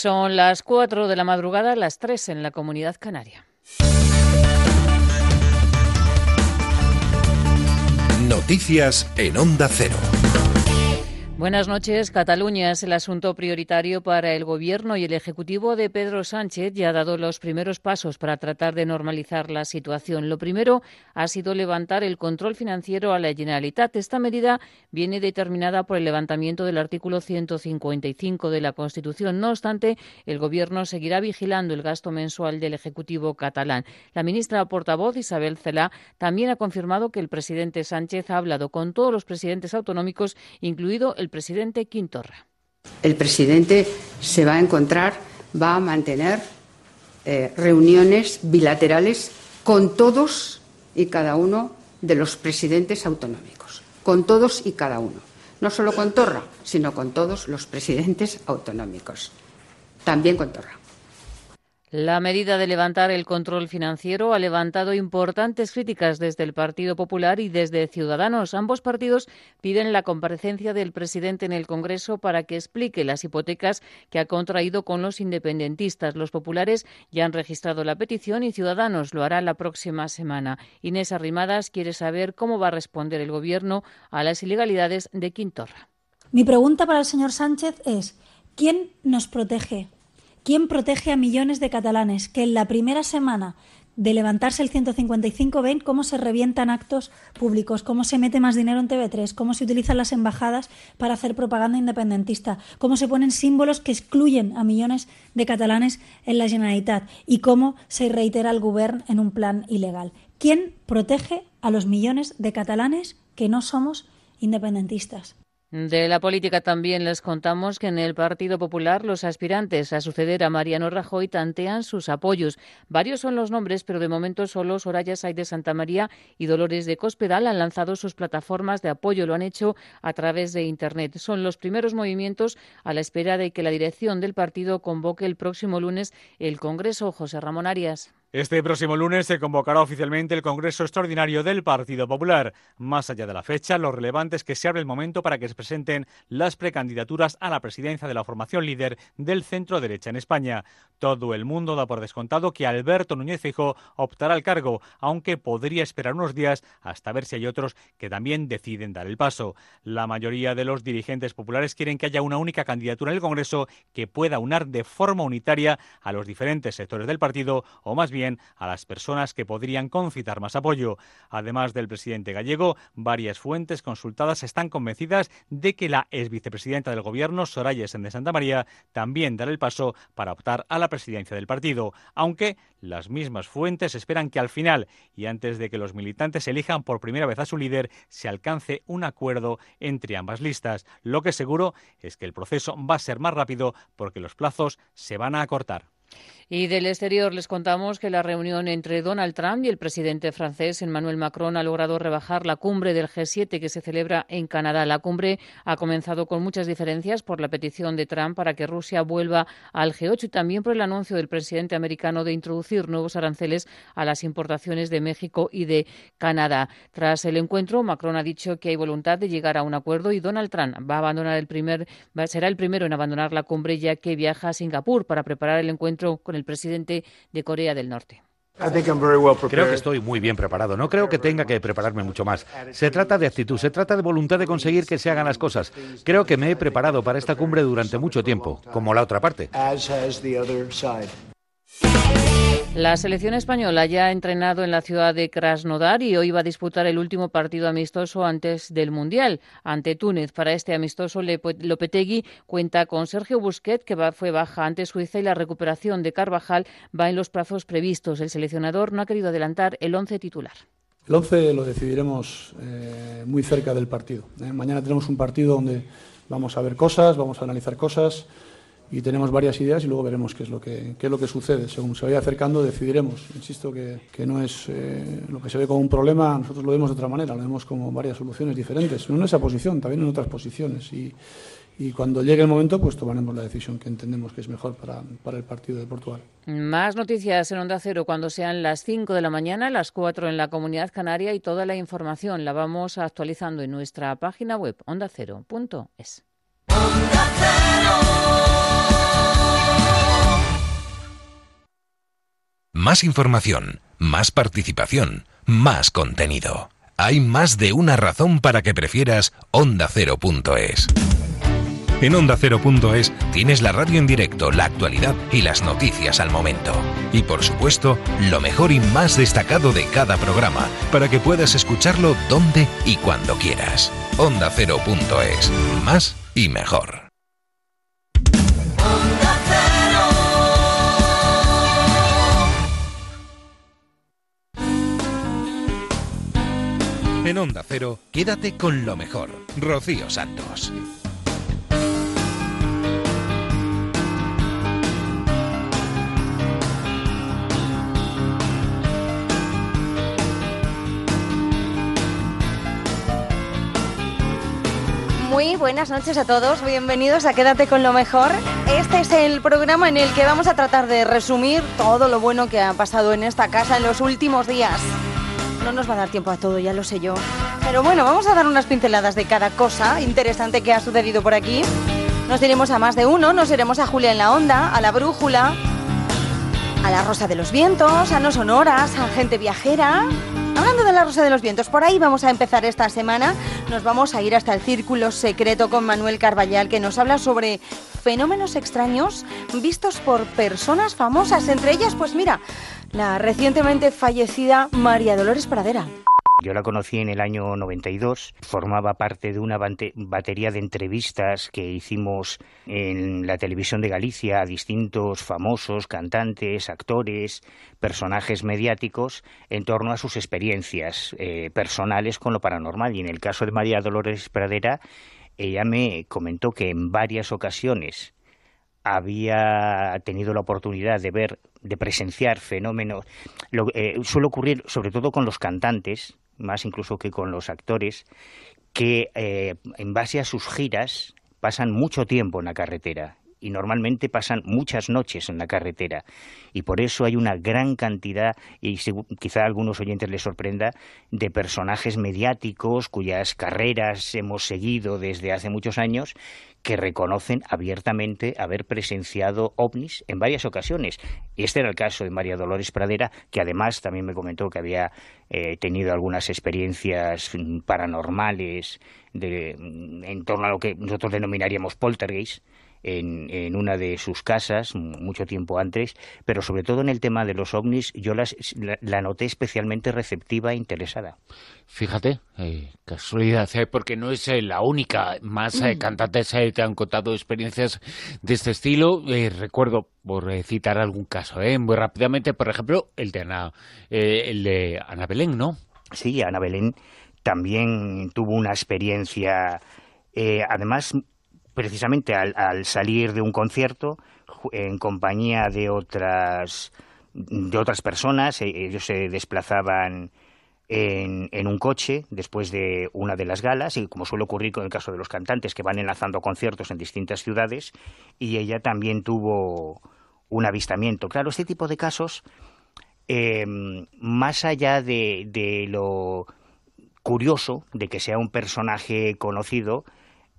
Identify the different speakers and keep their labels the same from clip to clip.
Speaker 1: Son las 4 de la madrugada, las 3 en la comunidad canaria.
Speaker 2: Noticias en Onda Cero.
Speaker 1: Buenas noches. Cataluña es el asunto prioritario para el Gobierno y el Ejecutivo de Pedro Sánchez ya ha dado los primeros pasos para tratar de normalizar la situación. Lo primero ha sido levantar el control financiero a la Generalitat. Esta medida viene determinada por el levantamiento del artículo 155 de la Constitución. No obstante, el Gobierno seguirá vigilando el gasto mensual del Ejecutivo catalán. La ministra portavoz Isabel Celá también ha confirmado que el presidente Sánchez ha hablado con todos los presidentes autonómicos, incluido el presidente Quintorra.
Speaker 3: El presidente se va a encontrar, va a mantener eh, reuniones bilaterales con todos y cada uno de los presidentes autonómicos, con todos y cada uno. No solo con Torra, sino con todos los presidentes autonómicos. También con Torra.
Speaker 1: La medida de levantar el control financiero ha levantado importantes críticas desde el Partido Popular y desde Ciudadanos. Ambos partidos piden la comparecencia del presidente en el Congreso para que explique las hipotecas que ha contraído con los independentistas. Los populares ya han registrado la petición y Ciudadanos lo hará la próxima semana. Inés Arrimadas quiere saber cómo va a responder el Gobierno a las ilegalidades de Quintorra.
Speaker 4: Mi pregunta para el señor Sánchez es ¿quién nos protege? ¿Quién protege a millones de catalanes que en la primera semana de levantarse el 155 ven cómo se revientan actos públicos, cómo se mete más dinero en TV3, cómo se utilizan las embajadas para hacer propaganda independentista, cómo se ponen símbolos que excluyen a millones de catalanes en la Generalitat y cómo se reitera el gobierno en un plan ilegal. ¿Quién protege a los millones de catalanes que no somos independentistas?
Speaker 1: De la política también les contamos que en el Partido Popular los aspirantes a suceder a Mariano Rajoy tantean sus apoyos. Varios son los nombres, pero de momento solo Soraya Sáiz de Santa María y Dolores de Cospedal han lanzado sus plataformas de apoyo. Lo han hecho a través de Internet. Son los primeros movimientos a la espera de que la dirección del partido convoque el próximo lunes el Congreso. José Ramón Arias.
Speaker 5: Este próximo lunes se convocará oficialmente el Congreso Extraordinario del Partido Popular. Más allá de la fecha, lo relevante es que se abre el momento para que se presenten las precandidaturas a la presidencia de la formación líder del centro derecha en España. Todo el mundo da por descontado que Alberto Núñez Feijóo optará al cargo, aunque podría esperar unos días hasta ver si hay otros que también deciden dar el paso. La mayoría de los dirigentes populares quieren que haya una única candidatura en el Congreso que pueda unar de forma unitaria a los diferentes sectores del partido o más bien a las personas que podrían concitar más apoyo. Además del presidente gallego, varias fuentes consultadas están convencidas de que la ex vicepresidenta del Gobierno, Soraya Sen de Santa María, también dará el paso para optar a la presidencia del partido, aunque las mismas fuentes esperan que al final y antes de que los militantes elijan por primera vez a su líder, se alcance un acuerdo entre ambas listas. Lo que seguro es que el proceso va a ser más rápido porque los plazos se van a acortar.
Speaker 1: Y del exterior les contamos que la reunión entre Donald Trump y el presidente francés Emmanuel Macron ha logrado rebajar la cumbre del G7 que se celebra en Canadá. La cumbre ha comenzado con muchas diferencias por la petición de Trump para que Rusia vuelva al G8 y también por el anuncio del presidente americano de introducir nuevos aranceles a las importaciones de México y de Canadá. Tras el encuentro, Macron ha dicho que hay voluntad de llegar a un acuerdo y Donald Trump va a abandonar el primer, será el primero en abandonar la cumbre ya que viaja a Singapur para preparar el encuentro con presidente de Corea del Norte.
Speaker 6: Creo que estoy muy bien preparado. No creo que tenga que prepararme mucho más. Se trata de actitud, se trata de voluntad de conseguir que se hagan las cosas. Creo que me he preparado para esta cumbre durante mucho tiempo, como la otra parte.
Speaker 1: La selección española ya ha entrenado en la ciudad de Krasnodar y hoy va a disputar el último partido amistoso antes del Mundial, ante Túnez. Para este amistoso, Lopetegui cuenta con Sergio Busquet, que fue baja ante Suiza, y la recuperación de Carvajal va en los plazos previstos. El seleccionador no ha querido adelantar el once titular.
Speaker 7: El once lo decidiremos eh, muy cerca del partido. ¿eh? Mañana tenemos un partido donde vamos a ver cosas, vamos a analizar cosas y tenemos varias ideas y luego veremos qué es lo que, qué es lo que sucede. Según se vaya acercando, decidiremos. Insisto que, que no es eh, lo que se ve como un problema, nosotros lo vemos de otra manera, lo vemos como varias soluciones diferentes, no en esa posición, también en otras posiciones. Y, y cuando llegue el momento, pues tomaremos la decisión que entendemos que es mejor para, para, el partido de Portugal.
Speaker 1: Más noticias en Onda Cero cuando sean las 5 de la mañana, las 4 en la Comunidad Canaria y toda la información la vamos actualizando en nuestra página web ondacero.es. Onda Cero.
Speaker 2: Más información, más participación, más contenido. Hay más de una razón para que prefieras Onda Cero.es. En Onda Cero.es tienes la radio en directo, la actualidad y las noticias al momento. Y por supuesto, lo mejor y más destacado de cada programa, para que puedas escucharlo donde y cuando quieras. Onda Cero.es. Más y mejor. En Onda Cero, quédate con lo mejor. Rocío Santos.
Speaker 8: Muy buenas noches a todos, bienvenidos a Quédate con lo mejor. Este es el programa en el que vamos a tratar de resumir todo lo bueno que ha pasado en esta casa en los últimos días. No nos va a dar tiempo a todo, ya lo sé yo. Pero bueno, vamos a dar unas pinceladas de cada cosa interesante que ha sucedido por aquí. Nos iremos a más de uno, nos iremos a Julia en la Onda, a la Brújula, a la Rosa de los Vientos, a No Sonoras, a Gente Viajera. Hablando de la Rosa de los Vientos, por ahí vamos a empezar esta semana. Nos vamos a ir hasta el Círculo Secreto con Manuel Carballal, que nos habla sobre fenómenos extraños vistos por personas famosas. Entre ellas, pues mira, la recientemente fallecida María Dolores Pradera.
Speaker 9: Yo la conocí en el año 92, formaba parte de una batería de entrevistas que hicimos en la televisión de Galicia a distintos famosos, cantantes, actores, personajes mediáticos en torno a sus experiencias eh, personales con lo paranormal. Y en el caso de María Dolores Pradera, ella me comentó que en varias ocasiones había tenido la oportunidad de ver, de presenciar fenómenos. Lo, eh, suele ocurrir sobre todo con los cantantes, más incluso que con los actores, que eh, en base a sus giras pasan mucho tiempo en la carretera y normalmente pasan muchas noches en la carretera y por eso hay una gran cantidad y quizá a algunos oyentes les sorprenda de personajes mediáticos cuyas carreras hemos seguido desde hace muchos años que reconocen abiertamente haber presenciado ovnis en varias ocasiones. Este era el caso de María Dolores Pradera, que además también me comentó que había eh, tenido algunas experiencias paranormales en torno a lo que nosotros denominaríamos poltergeist, en, una de sus casas mucho tiempo antes, pero sobre todo en el tema de los ovnis yo la, noté especialmente receptiva e interesada.
Speaker 10: Fíjate, eh, casualidad, ¿eh? porque no es eh, la única. Más mm. cantantes te han contado experiencias de este estilo. recuerdo, por citar algún caso, muy rápidamente, por ejemplo, el de Ana, el de Ana Belén, ¿no?
Speaker 9: Sí, Ana Belén también tuvo una experiencia, además precisamente al, salir de un concierto en compañía de otras de otras personas, e, ellos se desplazaban en, en, un coche después de una de las galas, y como suele ocurrir con el caso de los cantantes que van enlazando conciertos en distintas ciudades, y ella también tuvo un avistamiento. Claro, este tipo de casos, em, más allá de, de lo curioso de que sea un personaje conocido,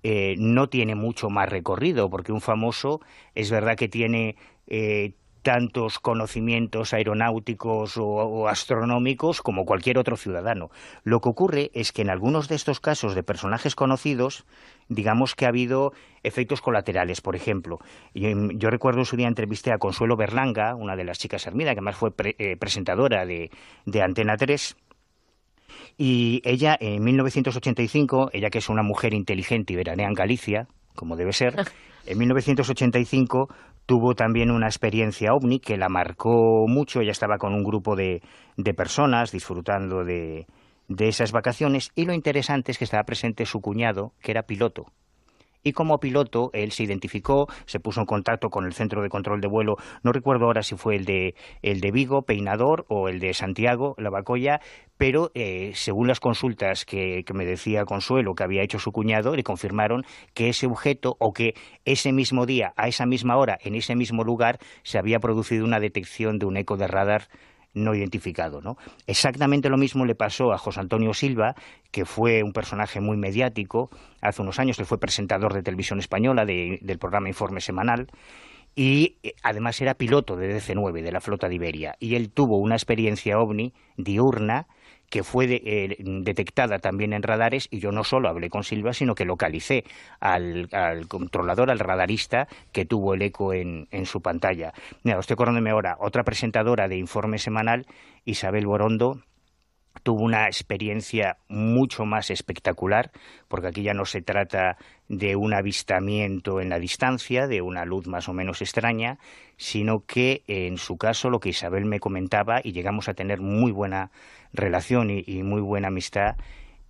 Speaker 9: eh, no tiene mucho más recorrido, porque un famoso es verdad que tiene eh, tantos conocimientos aeronáuticos o, astronómicos como cualquier otro ciudadano. Lo que ocurre es que en algunos de estos casos de personajes conocidos, digamos que ha habido efectos colaterales. Por ejemplo, yo, recuerdo en su día entrevisté a Consuelo Berlanga, una de las chicas Hermida, que además fue eh, presentadora de, de Antena 3, y ella, en 1985, ella que es una mujer inteligente y veranea en Galicia, como debe ser, en 1985 tuvo también una experiencia ovni que la marcó mucho. Ella estaba con un grupo de, de personas disfrutando de, de esas vacaciones y lo interesante es que estaba presente su cuñado, que era piloto y como piloto él se identificó, se puso en contacto con el centro de control de vuelo, no recuerdo ahora si fue el de, el de Vigo, Peinador, o el de Santiago, La Bacoya, pero eh, según las consultas que, que, me decía Consuelo que había hecho su cuñado, le confirmaron que ese objeto o que ese mismo día, a esa misma hora, en ese mismo lugar, se había producido una detección de un eco de radar no identificado. ¿no? Exactamente lo mismo le pasó a José Antonio Silva, que fue un personaje muy mediático hace unos años, él fue presentador de televisión española del programa Informe Semanal, y eh, además era piloto de DC-9 de la flota de Iberia y él tuvo una experiencia ovni diurna que fue eh, detectada también en radares y yo no solo hablé con Silva, sino que localicé al, controlador, al radarista que tuvo el eco en, su pantalla. Mira, estoy acordándome ahora, otra presentadora de informe semanal, Isabel Borondo, tuvo una experiencia mucho más espectacular, porque aquí ya no se trata de un avistamiento en la distancia, de una luz más o menos extraña, sino que en su caso lo que Isabel me comentaba, y llegamos a tener muy buena relación y, muy buena amistad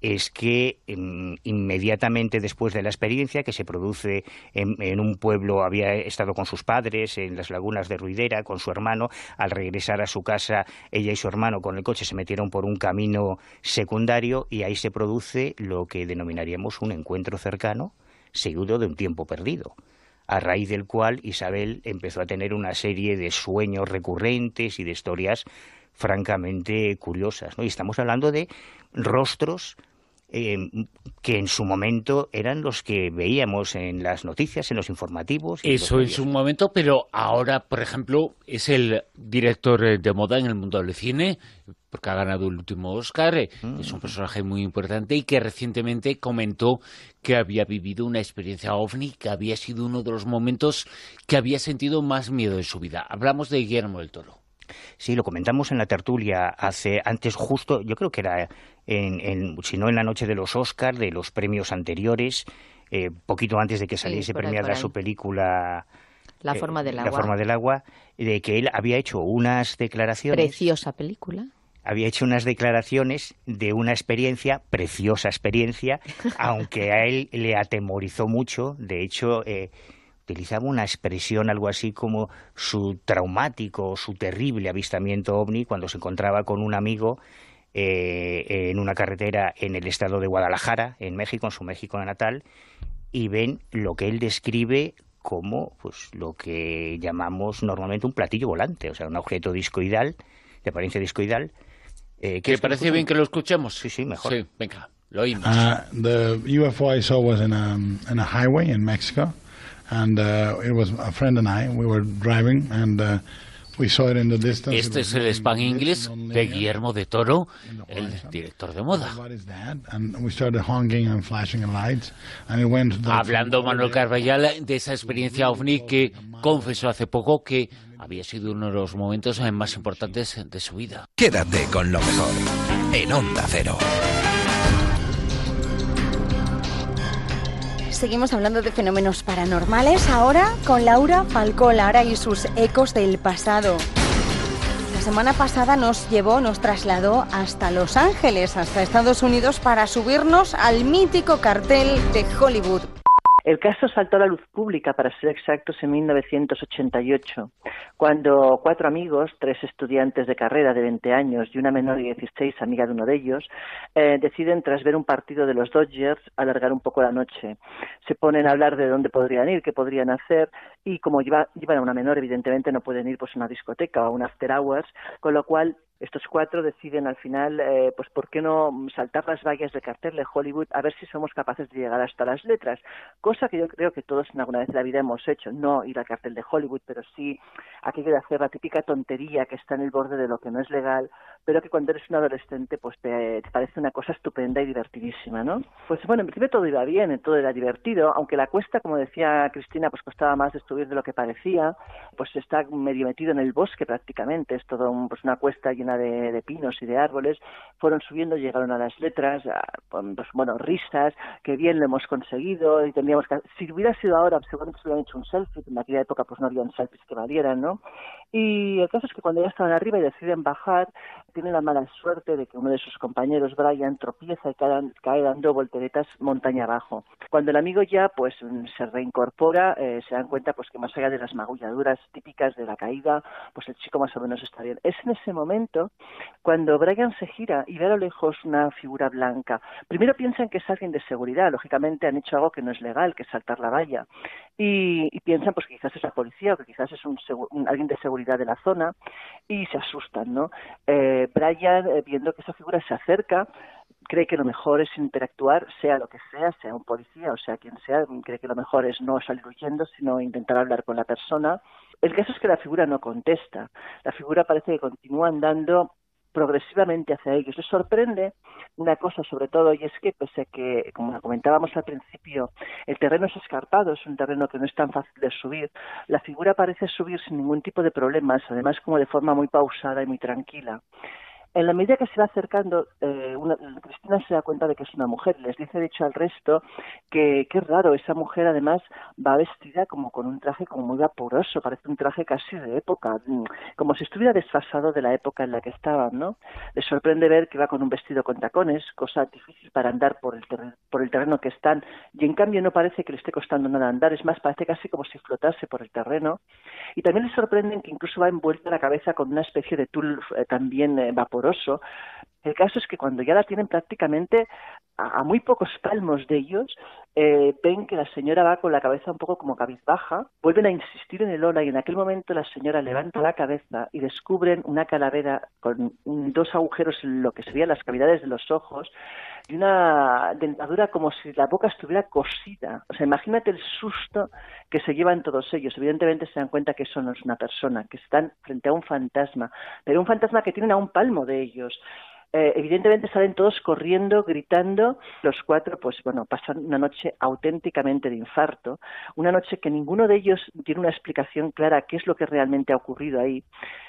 Speaker 9: es que em, inmediatamente después de la experiencia que se produce en, un pueblo, había estado con sus padres en las lagunas de Ruidera, con su hermano, al regresar a su casa, ella y su hermano con el coche se metieron por un camino secundario y ahí se produce lo que denominaríamos un encuentro cercano, seguido de un tiempo perdido a raíz del cual Isabel empezó a tener una serie de sueños recurrentes y de historias francamente curiosas. ¿no? Y estamos hablando de rostros eh, que en su momento eran los que veíamos en las noticias, en los informativos.
Speaker 10: Eso en su momento, pero ahora, por ejemplo, es el director eh, de moda en el mundo del cine, porque ha ganado el último Oscar, eh, mm. es un personaje muy importante y que recientemente comentó que había vivido una experiencia ovni, que había sido uno de los momentos que había sentido más miedo en su vida. Hablamos de Guillermo del Toro.
Speaker 9: Sí, lo comentamos en la tertulia hace antes justo, yo creo que era en, si no en la noche de los Oscars, de los premios anteriores, eh, poquito antes de que saliese premiada su película
Speaker 8: La forma del agua.
Speaker 9: La forma del agua, de que él había hecho unas declaraciones.
Speaker 8: Preciosa película
Speaker 9: había hecho unas declaraciones de una experiencia, preciosa experiencia, aunque a él le atemorizó mucho. De hecho, eh, utilizaba una expresión algo así como su traumático, su terrible avistamiento ovni cuando se encontraba con un amigo eh, en una carretera en el estado de Guadalajara, en México, en su México natal, y ven lo que él describe como pues lo que llamamos normalmente un platillo volante, o sea, un objeto discoidal, de apariencia discoidal.
Speaker 10: Eh, ¿Que parece bien que lo escuchemos?
Speaker 9: Sí, sí, mejor.
Speaker 10: Sí, venga, lo oímos. Uh,
Speaker 11: the UFO I saw was in a, in a highway in Mexico
Speaker 10: Este es el spam inglés de Guillermo de Toro, el director de moda.
Speaker 11: And we started honking and flashing lights, and it went.
Speaker 10: Hablando Manuel Carballal de esa experiencia ovni que confesó hace poco que había sido uno de los momentos más importantes de su vida.
Speaker 2: Quédate con lo mejor en Onda Cero.
Speaker 8: Seguimos hablando de fenómenos paranormales ahora con Laura Falcó Lara y sus ecos del pasado. La semana pasada nos llevó, nos trasladó hasta Los Ángeles, hasta Estados Unidos, para subirnos al mítico cartel de Hollywood.
Speaker 12: El caso saltó a la luz pública, para ser exactos, en 1988, cuando cuatro amigos, tres estudiantes de carrera de 20 años y una menor de 16, amiga de uno de ellos, eh, deciden, tras ver un partido de los Dodgers, alargar un poco la noche. Se ponen a hablar de dónde podrían ir, qué podrían hacer, y como llevan a una menor, evidentemente no pueden ir pues, a una discoteca o a un after hours, con lo cual estos cuatro deciden al final, eh, pues ¿por qué no saltar las vallas de cartel de Hollywood a ver si somos capaces de llegar hasta las letras? Cosa que yo creo que todos en alguna vez de la vida hemos hecho, no ir al cartel de Hollywood, pero sí aquello de hacer la típica tontería que está en el borde de lo que no es legal, pero que cuando eres un adolescente pues te, parece una cosa estupenda y divertidísima, ¿no? Pues bueno, en principio todo iba bien, todo era divertido, aunque la cuesta, como decía Cristina, pues costaba más destruir de lo que parecía, pues está medio metido en el bosque prácticamente, es todo pues una cuesta llena de, pinos y de árboles, fueron subiendo, llegaron a las letras, pues, bueno, risas, que bien lo hemos conseguido y tendríamos que... Si hubiera sido ahora, seguramente se hubieran hecho un selfie, en aquella época pues no habían selfies que valieran, ¿no? Y el caso es que cuando ya estaban arriba y deciden bajar, tienen la mala suerte de que uno de sus compañeros, Brian, tropieza y cae, dando volteretas montaña abajo. Cuando el amigo ya pues se reincorpora, eh, se dan cuenta pues que más allá de las magulladuras típicas de la caída, pues el chico más o menos está bien. Es en ese momento cuando Brian se gira y ve a lo lejos una figura blanca. Primero piensan que es alguien de seguridad, lógicamente han hecho algo que no es legal, que es saltar la valla. Y, piensan pues que quizás es la policía o que quizás es un, alguien de seguridad de la zona y se asustan, ¿no? Eh, Brian, eh, viendo que esa figura se acerca, cree que lo mejor es interactuar, sea lo que sea, sea un policía o sea quien sea, cree que lo mejor es no salir huyendo, sino intentar hablar con la persona. El caso es que la figura no contesta. La figura parece que continúa andando progresivamente hacia ellos. Les sorprende una cosa sobre todo y es que pese a que, como comentábamos al principio, el terreno es escarpado, es un terreno que no es tan fácil de subir, la figura parece subir sin ningún tipo de problemas, además como de forma muy pausada y muy tranquila. En la medida que se va acercando, eh, Cristina se da cuenta de que es una mujer. Les dice, de hecho, al resto que qué raro, esa mujer además va vestida como con un traje como muy vaporoso, parece un traje casi de época, mm, como si estuviera desfasado de la época en la que estaban, ¿no? Les sorprende ver que va con un vestido con tacones, cosa difícil para andar por el, por el terreno que están, y en cambio no parece que le esté costando nada andar, es más, parece casi como si flotase por el terreno. Y también les sorprende que incluso va envuelta la cabeza con una especie de tul eh, también eh, vaporoso Хорошо. El caso es que cuando ya la tienen prácticamente a, muy pocos palmos de ellos, eh, ven que la señora va con la cabeza un poco como cabizbaja, vuelven a insistir en el hola y en aquel momento la señora levanta la cabeza y descubren una calavera con dos agujeros en lo que serían las cavidades de los ojos y una dentadura como si la boca estuviera cosida. O sea, imagínate el susto que se llevan todos ellos. Evidentemente se dan cuenta que eso no es una persona, que están frente a un fantasma, pero un fantasma que tienen a un palmo de ellos. Eh, evidentemente salen todos corriendo, gritando. Los cuatro, pues bueno, pasan una noche auténticamente de infarto, una noche que ninguno de ellos tiene una explicación clara qué es lo que realmente ha ocurrido ahí.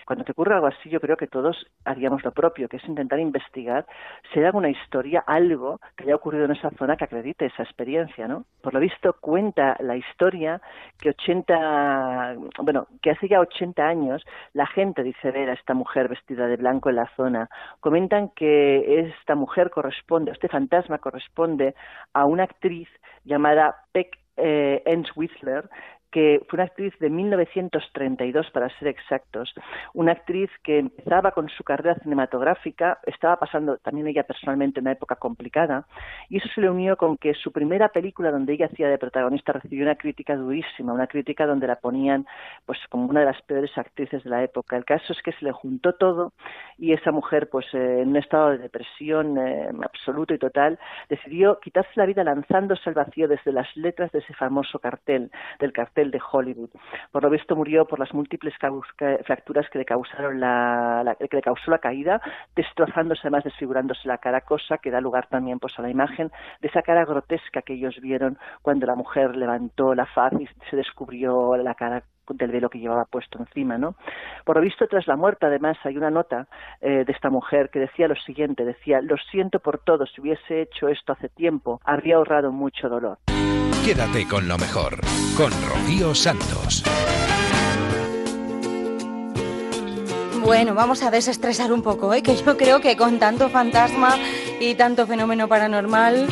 Speaker 12: Cuando te ocurre algo así, yo creo que todos haríamos lo propio, que es intentar investigar si hay alguna historia, algo que haya ocurrido en esa zona que acredite esa experiencia, ¿no? Por lo visto cuenta la historia que 80, bueno, que hace ya 80 años la gente dice ver a esta mujer vestida de blanco en la zona. Comentan que esta mujer corresponde, este fantasma corresponde a una actriz llamada Peck eh, Whistler, que fue una actriz de 1932, para ser exactos, una actriz que empezaba con su carrera cinematográfica, estaba pasando también ella personalmente una época complicada, y eso se le unió con que su primera película donde ella hacía de protagonista recibió una crítica durísima, una crítica donde la ponían pues como una de las peores actrices de la época. El caso es que se le juntó todo y esa mujer, pues eh, en un estado de depresión eh, absoluto y total, decidió quitarse la vida lanzándose al vacío desde las letras de ese famoso cartel, del cartel de Hollywood. Por lo visto murió por las múltiples fracturas que le causaron la, que le causó la caída, destrozándose además desfigurándose la cara, cosa que da lugar también pues a la imagen de esa cara grotesca que ellos vieron cuando la mujer levantó la faz y se descubrió la cara del velo que llevaba puesto encima, ¿no? Por lo visto, tras la muerte, además, hay una nota eh, de esta mujer que decía lo siguiente, decía, lo siento por todo, si hubiese hecho esto hace tiempo, habría ahorrado mucho dolor.
Speaker 2: Quédate con lo mejor, con Rocío Santos.
Speaker 8: Bueno, vamos a desestresar un poco, ¿eh? que yo creo que con tanto fantasma y tanto fenómeno paranormal,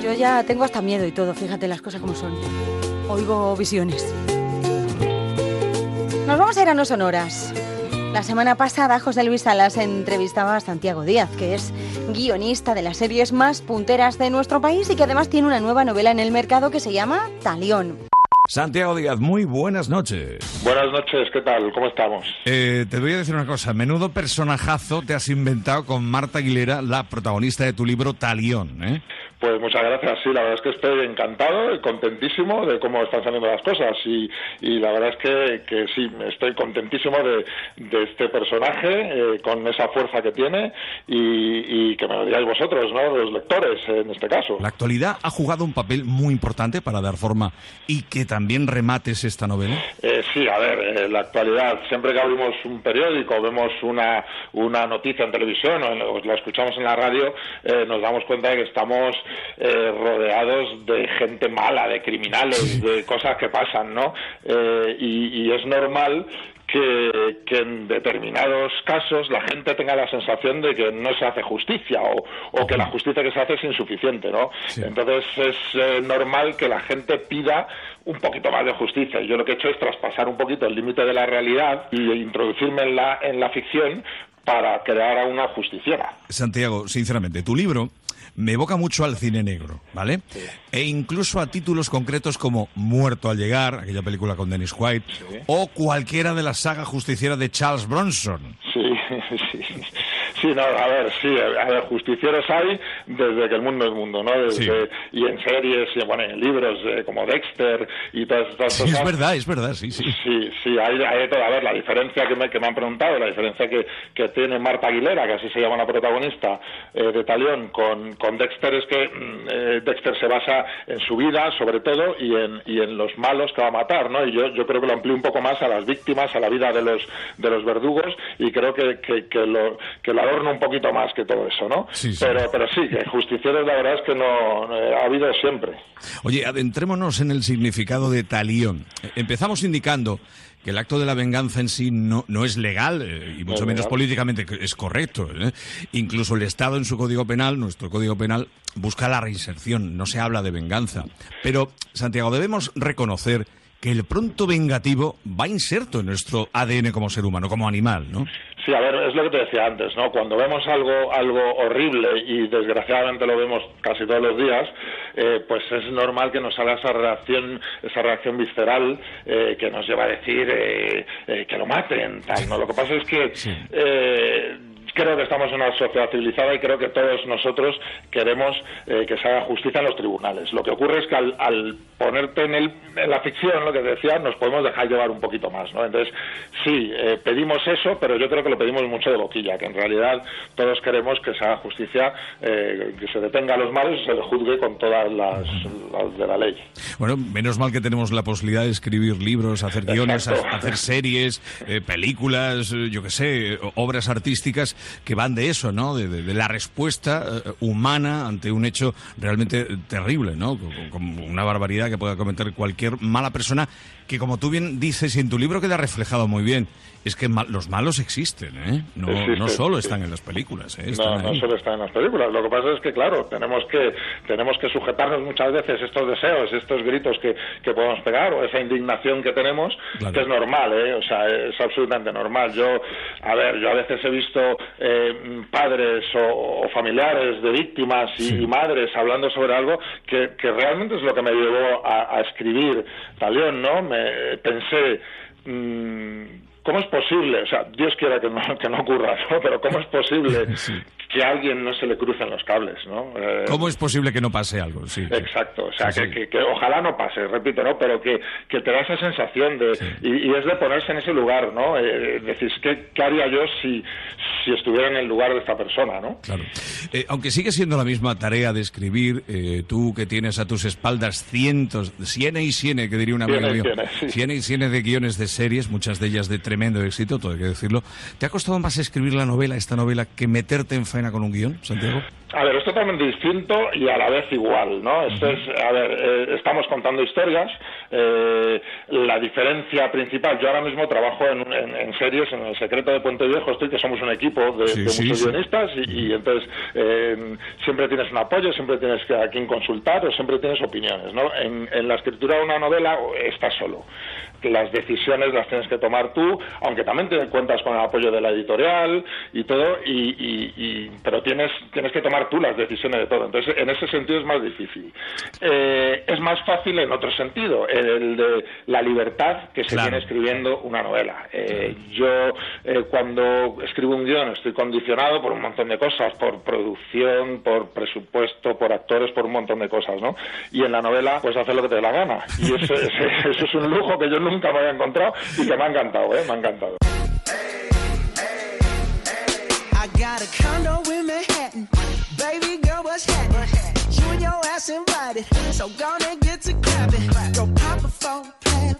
Speaker 8: yo ya tengo hasta miedo y todo, fíjate las cosas como son. Oigo visiones. Nos vamos a ir a no sonoras. La semana pasada José Luis Salas entrevistaba a Santiago Díaz, que es guionista de las series más punteras de nuestro país y que además tiene una nueva novela en el mercado que se llama Talión.
Speaker 13: Santiago Díaz, muy buenas noches.
Speaker 14: Buenas noches, ¿qué tal? ¿Cómo estamos?
Speaker 13: Eh, te voy a decir una cosa, menudo personajazo te has inventado con Marta Aguilera, la protagonista de tu libro Talión, ¿eh?
Speaker 14: Pues muchas gracias, sí, la verdad es que estoy encantado y contentísimo de cómo están saliendo las cosas y, la verdad es que, que, sí, estoy contentísimo de, este personaje eh, con esa fuerza que tiene y, que me lo digáis vosotros, ¿no? Los lectores en este caso.
Speaker 13: La actualidad ha jugado un papel muy importante para dar forma y que también remates esta novela.
Speaker 14: Eh, sí, a ver, eh, la actualidad, siempre que abrimos un periódico, vemos una, una noticia en televisión o la escuchamos en la radio, nos damos cuenta de que estamos eh, rodeados de gente mala, de criminales, de cosas que pasan, ¿no? Eh, y, es normal que, en determinados casos la gente tenga la sensación de que no se hace justicia o, que la justicia que se hace es insuficiente, ¿no? Entonces es eh, normal que la gente pida un poquito más de justicia. Y yo lo que he hecho es traspasar un poquito el límite de la realidad y introducirme en la, en la ficción para crear a una justiciera.
Speaker 13: Santiago, sinceramente, tu libro me evoca mucho al cine negro, ¿vale? E incluso a títulos concretos como Muerto al llegar, aquella película con Dennis White, o cualquiera de la saga justiciera de Charles Bronson.
Speaker 14: Sí, sí. Sí, no, a ver, sí, a ver, justicieros hay desde que el mundo es mundo, ¿no? Desde, Y en series, y bueno, en libros eh, como Dexter y todas estas
Speaker 13: sí,
Speaker 14: cosas.
Speaker 13: es verdad, es verdad, sí, sí.
Speaker 14: Sí, sí, hay, hay todo. A ver, la diferencia que me, que me han preguntado, la diferencia que, que tiene Marta Aguilera, que así se llama la protagonista eh, de Talión, con, con Dexter es que mm, eh, Dexter se basa en su vida, sobre todo, y en, y en los malos que va a matar, ¿no? Y yo, yo creo que lo amplío un poco más a las víctimas, a la vida de los, de los verdugos, y creo que, que, que lo, que lo adorno un poquito más que todo eso, ¿no? Pero, pero sí, que justicieros la verdad es que no, ha habido siempre.
Speaker 13: Oye, adentrémonos en el significado de talión. Empezamos indicando que el acto de la venganza en sí no, no es legal eh, y mucho menos políticamente es correcto. ¿eh? Incluso el Estado en su Código Penal, nuestro Código Penal, busca la reinserción, no se habla de venganza. Pero, Santiago, debemos reconocer que el pronto vengativo va inserto en nuestro ADN como ser humano, como animal, ¿no?
Speaker 14: Sí, a ver, es lo que te decía antes, ¿no? Cuando vemos algo, algo horrible y desgraciadamente lo vemos casi todos los días, eh, pues es normal que nos salga esa reacción, esa reacción visceral eh, que nos lleva a decir eh, que lo maten, tal, ¿no? Lo que pasa es que creo que estamos en una sociedad civilizada y creo que todos nosotros queremos eh, que se haga justicia en los tribunales. Lo que ocurre es que al, ponerte en, el, en, la ficción, lo que decía, nos podemos dejar llevar un poquito más, ¿no? Entonces, sí, eh, pedimos eso, pero yo creo que lo pedimos mucho de boquilla, que en realidad todos queremos que se haga justicia, eh, que se detenga a los malos y se les juzgue con todas las, de la ley.
Speaker 13: Bueno, menos mal que tenemos la posibilidad de escribir libros, hacer guiones, hacer series, películas, yo qué sé, obras artísticas que van de eso, ¿no? De, la respuesta eh, humana ante un hecho realmente terrible, ¿no? Como una barbaridad que pueda cometer cualquier mala persona que como tú bien dices y en tu libro queda reflejado muy bien, es que los malos existen, ¿eh? No, no solo están en las películas, ¿eh?
Speaker 14: no, no solo están en las películas. Lo que pasa es que, claro, tenemos que tenemos que sujetarnos muchas veces estos deseos, estos gritos que, que podemos pegar o esa indignación que tenemos, que es normal, ¿eh? O sea, es absolutamente normal. Yo, a ver, yo a veces he visto eh, padres o, familiares de víctimas y, madres hablando sobre algo que, que realmente es lo que me llevó a, a escribir Talión, ¿no? Me, pensé, mm, ¿cómo es posible? O sea, Dios quiera que no, que no ocurra, pero ¿cómo es posible que a alguien no se le crucen los cables, ¿no?
Speaker 13: Eh, ¿Cómo es posible que no pase algo? Sí,
Speaker 14: exacto, o sea, que, que, ojalá no pase, repito, ¿no? Pero que, que te da esa sensación de... Y, es de ponerse en ese lugar, ¿no? Eh, decir, ¿qué, ¿qué, haría yo si, si estuviera en el lugar de esta persona, ¿no?
Speaker 13: Claro. Eh, aunque sigue siendo la misma tarea de escribir, eh, tú que tienes a tus espaldas cientos, ciene y ciene, que diría un amigo mío, ciene y ciene de guiones de series, muchas de ellas de tremendo éxito, todo hay que decirlo. ¿Te ha costado más escribir la novela, esta novela, que meterte en con un guion, Santiago?
Speaker 14: A ver, es totalmente distinto y a la vez igual, ¿no? Esto es, a ver, eh, estamos contando historias. Eh, la diferencia principal, yo ahora mismo trabajo en, series, en El Secreto de Puente Viejo, estoy que somos un equipo de, muchos guionistas y, entonces eh, siempre tienes un apoyo, siempre tienes a quien consultar o siempre tienes opiniones, ¿no? En, en la escritura de una novela estás solo las decisiones las tienes que tomar tú, aunque también te cuentas con el apoyo de la editorial y todo, y, pero tienes, tienes que tomar tú las decisiones de todo. Entonces, en ese sentido es más difícil. Eh, es más fácil en otro sentido, el de la libertad que se tiene escribiendo una novela. Eh, yo, eh, cuando escribo un guion, estoy condicionado por un montón de cosas, por producción, por presupuesto, por actores, por un montón de cosas, ¿no? Y en la novela, pues hacer lo que te dé la gana. Y eso, eso es un lujo que yo no nunca me había encontrado y que me ha encantado, ¿eh? Me ha encantado. So gonna get to clapping. Go pop a plan. Pop,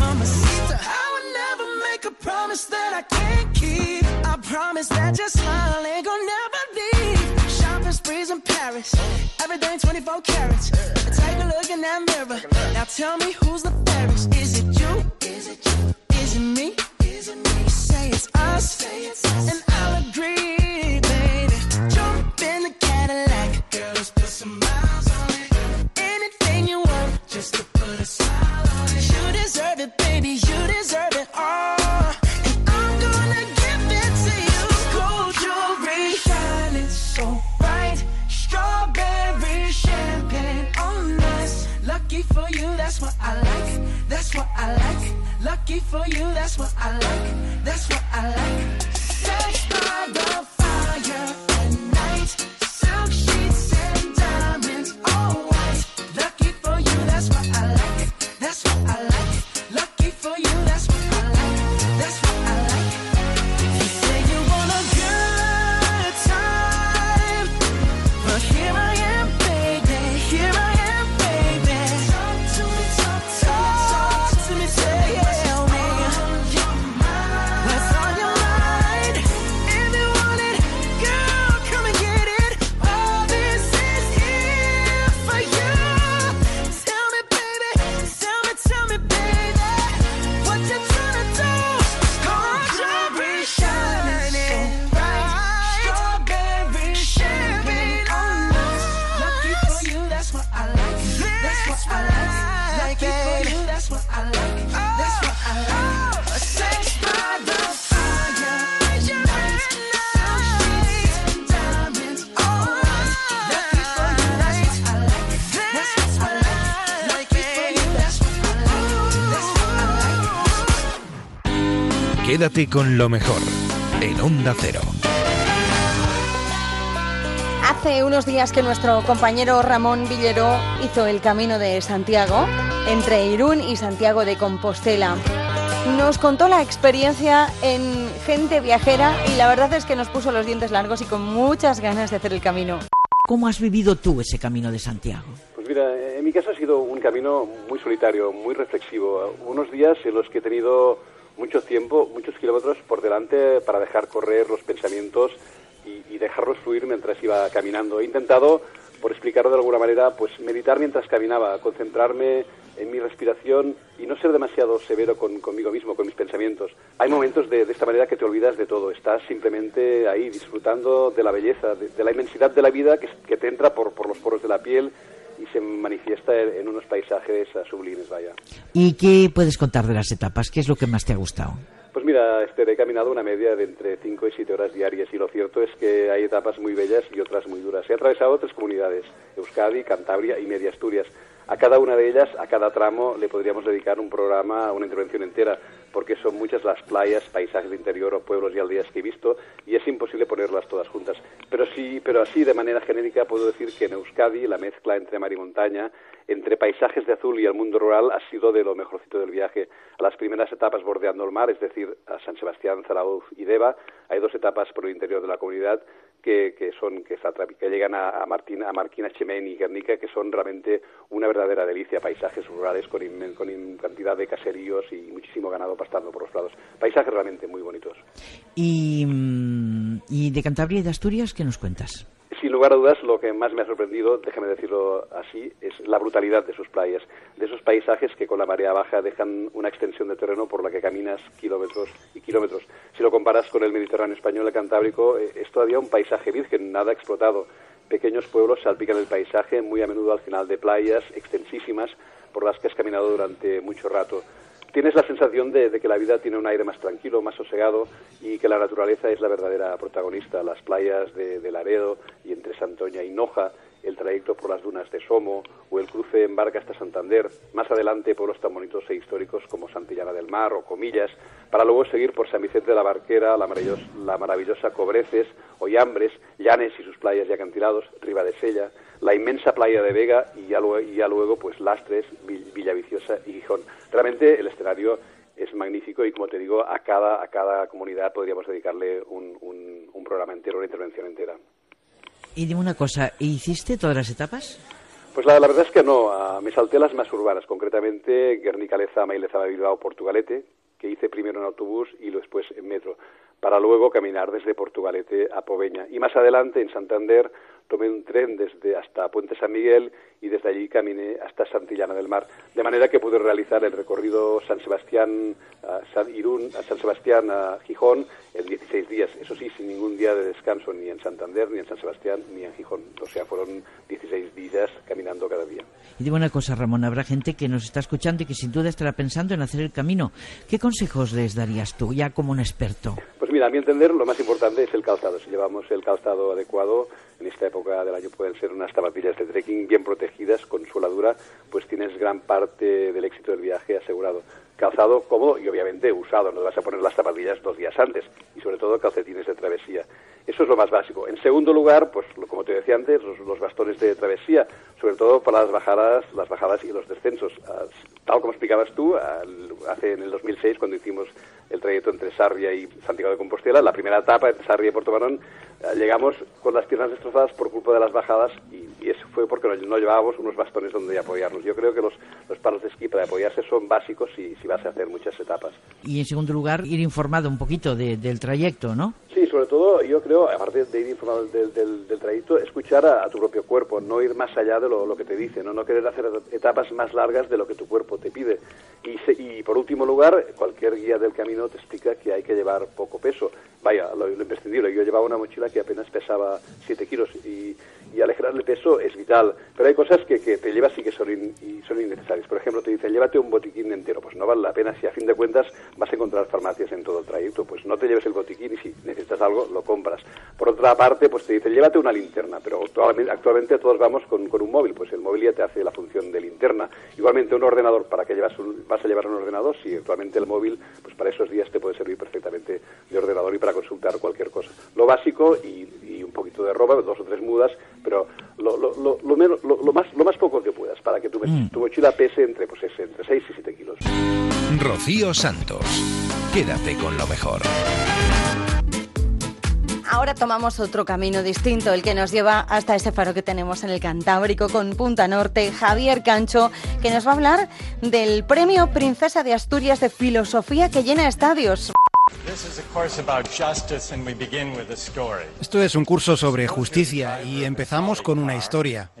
Speaker 15: that I can't keep. I promise that your smile ain't gonna never leave. Shopping sprees in Paris, everything 24 carats. Take a look in that mirror. Now tell me who's the fairest? Is it you? Is it you? Is it me? Is it me? Say it's us, and I'll agree, baby. Jump in the Cadillac, girl, let's put some miles on it. Anything you want, just to put a smile on it. You deserve it, baby. You deserve it all. That's what I like. That's what I like. Lucky for you, that's what I like. That's what I like. Sex by the
Speaker 2: Quédate con lo mejor en Onda Cero.
Speaker 8: Hace unos días que nuestro compañero Ramón Villero hizo el camino de Santiago, entre Irún y Santiago de Compostela. Nos contó la experiencia en gente viajera y la verdad es que nos puso los dientes largos y con muchas ganas de hacer el camino.
Speaker 16: ¿Cómo has vivido tú ese camino de Santiago?
Speaker 17: Pues mira, en mi caso ha sido un camino muy solitario, muy reflexivo. Unos días en los que he tenido mucho tiempo, muchos kilómetros por delante para dejar correr los pensamientos y, dejarlos fluir mientras iba caminando. He intentado, por explicarlo de alguna manera, pues meditar mientras caminaba, concentrarme en mi respiración y no ser demasiado severo con, conmigo mismo, con mis pensamientos. Hay momentos de, esta manera que te olvidas de todo, estás simplemente ahí disfrutando de la belleza, de, la inmensidad de la vida que, que te entra por los poros de la piel y se manifiesta en, unos paisajes sublimes, vaya.
Speaker 16: ¿Y qué puedes contar de las etapas? ¿Qué es lo que más te ha gustado?
Speaker 17: Pues mira, Esther, he caminado una media de entre 5 y 7 horas diarias y lo cierto es que hay etapas muy bellas y otras muy duras. He atravesado tres comunidades, Euskadi, Cantabria y Media Asturias. A cada una de ellas, a cada tramo, le podríamos dedicar un programa, una intervención entera, porque son muchas las playas, paisajes de interior o pueblos y aldeas que he visto y es imposible ponerlas todas juntas. Pero sí, pero así de manera genérica puedo decir que en Euskadi la mezcla entre mar y montaña, entre paisajes de azul y el mundo rural ha sido de lo mejorcito del viaje. A las primeras etapas bordeando el mar, es decir, a San Sebastián, Zarauz y Deva, hay dos etapas por el interior de la comunidad que, que son que, que llegan a, a, Martín, a Marquina, Chemén y Guernica, que son realmente una verdadera delicia, paisajes rurales con, in, cantidad de caseríos y muchísimo ganado pastando por los lados. Paisajes realmente muy bonitos.
Speaker 16: ¿Y, y de Cantabria y de Asturias qué nos cuentas?
Speaker 17: Sin lugar a dudas, lo que más me ha sorprendido, déjame decirlo así, es la brutalidad de sus playas, de esos paisajes que con la marea baja dejan una extensión de terreno por la que caminas kilómetros y kilómetros. Si lo comparas con el Mediterráneo español, el Cantábrico, es todavía un paisaje virgen, nada explotado. Pequeños pueblos salpican el paisaje, muy a menudo al final de playas extensísimas por las que has caminado durante mucho rato tienes la sensación de, de, que la vida tiene un aire más tranquilo, más sosegado y que la naturaleza es la verdadera protagonista. Las playas de, de Laredo y entre Santoña y Noja, el trayecto por las dunas de Somo o el cruce en barca hasta Santander, más adelante pueblos tan bonitos e históricos como Santillana del Mar o Comillas, para luego seguir por San Vicente de la Barquera, la maravillosa, la maravillosa Cobreces, Hoyambres, Llanes y sus playas y acantilados, Ribadesella, la inmensa playa de Vega y ya, luego, y ya luego pues Lastres, Villaviciosa y Gijón. Realmente el escenario es magnífico y como te digo, a cada, a cada comunidad podríamos dedicarle un, un, un programa entero, una intervención entera.
Speaker 16: Y dime una cosa, ¿hiciste todas las etapas?
Speaker 17: Pues la, la verdad es que no, uh, me salté las más urbanas, concretamente Guernica Lezama y Lezama Bilbao Portugalete, que hice primero en autobús y después en metro, para luego caminar desde Portugalete a Poveña. Y más adelante, en Santander, tomé un tren desde hasta Puente San Miguel y desde allí caminé hasta Santillana del Mar, de manera que pude realizar el recorrido San Sebastián a San Irún, a San Sebastián a Gijón en 16 días, eso sí, sin ningún día de descanso ni en Santander, ni en San Sebastián, ni en Gijón, o sea, fueron 16 días caminando cada día.
Speaker 16: Y digo una cosa, Ramón, habrá gente que nos está escuchando y que sin duda estará pensando en hacer el camino. ¿Qué consejos les darías tú, ya como un experto?
Speaker 17: Pues mira, a mi entender, lo más importante es el calzado. Si llevamos el calzado adecuado, en esta época del año pueden ser unas zapatillas de trekking bien protegidas, con sueladura, pues tienes gran parte del éxito del viaje asegurado. Calzado cómodo y obviamente usado, no vas a poner las zapatillas dos días antes, y sobre todo calcetines de travesía. Eso es lo más básico. En segundo lugar, pues como te decía antes, los, bastones de travesía, sobre todo para las bajadas, las bajadas y los descensos. Tal como explicabas tú, hace en el 2006 cuando hicimos el trayecto entre Sarria y Santiago de Compostela, la primera etapa entre Sarria y llegamos con las piernas destrozadas por culpa de las bajadas y, eso fue porque no, llevábamos unos bastones donde apoyarnos. Yo creo que los, los palos de esquí para apoyarse son básicos si, si vas a hacer muchas etapas.
Speaker 16: Y en segundo lugar, ir informado un poquito del trayecto, ¿no?
Speaker 17: Sí, sobre todo yo creo, aparte de ir informado del, del, trayecto, escuchar a, tu propio cuerpo, no ir más allá de lo, que te dice, ¿no? no querer hacer etapas más largas de lo que tu cuerpo te pide. Y, y por último lugar, cualquier guía del camino te explica que hay que llevar poco peso. Vaya, lo, lo imprescindible. Yo llevaba una mochila que apenas pesaba 7 kilos y y alejar el peso es vital. Pero hay cosas que, que te llevas y que son, y son innecesarias. Por ejemplo, te dicen, llévate un botiquín entero. Pues no vale la pena si a fin de cuentas vas a encontrar farmacias en todo el trayecto. Pues no te lleves el botiquín y si necesitas algo, lo compras. Por otra parte, pues te dicen, llévate una linterna. Pero actualmente, todos vamos con, con, un móvil. Pues el móvil ya te hace la función de linterna. Igualmente un ordenador, ¿para qué llevas vas a llevar un ordenador? Si actualmente el móvil, pues para esos días te puede servir perfectamente de ordenador y para consultar cualquier cosa. Lo básico y, y un poquito de ropa, dos o tres mudas, pero lo, lo, lo, lo, menos, lo, lo, más, lo más poco que puedas para que tu, mm. tu mochila pese entre, pues, entre 6 y 7 kilos.
Speaker 2: Rocío Santos, quédate con lo mejor.
Speaker 8: Ahora tomamos otro camino distinto, el que nos lleva hasta ese faro que tenemos en el Cantábrico con Punta Norte, Javier Cancho, que nos va a hablar del Premio Princesa de Asturias de Filosofía que llena estadios.
Speaker 18: Esto es un curso sobre justicia y empezamos con una historia.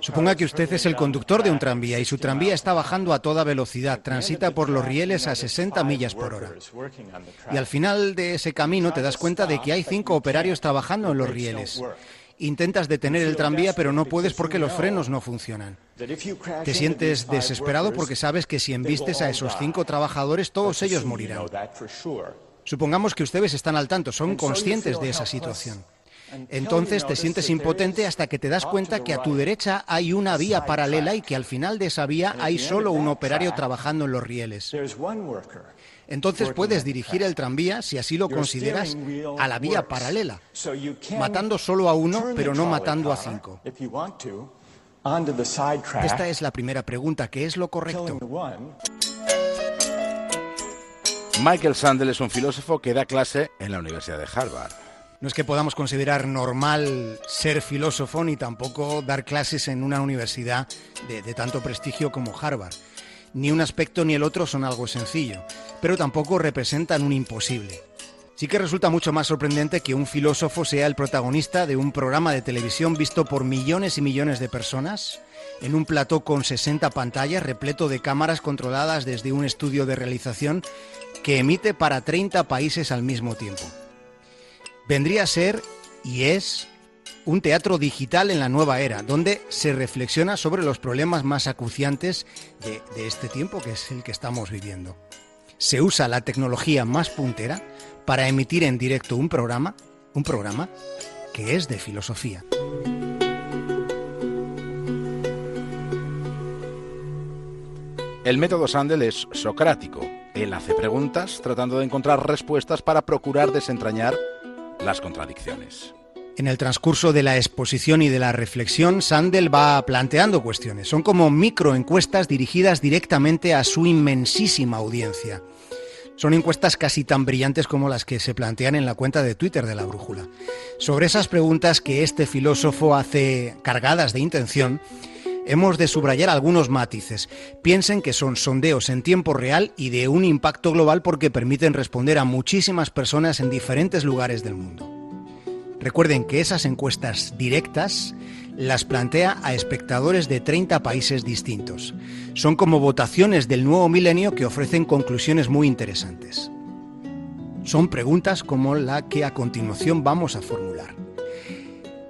Speaker 18: Suponga que usted es el conductor de un tranvía y su tranvía está bajando a toda velocidad, transita por los rieles a 60 millas por hora. Y al final de ese camino te das cuenta de que hay cinco operarios trabajando en los rieles. Intentas detener el tranvía, pero no puedes porque los frenos no funcionan. Te sientes desesperado porque sabes que si embistes a esos cinco trabajadores, todos ellos morirán. Supongamos que ustedes están al tanto, son conscientes de esa situación. Entonces te sientes impotente hasta que te das cuenta que a tu derecha hay una vía paralela y que al final de esa vía hay solo un operario trabajando en los rieles. Entonces puedes dirigir el tranvía, si así lo consideras, a la vía paralela, matando solo a uno, pero no matando a cinco. Esta es la primera pregunta, ¿qué es lo correcto?
Speaker 6: Michael Sandel es un filósofo que da clase en la Universidad de Harvard.
Speaker 18: No es que podamos considerar normal ser filósofo ni tampoco dar clases en una universidad de, de tanto prestigio como Harvard. Ni un aspecto ni el otro son algo sencillo, pero tampoco representan un imposible. Sí que resulta mucho más sorprendente que un filósofo sea el protagonista de un programa de televisión visto por millones y millones de personas, en un plató con 60 pantallas repleto de cámaras controladas desde un estudio de realización que emite para 30 países al mismo tiempo. Vendría a ser, y es, un teatro digital en la nueva era, donde se reflexiona sobre los problemas más acuciantes de, este tiempo, que es el que estamos viviendo. Se usa la tecnología más puntera para emitir en directo un programa, un programa que es de filosofía.
Speaker 6: El método Sandel es socrático. Él hace preguntas tratando de encontrar respuestas para procurar desentrañar las contradicciones.
Speaker 18: En el transcurso de la exposición y de la reflexión, Sandel va planteando cuestiones. Son como microencuestas dirigidas directamente a su inmensísima audiencia. Son encuestas casi tan brillantes como las que se plantean en la cuenta de Twitter de la Brújula. Sobre esas preguntas que este filósofo hace cargadas de intención, hemos de subrayar algunos matices. Piensen que son sondeos en tiempo real y de un impacto global porque permiten responder a muchísimas personas en diferentes lugares del mundo. Recuerden que esas encuestas directas las plantea a espectadores de 30 países distintos. Son como votaciones del nuevo milenio que ofrecen conclusiones muy interesantes. Son preguntas como la que a continuación vamos a formular.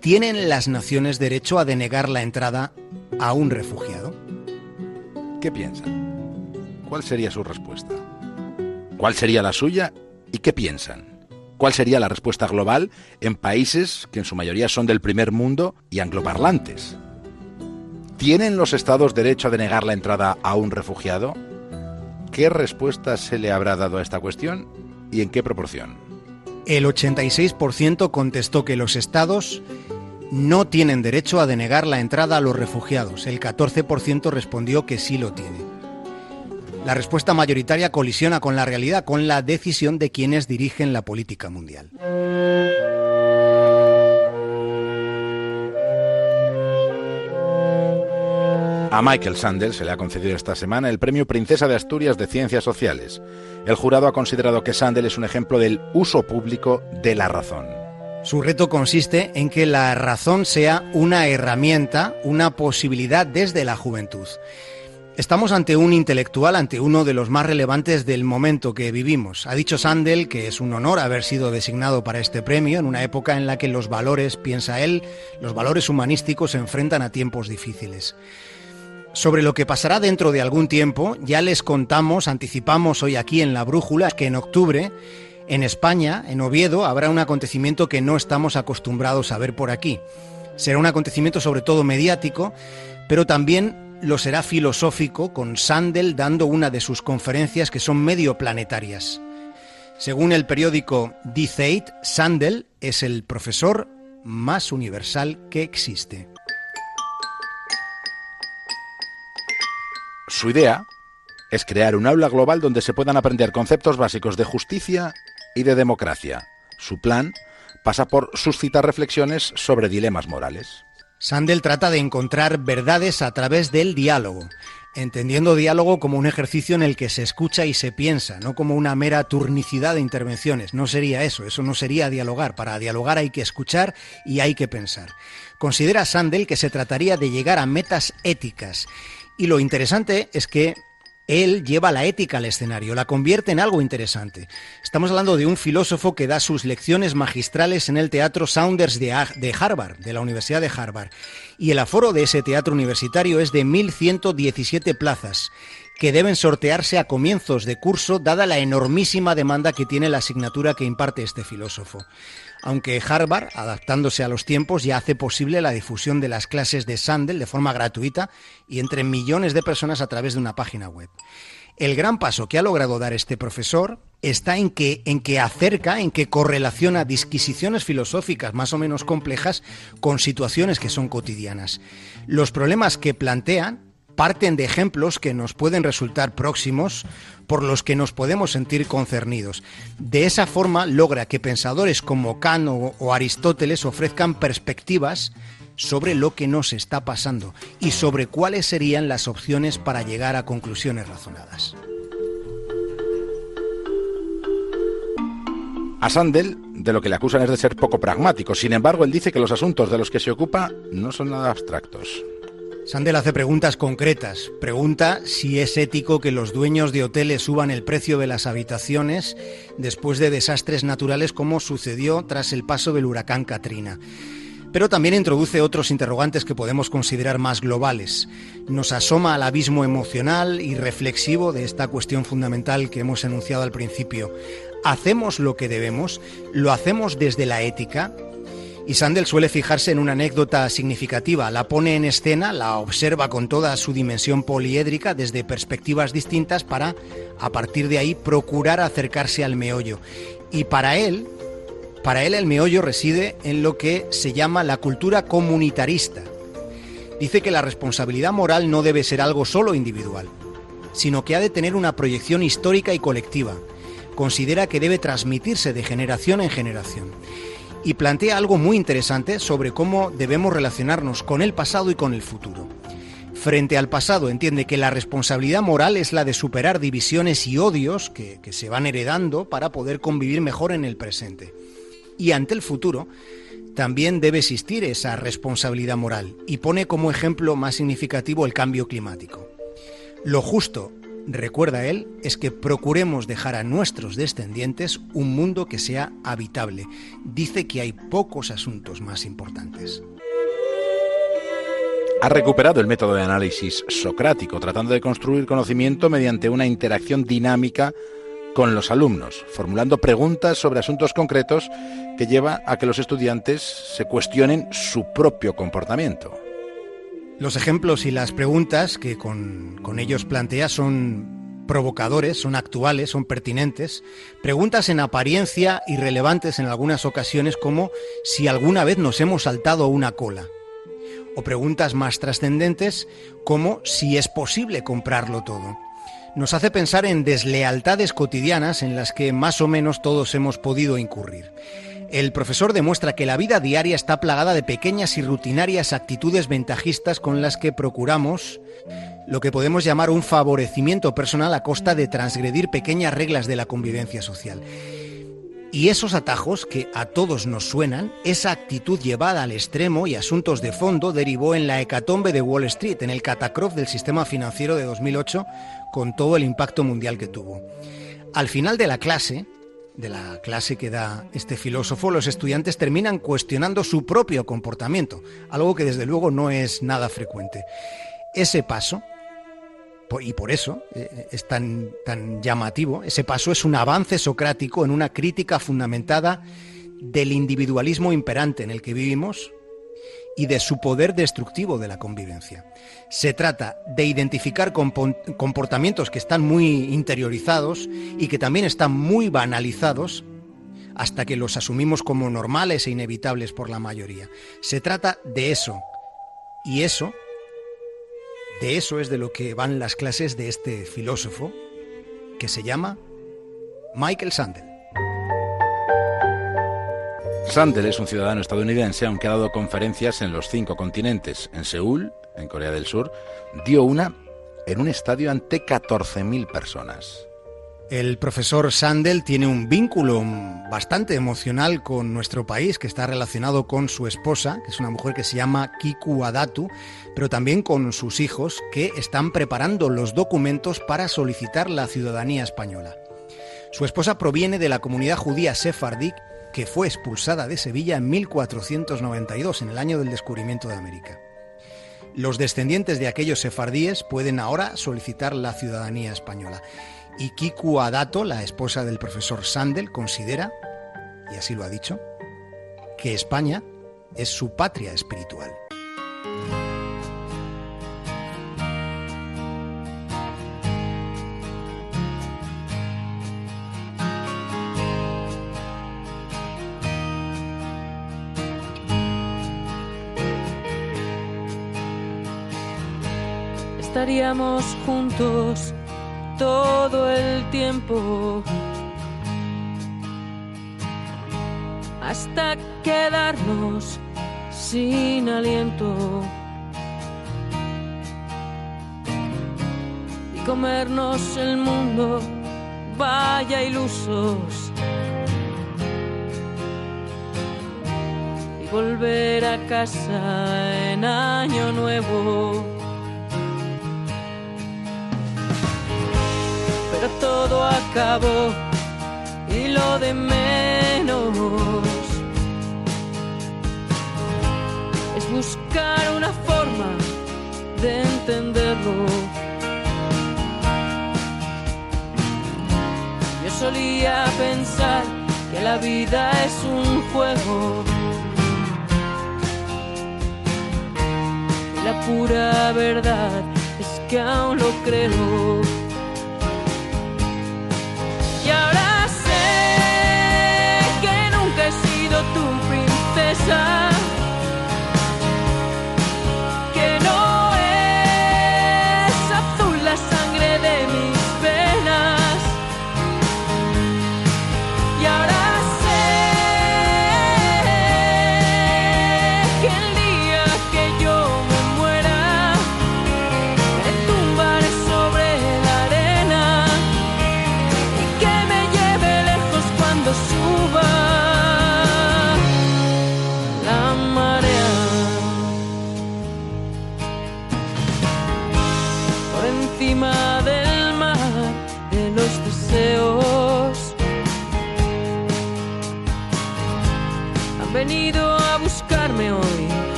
Speaker 18: ¿Tienen las naciones derecho a denegar la entrada a un refugiado?
Speaker 19: ¿Qué piensan? ¿Cuál sería su respuesta? ¿Cuál sería la suya y qué piensan? ¿Cuál sería la respuesta global en países que en su mayoría son del primer mundo y angloparlantes? ¿Tienen los estados derecho a denegar la entrada a un refugiado? ¿Qué respuesta se le habrá dado a esta cuestión y en qué proporción?
Speaker 18: El 86% contestó que los estados no tienen derecho a denegar la entrada a los refugiados. El 14% respondió que sí lo tiene. La respuesta mayoritaria colisiona con la realidad, con la decisión de quienes dirigen la política mundial.
Speaker 19: A Michael Sandel se le ha concedido esta semana el Premio Princesa de Asturias de Ciencias Sociales. El jurado ha considerado que Sandel es un ejemplo del uso público de la razón.
Speaker 18: Su reto consiste en que la razón sea una herramienta, una posibilidad desde la juventud. Estamos ante un intelectual, ante uno de los más relevantes del momento que vivimos. Ha dicho Sandel que es un honor haber sido designado para este premio en una época en la que los valores, piensa él, los valores humanísticos se enfrentan a tiempos difíciles. Sobre lo que pasará dentro de algún tiempo, ya les contamos, anticipamos hoy aquí en La Brújula, que en octubre, en España, en Oviedo, habrá un acontecimiento que no estamos acostumbrados a ver por aquí. Será un acontecimiento sobre todo mediático, pero también lo será filosófico, con Sandel dando una de sus conferencias que son medio planetarias. Según el periódico The Sandel es el profesor más universal que existe.
Speaker 19: Su idea es crear un aula global donde se puedan aprender conceptos básicos de justicia y de democracia. Su plan pasa por suscitar reflexiones sobre dilemas morales.
Speaker 18: Sandel trata de encontrar verdades a través del diálogo, entendiendo diálogo como un ejercicio en el que se escucha y se piensa, no como una mera turnicidad de intervenciones. No sería eso, eso no sería dialogar. Para dialogar hay que escuchar y hay que pensar. Considera Sandel que se trataría de llegar a metas éticas y lo interesante es que él lleva la ética al escenario, la convierte en algo interesante. Estamos hablando de un filósofo que da sus lecciones magistrales en el Teatro Saunders de, Harvard, de la Universidad de Harvard. Y el aforo de ese teatro universitario es de 1.117 plazas, que deben sortearse a comienzos de curso, dada la enormísima demanda que tiene la asignatura que imparte este filósofo aunque Harvard, adaptándose a los tiempos, ya hace posible la difusión de las clases de Sandel de forma gratuita y entre millones de personas a través de una página web. El gran paso que ha logrado dar este profesor está en que, en que acerca, en que correlaciona disquisiciones filosóficas más o menos complejas con situaciones que son cotidianas. Los problemas que plantean parten de ejemplos que nos pueden resultar próximos, por los que nos podemos sentir concernidos. De esa forma logra que pensadores como Kant o, Aristóteles ofrezcan perspectivas sobre lo que nos está pasando y sobre cuáles serían las opciones para llegar a conclusiones razonadas.
Speaker 19: A Sandel, de lo que le acusan es de ser poco pragmático. Sin embargo, él dice que los asuntos de los que se ocupa no son nada abstractos.
Speaker 18: Sandel hace preguntas concretas. Pregunta si es ético que los dueños de hoteles suban el precio de las habitaciones después de desastres naturales como sucedió tras el paso del huracán Katrina. Pero también introduce otros interrogantes que podemos considerar más globales. Nos asoma al abismo emocional y reflexivo de esta cuestión fundamental que hemos enunciado al principio. ¿Hacemos lo que debemos? ¿Lo hacemos desde la ética? Y Sandel suele fijarse en una anécdota significativa, la pone en escena, la observa con toda su dimensión poliédrica desde perspectivas distintas para, a partir de ahí, procurar acercarse al meollo. Y para él, para él el meollo reside en lo que se llama la cultura comunitarista. Dice que la responsabilidad moral no debe ser algo solo individual, sino que ha de tener una proyección histórica y colectiva. Considera que debe transmitirse de generación en generación y plantea algo muy interesante sobre cómo debemos relacionarnos con el pasado y con el futuro. frente al pasado entiende que la responsabilidad moral es la de superar divisiones y odios que, se van heredando para poder convivir mejor en el presente. Y ante el futuro, también debe existir esa responsabilidad moral y pone como ejemplo más significativo el cambio climático. Lo justo, recuerda él, es que procuremos dejar a nuestros descendientes un mundo que sea habitable. Dice que hay pocos asuntos más importantes
Speaker 19: ha recuperado el método de análisis socrático, tratando de construir conocimiento mediante una interacción dinámica con los alumnos, formulando preguntas sobre asuntos concretos que lleva a que los estudiantes se cuestionen su propio comportamiento.
Speaker 18: Los ejemplos y las preguntas que con, ellos plantea son provocadores, son actuales, son pertinentes, preguntas en apariencia irrelevantes en algunas ocasiones como si alguna vez nos hemos saltado una cola o preguntas más trascendentes como si es posible comprarlo todo. Nos hace pensar en deslealtades cotidianas en las que más o menos todos hemos podido incurrir. El profesor demuestra que la vida diaria está plagada de pequeñas y rutinarias actitudes ventajistas con las que procuramos lo que podemos llamar un favorecimiento personal a costa de transgredir pequeñas reglas de la convivencia social. Y esos atajos que a todos nos suenan, esa actitud llevada al extremo y asuntos de fondo derivó en la hecatombe de Wall Street, en el catacrof del sistema financiero de 2008, con todo el impacto mundial que tuvo. Al final de la clase, de la clase que da este filósofo, los estudiantes terminan cuestionando su propio comportamiento, algo que desde luego no es nada frecuente. Ese paso, y por eso eh, es tan, tan llamativo, ese paso es un avance socrático en una crítica fundamentada del individualismo imperante en el que vivimos y de su poder destructivo de la convivencia. Se trata de identificar comportamientos que están muy interiorizados y que también están muy banalizados hasta que los asumimos como normales e inevitables por la mayoría. Se trata de eso. Y eso de eso es de lo que van las clases de este filósofo que se llama Michael Sandel.
Speaker 19: Sandel es un ciudadano estadounidense, aunque ha dado conferencias en los cinco continentes. En Seúl, en Corea del Sur, dio una en un estadio ante 14.000 personas.
Speaker 18: El profesor Sandel tiene un vínculo bastante emocional con nuestro país, que está relacionado con su esposa, que es una mujer que se llama Kiku Adatu, pero también con sus hijos, que están preparando los documentos para solicitar la ciudadanía española. Su esposa proviene de la comunidad judía sefardí, que fue expulsada de Sevilla en 1492, en el año del descubrimiento de América. Los descendientes de aquellos sefardíes pueden ahora solicitar la ciudadanía española. Y Kiku Adato, la esposa del profesor Sandel, considera, y así lo ha dicho, que España es su patria espiritual.
Speaker 20: Estaríamos juntos todo el tiempo hasta quedarnos sin aliento y comernos el mundo, vaya ilusos. Y volver a casa en año nuevo. Todo acabó y lo de menos es buscar una forma de entenderlo. Yo solía pensar que la vida es un juego. La pura verdad es que aún lo creo. Y ahora sé que nunca he sido tu princesa. venido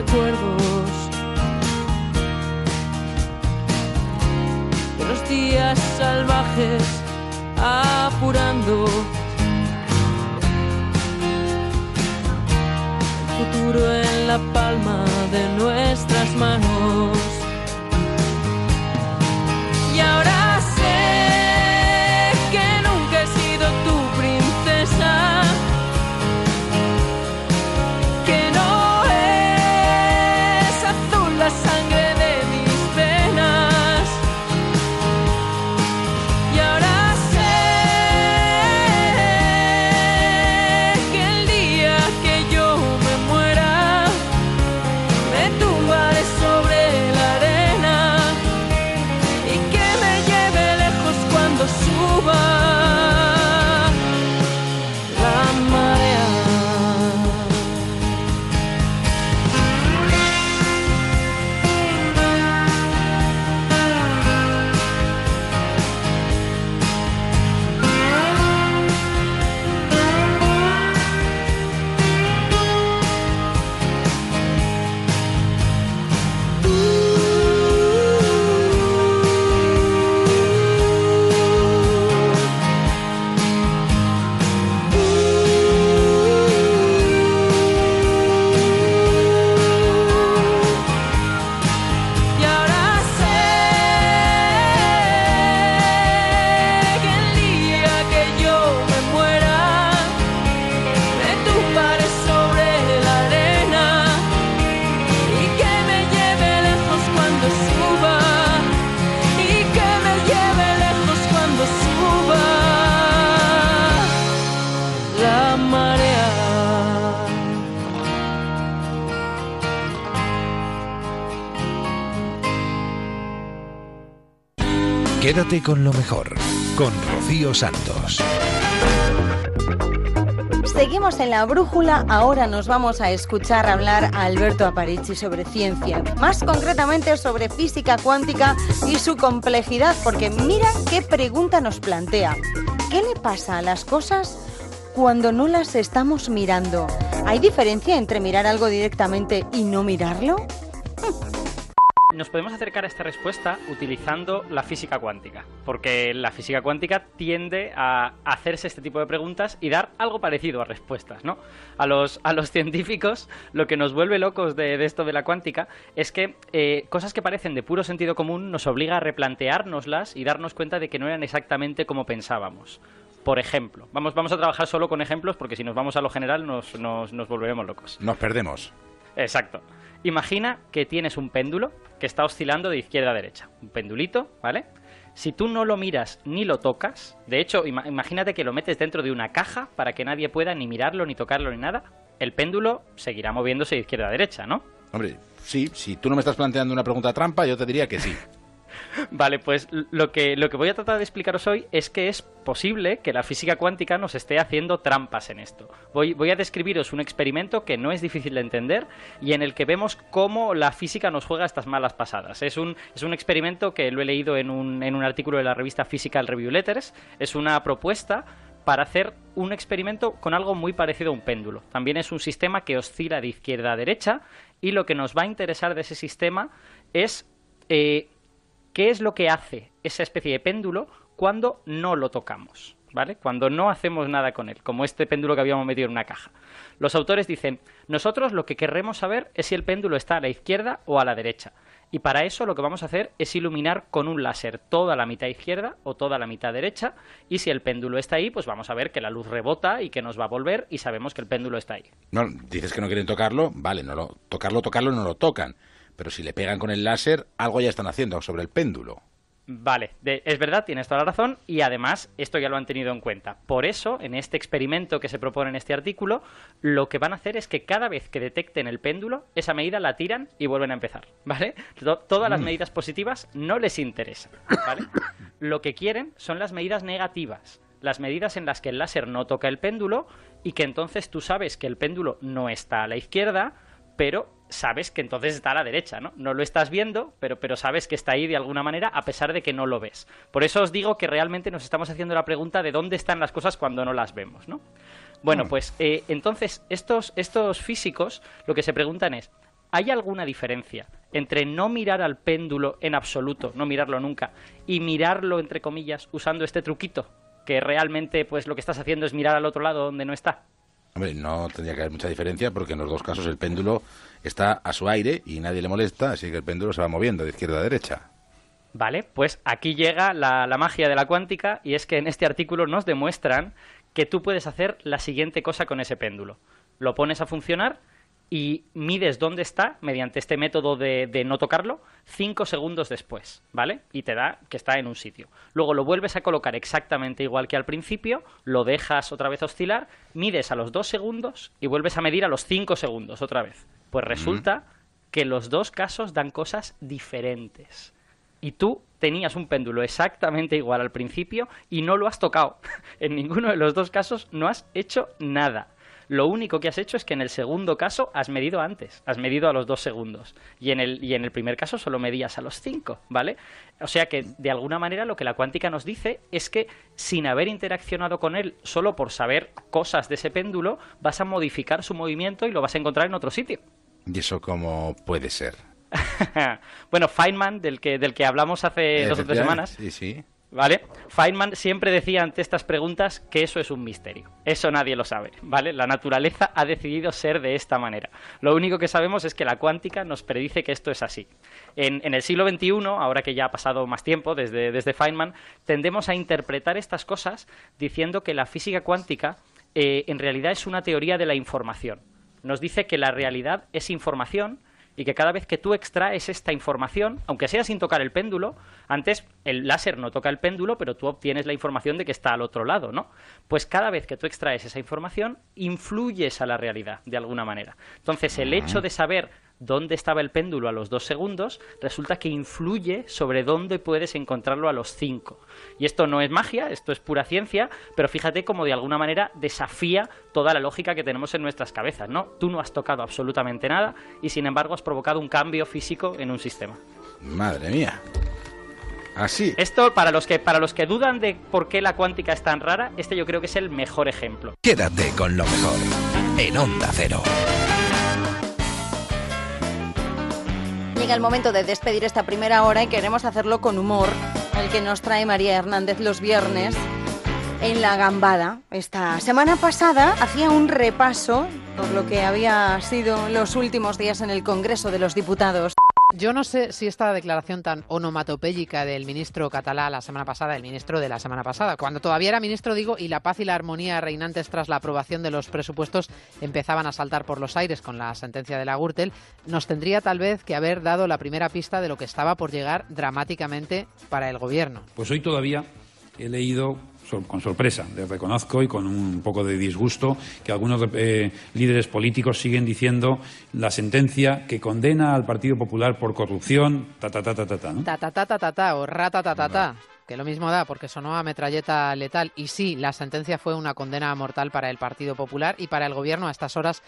Speaker 20: recuerdos. De los días salvajes
Speaker 2: con lo mejor, con Rocío Santos.
Speaker 8: Seguimos en la brújula, ahora nos vamos a escuchar hablar a Alberto Aparici sobre ciencia, más concretamente sobre física cuántica y su complejidad, porque mira qué pregunta nos plantea. ¿Qué le pasa a las cosas cuando no las estamos mirando? ¿Hay diferencia entre mirar algo directamente y no mirarlo?
Speaker 21: Nos podemos acercar a esta respuesta utilizando la física cuántica, porque la física cuántica tiende a hacerse este tipo de preguntas y dar algo parecido a respuestas, ¿no? A los, a los científicos lo que nos vuelve locos de, de esto de la cuántica es que eh, cosas que parecen de puro sentido común nos obliga a replanteárnoslas y darnos cuenta de que no eran exactamente como pensábamos. Por ejemplo, vamos, vamos a trabajar solo con ejemplos porque si nos vamos a lo general nos, nos, nos volveremos locos.
Speaker 19: Nos perdemos.
Speaker 21: Exacto. Imagina que tienes un péndulo que está oscilando de izquierda a derecha. Un pendulito, ¿vale? Si tú no lo miras ni lo tocas, de hecho, ima- imagínate que lo metes dentro de una caja para que nadie pueda ni mirarlo, ni tocarlo, ni nada, el péndulo seguirá moviéndose de izquierda a derecha, ¿no?
Speaker 19: Hombre, sí, si tú no me estás planteando una pregunta trampa, yo te diría que sí.
Speaker 21: Vale, pues lo que, lo que voy a tratar de explicaros hoy es que es posible que la física cuántica nos esté haciendo trampas en esto. Voy, voy a describiros un experimento que no es difícil de entender y en el que vemos cómo la física nos juega estas malas pasadas. Es un, es un experimento que lo he leído en un, en un artículo de la revista Physical Review Letters. Es una propuesta para hacer un experimento con algo muy parecido a un péndulo. También es un sistema que oscila de izquierda a derecha y lo que nos va a interesar de ese sistema es eh, qué es lo que hace esa especie de péndulo cuando no lo tocamos, ¿vale? Cuando no hacemos nada con él, como este péndulo que habíamos metido en una caja. Los autores dicen, nosotros lo que querremos saber es si el péndulo está a la izquierda o a la derecha. Y para eso lo que vamos a hacer es iluminar con un láser toda la mitad izquierda o toda la mitad derecha. Y si el péndulo está ahí, pues vamos a ver que la luz rebota y que nos va a volver y sabemos que el péndulo está ahí.
Speaker 19: No, dices que no quieren tocarlo, vale, no lo, tocarlo, tocarlo, no lo tocan. Pero si le pegan con el láser, algo ya están haciendo sobre el péndulo.
Speaker 21: Vale, de- es verdad, tienes toda la razón y además esto ya lo han tenido en cuenta. Por eso, en este experimento que se propone en este artículo, lo que van a hacer es que cada vez que detecten el péndulo, esa medida la tiran y vuelven a empezar, ¿vale? To- todas las
Speaker 22: Mm.
Speaker 21: medidas positivas no les interesan, ¿vale? Lo que quieren son las medidas negativas, las medidas en las que el láser no toca el péndulo y que entonces tú sabes que el péndulo no está a la izquierda, pero sabes que entonces está a la derecha, ¿no? No lo estás viendo, pero, pero sabes que está ahí de alguna manera a pesar de que no lo ves. Por eso os digo que realmente nos estamos haciendo la pregunta de dónde están las cosas cuando no las vemos, ¿no? Bueno, pues eh, entonces estos, estos físicos lo que se preguntan es, ¿hay alguna diferencia entre no mirar al péndulo en absoluto, no mirarlo nunca, y mirarlo entre comillas usando este truquito? Que realmente pues lo que estás haciendo es mirar al otro lado donde no está.
Speaker 19: Hombre, no tendría que haber mucha diferencia porque en los dos casos el péndulo está a su aire y nadie le molesta, así que el péndulo se va moviendo de izquierda a derecha.
Speaker 21: Vale, pues aquí llega la, la magia de la cuántica y es que en este artículo nos demuestran que tú puedes hacer la siguiente cosa con ese péndulo. Lo pones a funcionar y mides dónde está mediante este método de, de, no tocarlo cinco segundos después, ¿vale? Y te da que está en un sitio. Luego lo vuelves a colocar exactamente igual que al principio, lo dejas otra vez oscilar, mides a los dos segundos y vuelves a medir a los cinco segundos otra vez. Pues resulta que los dos casos dan cosas diferentes. Y tú tenías un péndulo exactamente igual al principio y no lo has tocado. en ninguno de los dos casos no has hecho nada. Lo único que has hecho es que en el segundo caso has medido antes, has medido a los dos segundos. Y en el, y en el primer caso solo medías a los cinco, ¿vale? O sea que, de alguna manera, lo que la cuántica nos dice es que sin haber interaccionado con él solo por saber cosas de ese péndulo, vas a modificar su movimiento y lo vas a encontrar en otro sitio.
Speaker 19: ¿Y eso cómo puede ser?
Speaker 21: bueno, Feynman, del que, del que hablamos hace dos o tres semanas.
Speaker 19: Sí, sí.
Speaker 21: ¿Vale? Feynman siempre decía ante estas preguntas que eso es un misterio. Eso nadie lo sabe, ¿vale? La naturaleza ha decidido ser de esta manera. Lo único que sabemos es que la cuántica nos predice que esto es así. En, el siglo XXI, ahora que ya ha pasado más tiempo desde, desde Feynman, tendemos a interpretar estas cosas diciendo que la física cuántica eh, en realidad es una teoría de la información. Nos dice que la realidad es información y que cada vez que tú extraes esta información, aunque sea sin tocar el péndulo, antes el láser no toca el péndulo, pero tú obtienes la información de que está al otro lado, ¿no? Pues cada vez que tú extraes esa información, influyes a la realidad, de alguna manera. Entonces, el hecho de saber dónde estaba el péndulo a los dos segundos, resulta que influye sobre dónde puedes encontrarlo a los cinco. Y esto no es magia, esto es pura ciencia, pero fíjate cómo de alguna manera desafía toda la lógica que tenemos en nuestras cabezas, ¿no? Tú no has tocado absolutamente nada y sin embargo has provocado un cambio físico en un sistema.
Speaker 19: Madre mía. Así.
Speaker 21: Esto, para los que, para los que dudan de por qué la cuántica es tan rara, este yo creo que es el mejor ejemplo.
Speaker 2: Quédate con lo mejor en Onda Cero.
Speaker 8: Llega el momento de despedir esta primera hora y queremos hacerlo con humor, el que nos trae María Hernández los viernes en La Gambada. Esta semana pasada hacía un repaso por lo que había sido los últimos días en el Congreso de los Diputados.
Speaker 23: Yo no sé si esta declaración tan onomatopéyica del ministro catalá la semana pasada, el ministro de la semana pasada, cuando todavía era ministro, digo, y la paz y la armonía reinantes tras la aprobación de los presupuestos empezaban a saltar por los aires con la sentencia de la Gürtel, nos tendría tal vez que haber dado la primera pista de lo que estaba por llegar dramáticamente para el gobierno.
Speaker 22: Pues hoy todavía he leído con sorpresa, les reconozco y con un poco de disgusto, que algunos eh, líderes políticos siguen diciendo la sentencia que condena al Partido Popular por corrupción, ta ta ta ta ta, ta, ¿no?
Speaker 23: Ta ta ta ta ta ta o rata ta ta ta. Que lo mismo da porque sonó a metralleta letal. Y sí, la sentencia fue una condena mortal para el Partido Popular y para el gobierno a estas horas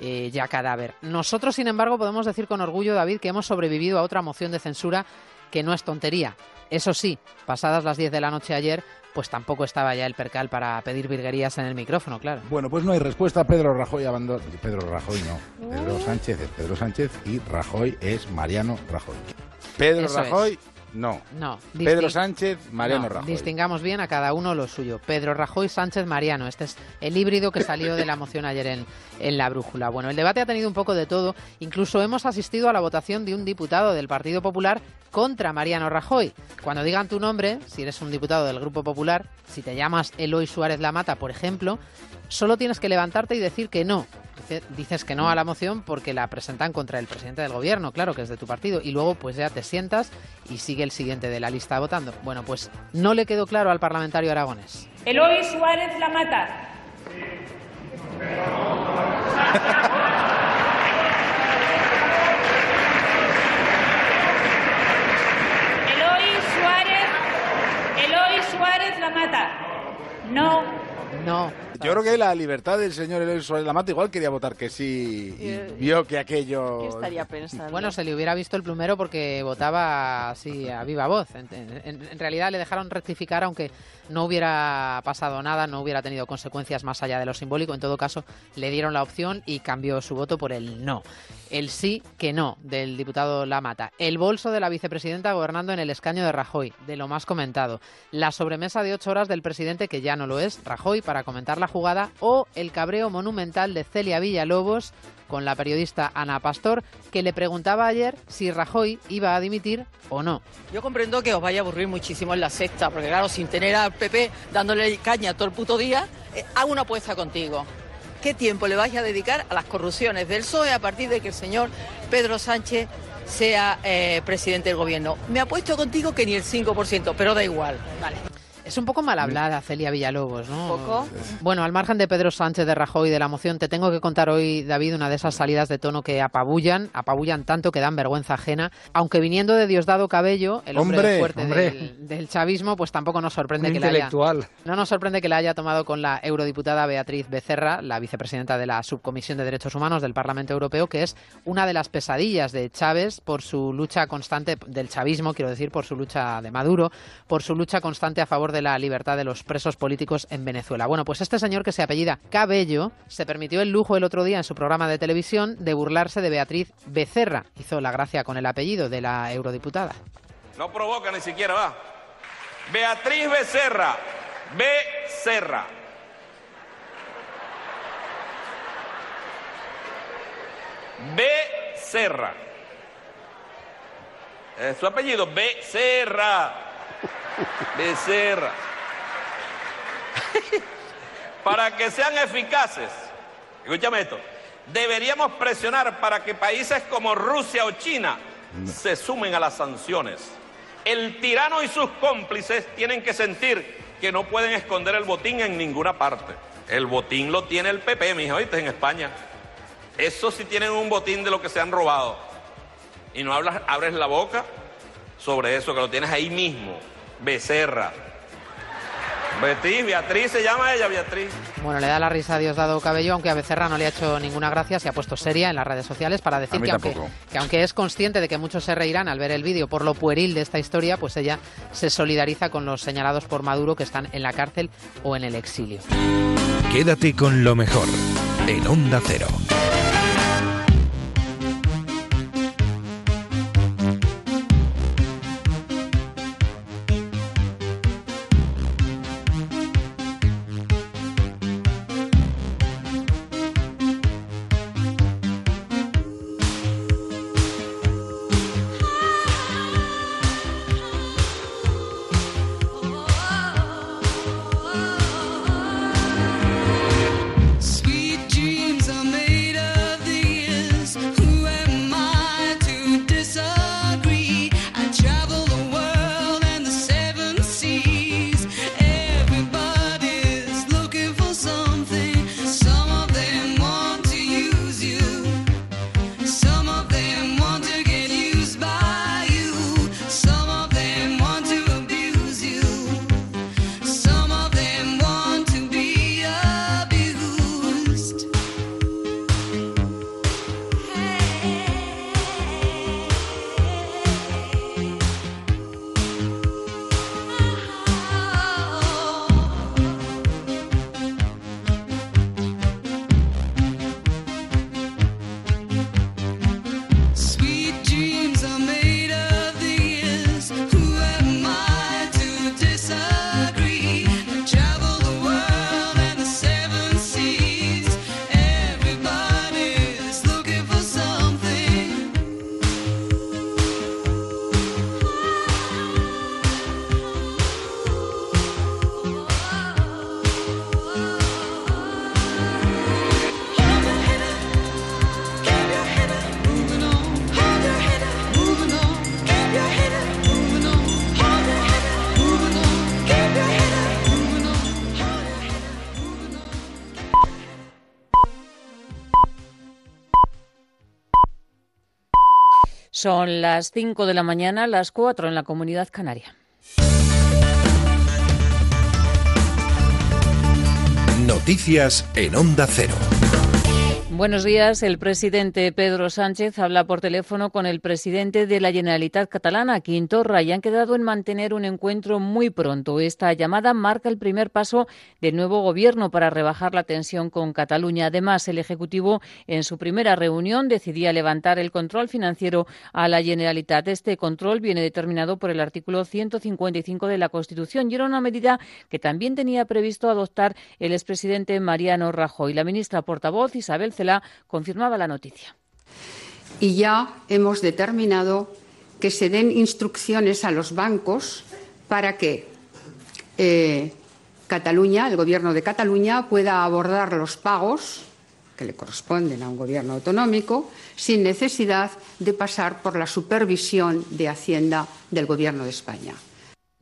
Speaker 23: eh, ya cadáver. Nosotros, sin embargo, podemos decir con orgullo, David, que hemos sobrevivido a otra moción de censura que no es tontería. Eso sí, pasadas las 10 de la noche ayer, pues tampoco estaba ya el percal para pedir virguerías en el micrófono, claro.
Speaker 19: Bueno, pues no hay respuesta. Pedro Rajoy abandona. Pedro Rajoy no. Pedro Sánchez es Pedro Sánchez y Rajoy es Mariano Rajoy. Pedro
Speaker 23: Eso es.
Speaker 19: No.
Speaker 23: No.
Speaker 19: Pedro Sánchez, Mariano
Speaker 23: No,
Speaker 19: Rajoy.
Speaker 23: Distingamos bien a cada uno lo suyo. Pedro Rajoy, Sánchez, Mariano. Este es el híbrido que salió de la moción ayer en, en la brújula. Bueno, el debate ha tenido un poco de todo. Incluso hemos asistido a la votación de un diputado del Partido Popular contra Mariano Rajoy. Cuando digan tu nombre, si eres un diputado del Grupo Popular, si te llamas Eloy Suárez Lamata, por ejemplo, solo tienes que levantarte y decir que no. Dice- Dices que no a la moción porque la presentan contra el presidente del gobierno, claro, que es de tu partido, y luego pues ya te sientas y sigue el siguiente de la lista votando. Bueno, pues no le quedó claro al parlamentario aragonés.
Speaker 24: Eloy Suárez Lamata. Eloy Suárez, Eloy Suárez Lamata. No
Speaker 23: No.
Speaker 19: Yo creo que la libertad del señor Eloy Suárez Lamata igual quería votar que sí y
Speaker 25: Eh,
Speaker 19: vio que aquello...
Speaker 25: ¿Qué estaría pensando?
Speaker 23: Bueno, se le hubiera visto el plumero porque votaba así a viva voz. En, en- en realidad le dejaron rectificar aunque no hubiera pasado nada, no hubiera tenido consecuencias más allá de lo simbólico. En todo caso, le dieron la opción y cambió su voto por el no. El sí que no del diputado Lamata. El bolso de la vicepresidenta gobernando en el escaño de Rajoy, de lo más comentado. La sobremesa de ocho horas del presidente, que ya no lo es, Rajoy, para comentar la jugada. O el cabreo monumental de Celia Villalobos con la periodista Ana Pastor, que le preguntaba ayer si Rajoy iba a dimitir o no.
Speaker 26: Yo comprendo que os vaya a aburrir muchísimo en la sexta, porque claro, sin tener al PP dándole caña todo el puto día, eh, hago una apuesta contigo. ¿Qué tiempo le vais a dedicar a las corrupciones del PSOE a partir de que el señor Pedro Sánchez sea eh, presidente del gobierno? Me apuesto contigo que ni el 5%, pero da igual. Vale.
Speaker 23: Es un poco mal hablada Celia Villalobos, ¿no?
Speaker 25: poco?
Speaker 23: Bueno, al margen de Pedro Sánchez, de Rajoy y de la moción, te tengo que contar hoy, David, una de esas salidas de tono que apabullan, apabullan tanto que dan vergüenza ajena. Aunque viniendo de Diosdado Cabello, el hombre,
Speaker 27: Hombre,
Speaker 23: fuerte
Speaker 27: hombre.
Speaker 23: Del, del chavismo, pues tampoco nos sorprende
Speaker 27: Un
Speaker 23: que le haya...
Speaker 27: intelectual.
Speaker 23: No nos sorprende que la haya tomado con la eurodiputada Beatriz Becerra, la vicepresidenta de la Subcomisión de Derechos Humanos del Parlamento Europeo, que es una de las pesadillas de Chávez por su lucha constante, del chavismo, quiero decir, por su lucha de Maduro, por su lucha constante a favor de la libertad de los presos políticos en Venezuela. Bueno, pues este señor que se apellida Cabello se permitió el lujo el otro día en su programa de televisión de burlarse de Beatriz Becerra. Hizo la gracia con el apellido de la eurodiputada.
Speaker 28: No provoca ni siquiera, va. Beatriz Becerra. Becerra. Becerra. Es su apellido, Becerra. Becerra. para que sean eficaces, escúchame esto, deberíamos presionar para que países como Rusia o China se sumen a las sanciones. El tirano y sus cómplices tienen que sentir que no pueden esconder el botín en ninguna parte. El botín lo tiene el PP, mijo, ¿oíste? En España. Eso sí tienen un botín de lo que se han robado. Y no hablas, abres la boca sobre eso, que lo tienes ahí mismo. Becerra. Beatriz, Beatriz se llama ella, Beatriz.
Speaker 23: Bueno, le da la risa a Diosdado Cabello, aunque a Becerra no le ha hecho ninguna gracia, se ha puesto seria en las redes sociales para decir que aunque, que aunque es consciente de que muchos se reirán al ver el vídeo por lo pueril de esta historia, pues ella se solidariza con los señalados por Maduro que están en la cárcel o en el exilio.
Speaker 29: Quédate con lo mejor en Onda Cero.
Speaker 1: Son las 5 de la mañana, las 4 en la comunidad canaria.
Speaker 2: Noticias en Onda Cero.
Speaker 1: Buenos días. El presidente Pedro Sánchez habla por teléfono con el presidente de la Generalitat Catalana, Quintorra, y han quedado en mantener un encuentro muy pronto. Esta llamada marca el primer paso del nuevo gobierno para rebajar la tensión con Cataluña. Además, el Ejecutivo, en su primera reunión, decidía levantar el control financiero a la Generalitat. Este control viene determinado por el artículo 155 de la Constitución y era una medida que también tenía previsto adoptar el expresidente Mariano Rajoy. La ministra portavoz, Isabel Confirmaba la noticia.
Speaker 30: Y ya hemos determinado que se den instrucciones a los bancos para que eh, Cataluña, el Gobierno de Cataluña, pueda abordar los pagos que le corresponden a un gobierno autonómico sin necesidad de pasar por la supervisión de Hacienda del Gobierno de España.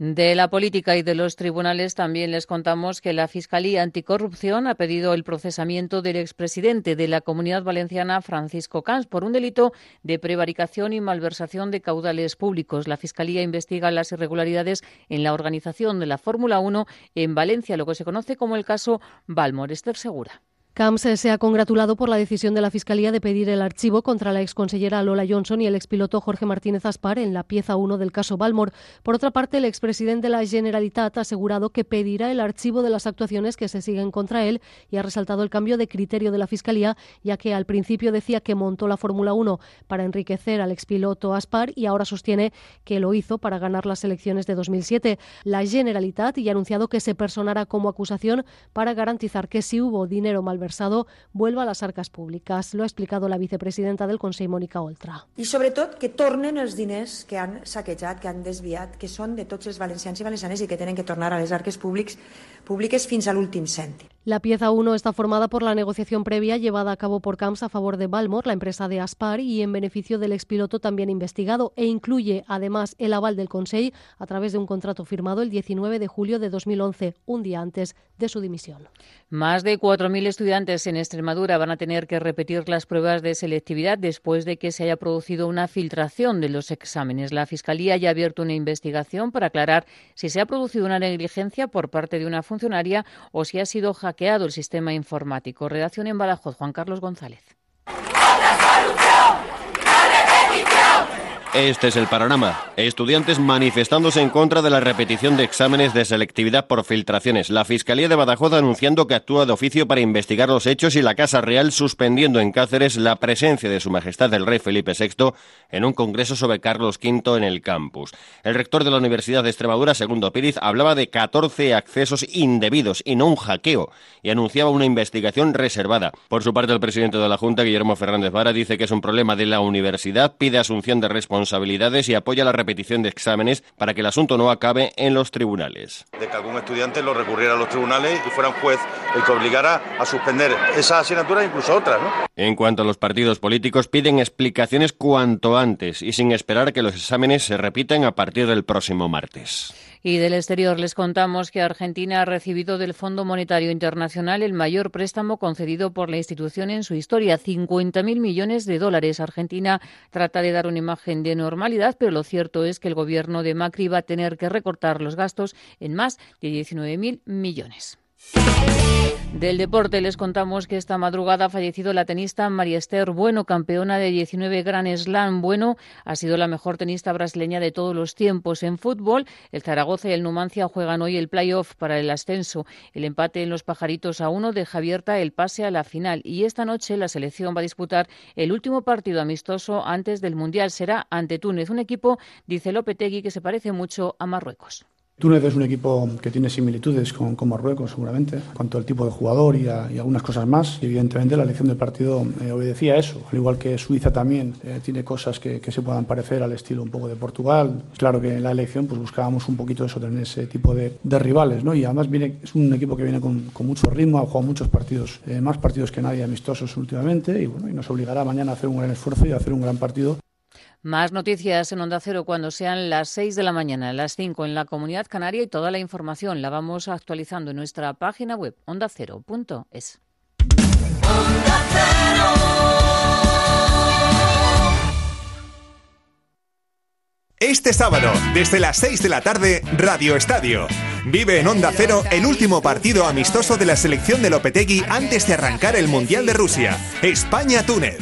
Speaker 1: De la política y de los tribunales también les contamos que la Fiscalía Anticorrupción ha pedido el procesamiento del expresidente de la Comunidad Valenciana, Francisco Cans, por un delito de prevaricación y malversación de caudales públicos. La Fiscalía investiga las irregularidades en la organización de la Fórmula 1 en Valencia, lo que se conoce como el caso Balmor. Esther Segura.
Speaker 31: Camps se ha congratulado por la decisión de la Fiscalía de pedir el archivo contra la exconsellera Lola Johnson y el expiloto Jorge Martínez Aspar en la pieza 1 del caso Balmor. Por otra parte, el expresidente de la Generalitat ha asegurado que pedirá el archivo de las actuaciones que se siguen contra él y ha resaltado el cambio de criterio de la Fiscalía, ya que al principio decía que montó la Fórmula 1 para enriquecer al expiloto Aspar y ahora sostiene que lo hizo para ganar las elecciones de 2007. La Generalitat ya ha anunciado que se personará como acusación para garantizar que si hubo dinero mal versado vuelva a les arques públiques. Lo ha explicado la vicepresidenta del Consell, Mònica Oltra.
Speaker 32: I sobretot que tornen els diners que han saquejat, que han desviat, que són de tots els valencians i valencianes i que tenen que tornar a les arques públics, públiques fins a l'últim cèntim.
Speaker 31: La pieza 1 está formada por la negociación previa llevada a cabo por Camps a favor de Balmor, la empresa de Aspar, y en beneficio del expiloto también investigado, e incluye además el aval del Consell a través de un contrato firmado el 19 de julio de 2011, un día antes de su dimisión.
Speaker 1: Más de 4.000 estudiantes en Extremadura van a tener que repetir las pruebas de selectividad después de que se haya producido una filtración de los exámenes. La Fiscalía ya ha abierto una investigación para aclarar si se ha producido una negligencia por parte de una o si ha sido hackeado el sistema informático. Redacción en Badajoz, Juan Carlos González.
Speaker 33: Este es el panorama. Estudiantes manifestándose en contra de la repetición de exámenes de selectividad por filtraciones. La Fiscalía de Badajoz anunciando que actúa de oficio para investigar los hechos y la Casa Real suspendiendo en Cáceres la presencia de Su Majestad el Rey Felipe VI en un congreso sobre Carlos V en el campus. El rector de la Universidad de Extremadura, Segundo Píriz, hablaba de 14 accesos indebidos y no un hackeo y anunciaba una investigación reservada. Por su parte, el presidente de la Junta, Guillermo Fernández Vara, dice que es un problema de la universidad, pide asunción de responsabilidad responsabilidades y apoya la repetición de exámenes para que el asunto no acabe en los tribunales.
Speaker 34: De que algún estudiante lo recurriera a los tribunales y fuera un juez el que obligara a suspender esa asignatura e incluso otras. ¿no?
Speaker 33: En cuanto a los partidos políticos, piden explicaciones cuanto antes y sin esperar que los exámenes se repitan a partir del próximo martes.
Speaker 1: Y del exterior les contamos que Argentina ha recibido del Fondo Monetario Internacional el mayor préstamo concedido por la institución en su historia, 50.000 millones de dólares. Argentina trata de dar una imagen de normalidad, pero lo cierto es que el gobierno de Macri va a tener que recortar los gastos en más de 19.000 millones. Del deporte les contamos que esta madrugada ha fallecido la tenista María Esther Bueno, campeona de 19 Grand Slam. Bueno ha sido la mejor tenista brasileña de todos los tiempos. En fútbol, el Zaragoza y el Numancia juegan hoy el playoff para el ascenso. El empate en los pajaritos a uno deja abierta el pase a la final. Y esta noche la selección va a disputar el último partido amistoso antes del Mundial. Será ante Túnez, un equipo, dice Lopetegui, que se parece mucho a Marruecos.
Speaker 35: Túnez es un equipo que tiene similitudes con, Marruecos, seguramente, en cuanto al tipo de jugador y, algunas cosas más. Evidentemente, la elección del partido eh, obedecía a eso. Al igual que Suiza también eh, tiene cosas que, se puedan parecer al estilo un poco de Portugal. Claro que en la elección pues buscábamos un poquito eso, tener ese tipo de, rivales. ¿no? Y además viene, es un equipo que viene con, con mucho ritmo, ha jugado muchos partidos, eh, más partidos que nadie amistosos últimamente. Y, bueno, y nos obligará mañana a hacer un gran esfuerzo y a hacer un gran partido.
Speaker 1: Más noticias en Onda Cero cuando sean las 6 de la mañana, las 5 en la Comunidad Canaria y toda la información la vamos actualizando en nuestra página web ondacero.es.
Speaker 36: Este sábado, desde las 6 de la tarde, Radio Estadio. Vive en Onda Cero el último partido amistoso de la selección de Lopetegui antes de arrancar el Mundial de Rusia, España-Túnez.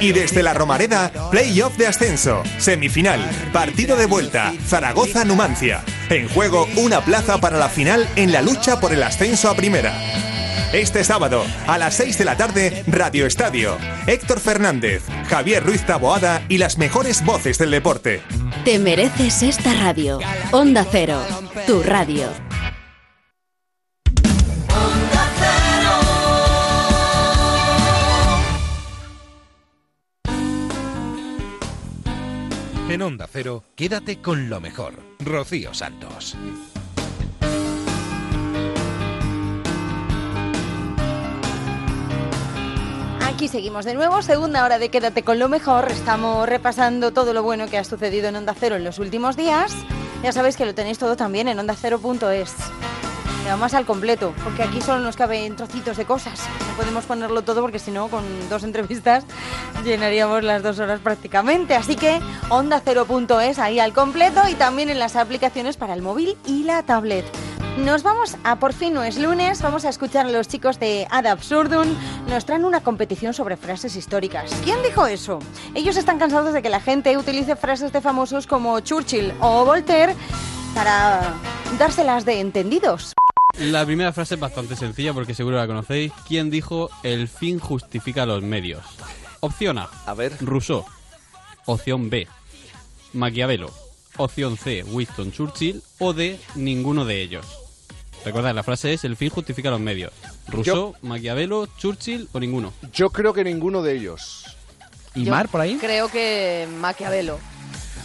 Speaker 36: Y desde la Romareda, playoff de ascenso, semifinal, partido de vuelta, Zaragoza-Numancia. En juego, una plaza para la final en la lucha por el ascenso a primera. Este sábado, a las 6 de la tarde, Radio Estadio. Héctor Fernández, Javier Ruiz Taboada y las mejores voces del deporte.
Speaker 37: Te mereces esta radio. Onda Cero, tu radio.
Speaker 2: En Onda Cero, quédate con lo mejor. Rocío Santos.
Speaker 8: Aquí seguimos de nuevo, segunda hora de Quédate con lo mejor. Estamos repasando todo lo bueno que ha sucedido en Onda Cero en los últimos días. Ya sabéis que lo tenéis todo también en ondacero.es. Vamos al completo, porque aquí solo nos caben trocitos de cosas. No podemos ponerlo todo porque si no, con dos entrevistas llenaríamos las dos horas prácticamente. Así que ondacero.es ahí al completo y también en las aplicaciones para el móvil y la tablet. Nos vamos a Por fin no es lunes, vamos a escuchar a los chicos de Ad Absurdum. Nos traen una competición sobre frases históricas. ¿Quién dijo eso? Ellos están cansados de que la gente utilice frases de famosos como Churchill o Voltaire para dárselas de entendidos.
Speaker 38: La primera frase es bastante sencilla porque seguro la conocéis. ¿Quién dijo el fin justifica los medios? Opción A.
Speaker 32: A ver.
Speaker 38: Rousseau. Opción B. Maquiavelo. Opción C. Winston Churchill. O D. Ninguno de ellos. Recordad, la frase es el fin justifica los medios. Rousseau, Maquiavelo, Churchill o ninguno.
Speaker 32: Yo creo que ninguno de ellos.
Speaker 39: ¿Y
Speaker 40: Yo
Speaker 39: Mar por ahí?
Speaker 40: Creo que Maquiavelo.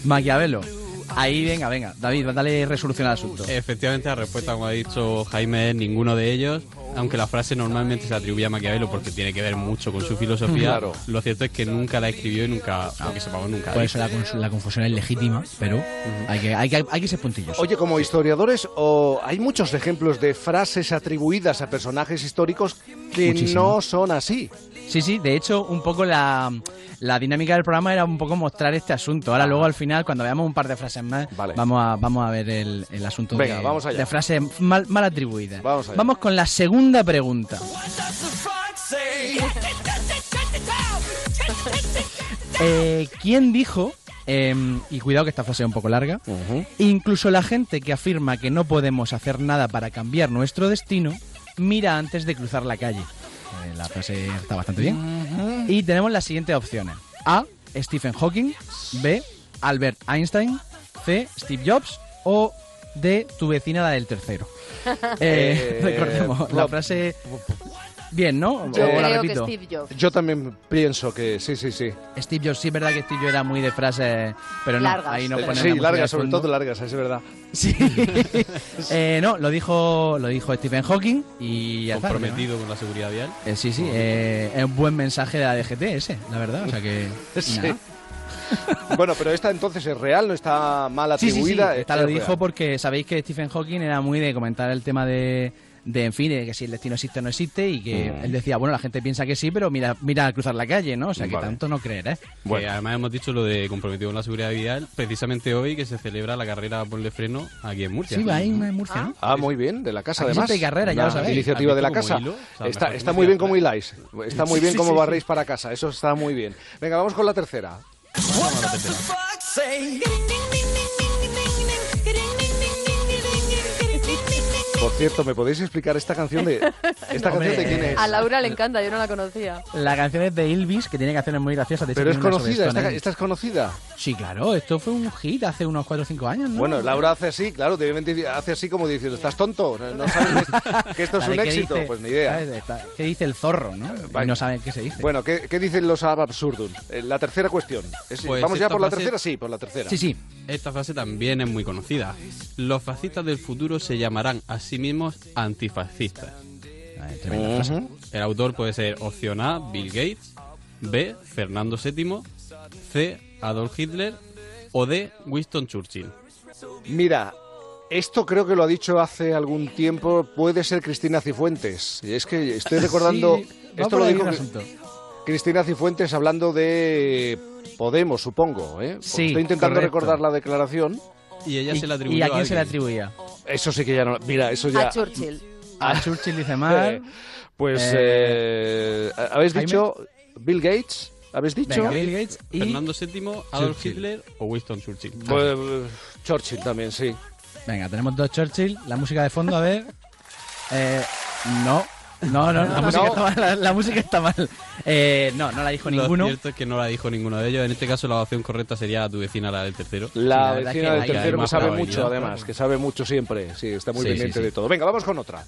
Speaker 39: Maquiavelo. Ahí, venga, venga. David, dale resolución al asunto.
Speaker 38: Efectivamente, la respuesta, como ha dicho Jaime, es ninguno de ellos. Aunque la frase normalmente se atribuye a Maquiavelo porque tiene que ver mucho con su filosofía,
Speaker 39: Claro.
Speaker 38: lo cierto es que nunca la escribió y nunca, aunque sepamos, nunca. la
Speaker 39: Por eso la, la confusión es legítima, pero hay que, hay que, hay que ser puntillos.
Speaker 32: Oye, como historiadores, o hay muchos ejemplos de frases atribuidas a personajes históricos que
Speaker 39: Muchísimo.
Speaker 32: no son así.
Speaker 39: Sí, sí, de hecho, un poco la, la dinámica del programa era un poco mostrar este asunto. Ahora, luego al final, cuando veamos un par de frases más, vamos, a, vamos a ver el, el asunto
Speaker 32: Venga,
Speaker 39: de,
Speaker 32: vamos allá.
Speaker 39: de frases mal, mal atribuidas.
Speaker 32: Vamos allá.
Speaker 39: con la segunda pregunta. Eh, ¿Quién dijo, em, y cuidado que esta frase es un poco larga, incluso la gente que afirma que no podemos hacer nada para cambiar nuestro destino, mira antes de cruzar la calle? Eh, la frase está bastante bien. Y tenemos las siguientes opciones. A. Stephen Hawking. B. Albert Einstein. C. Steve Jobs. O D. Tu vecina la del tercero. Eh,
Speaker 32: Eh,
Speaker 39: recordemos, la frase... Bien, ¿no?
Speaker 32: Yo
Speaker 39: O la
Speaker 32: creo que
Speaker 39: repito.
Speaker 40: Steve Jobs.
Speaker 32: Yo también pienso que sí, sí, sí.
Speaker 39: Steve Jobs, sí es verdad que Steve Jobs era muy de frases, pero no,
Speaker 32: Largas.
Speaker 39: ahí no
Speaker 32: Eh,
Speaker 39: pone
Speaker 32: sí, largas,
Speaker 39: de
Speaker 32: sobre
Speaker 39: fondo.
Speaker 32: todo largas, es verdad.
Speaker 39: Sí. Eh, no, lo dijo, lo dijo Stephen Hawking y ya está,
Speaker 38: Comprometido con la seguridad vial.
Speaker 39: ¿no? Eh, sí, sí, eh, es un buen mensaje de la DGT ese, la verdad, o sea que...
Speaker 32: Sí.
Speaker 39: nada.
Speaker 32: bueno, pero esta entonces es real, no está mal
Speaker 39: Sí, sí, sí,
Speaker 32: atribuida.
Speaker 39: esta
Speaker 32: es
Speaker 39: lo
Speaker 32: real.
Speaker 39: dijo porque sabéis que Stephen Hawking era muy de comentar el tema de, de en fin, de que si el destino existe o no existe y que
Speaker 38: Mm.
Speaker 39: él decía, bueno, la gente piensa que sí, pero mira, mira a cruzar la calle, ¿no? O sea que
Speaker 38: Vale.
Speaker 39: tanto no creer, ¿eh?
Speaker 38: Que además hemos dicho lo de comprometido con la seguridad vial precisamente hoy que se celebra la carrera Ponle Freno aquí en Murcia.
Speaker 39: Sí, va ahí una en Murcia, ¿no?
Speaker 32: Ah, muy bien, de la casa
Speaker 39: Aquí
Speaker 32: además.
Speaker 39: hay carrera, ya lo sabéis.
Speaker 32: Iniciativa de la
Speaker 38: ¿Has visto
Speaker 32: casa.
Speaker 38: cómo hilo? O sea,
Speaker 32: está está muy bien como hiláis. Está muy bien
Speaker 39: Sí,
Speaker 32: como
Speaker 39: sí,
Speaker 32: barréis para casa. Eso está muy bien. Venga, vamos con la tercera. What does the fuck say? Ding, ding, ding. Por cierto, ¿me podéis explicar esta canción de esta
Speaker 39: No,
Speaker 32: canción de quién es?
Speaker 40: A Laura le encanta, yo no la conocía.
Speaker 39: La canción es de Ilvis, que tiene canciones muy graciosas. De
Speaker 32: Pero es conocida, esta, es conocida.
Speaker 39: Sí, claro, esto fue un hit hace unos 4 o 5 años, ¿no?
Speaker 32: Bueno, Laura hace así, claro, obviamente hace así como diciendo, ¿estás tonto? ¿No, sabes que- esto es un
Speaker 39: Vale, ¿qué
Speaker 32: éxito?
Speaker 39: dice?
Speaker 32: Pues ni idea.
Speaker 39: ¿Qué dice el zorro, no? Y no saben qué se dice.
Speaker 32: Bueno, ¿qué, qué dicen los ab absurdum? Eh, La tercera cuestión. Es-
Speaker 38: Pues
Speaker 32: ¿Vamos ya por la tercera? Sí, por la tercera.
Speaker 38: Esta frase también es muy conocida. Los fascistas del futuro se llamarán a sí mismos antifascistas.
Speaker 39: tremenda frase.
Speaker 32: Ujú.
Speaker 38: El autor puede ser opción A, Bill Gates, B, Fernando VII, C, Adolf Hitler o D, Winston Churchill.
Speaker 32: Mira, esto creo que lo ha dicho hace algún tiempo, puede ser Cristina Cifuentes. Y es que estoy recordando...
Speaker 39: Sí,
Speaker 32: esto lo dijo. Cristina Cifuentes hablando de Podemos, supongo. ¿eh?
Speaker 39: Sí,
Speaker 32: Estoy intentando
Speaker 39: correcto.
Speaker 32: recordar la declaración.
Speaker 38: Y ella
Speaker 39: ¿Y,
Speaker 38: se la atribuyó
Speaker 39: ¿y a
Speaker 38: a
Speaker 39: quién se le
Speaker 38: alguien.
Speaker 39: atribuía?
Speaker 32: Eso sí que ya no. Mira, eso ya.
Speaker 40: A Churchill.
Speaker 39: A Churchill dice mal.
Speaker 32: Pues,
Speaker 39: Eh,
Speaker 32: eh, ¿habéis
Speaker 39: Jaime.
Speaker 32: dicho Bill Gates? ¿Habéis dicho?
Speaker 39: Venga, Bill Gates y
Speaker 38: Fernando VII, Adolf
Speaker 39: Churchill.
Speaker 38: Hitler o Winston Churchill.
Speaker 32: Pues, eh, Churchill también, sí.
Speaker 39: Venga, tenemos dos Churchill. La música de fondo, a ver. Eh, no. No, no, la,
Speaker 32: No.
Speaker 39: Música, está mal, la, la música está mal. Eh, no, no la dijo ninguno.
Speaker 38: Lo cierto es que no la dijo ninguno de ellos. En este caso, la opción correcta sería tu vecina, la del tercero.
Speaker 32: La,
Speaker 39: verdad
Speaker 32: vecina del tercero que sabe mucho, además, que sabe mucho siempre. Sí, está muy
Speaker 38: Sí,
Speaker 32: pendiente
Speaker 38: sí, sí.
Speaker 32: de todo. Venga, vamos con otra.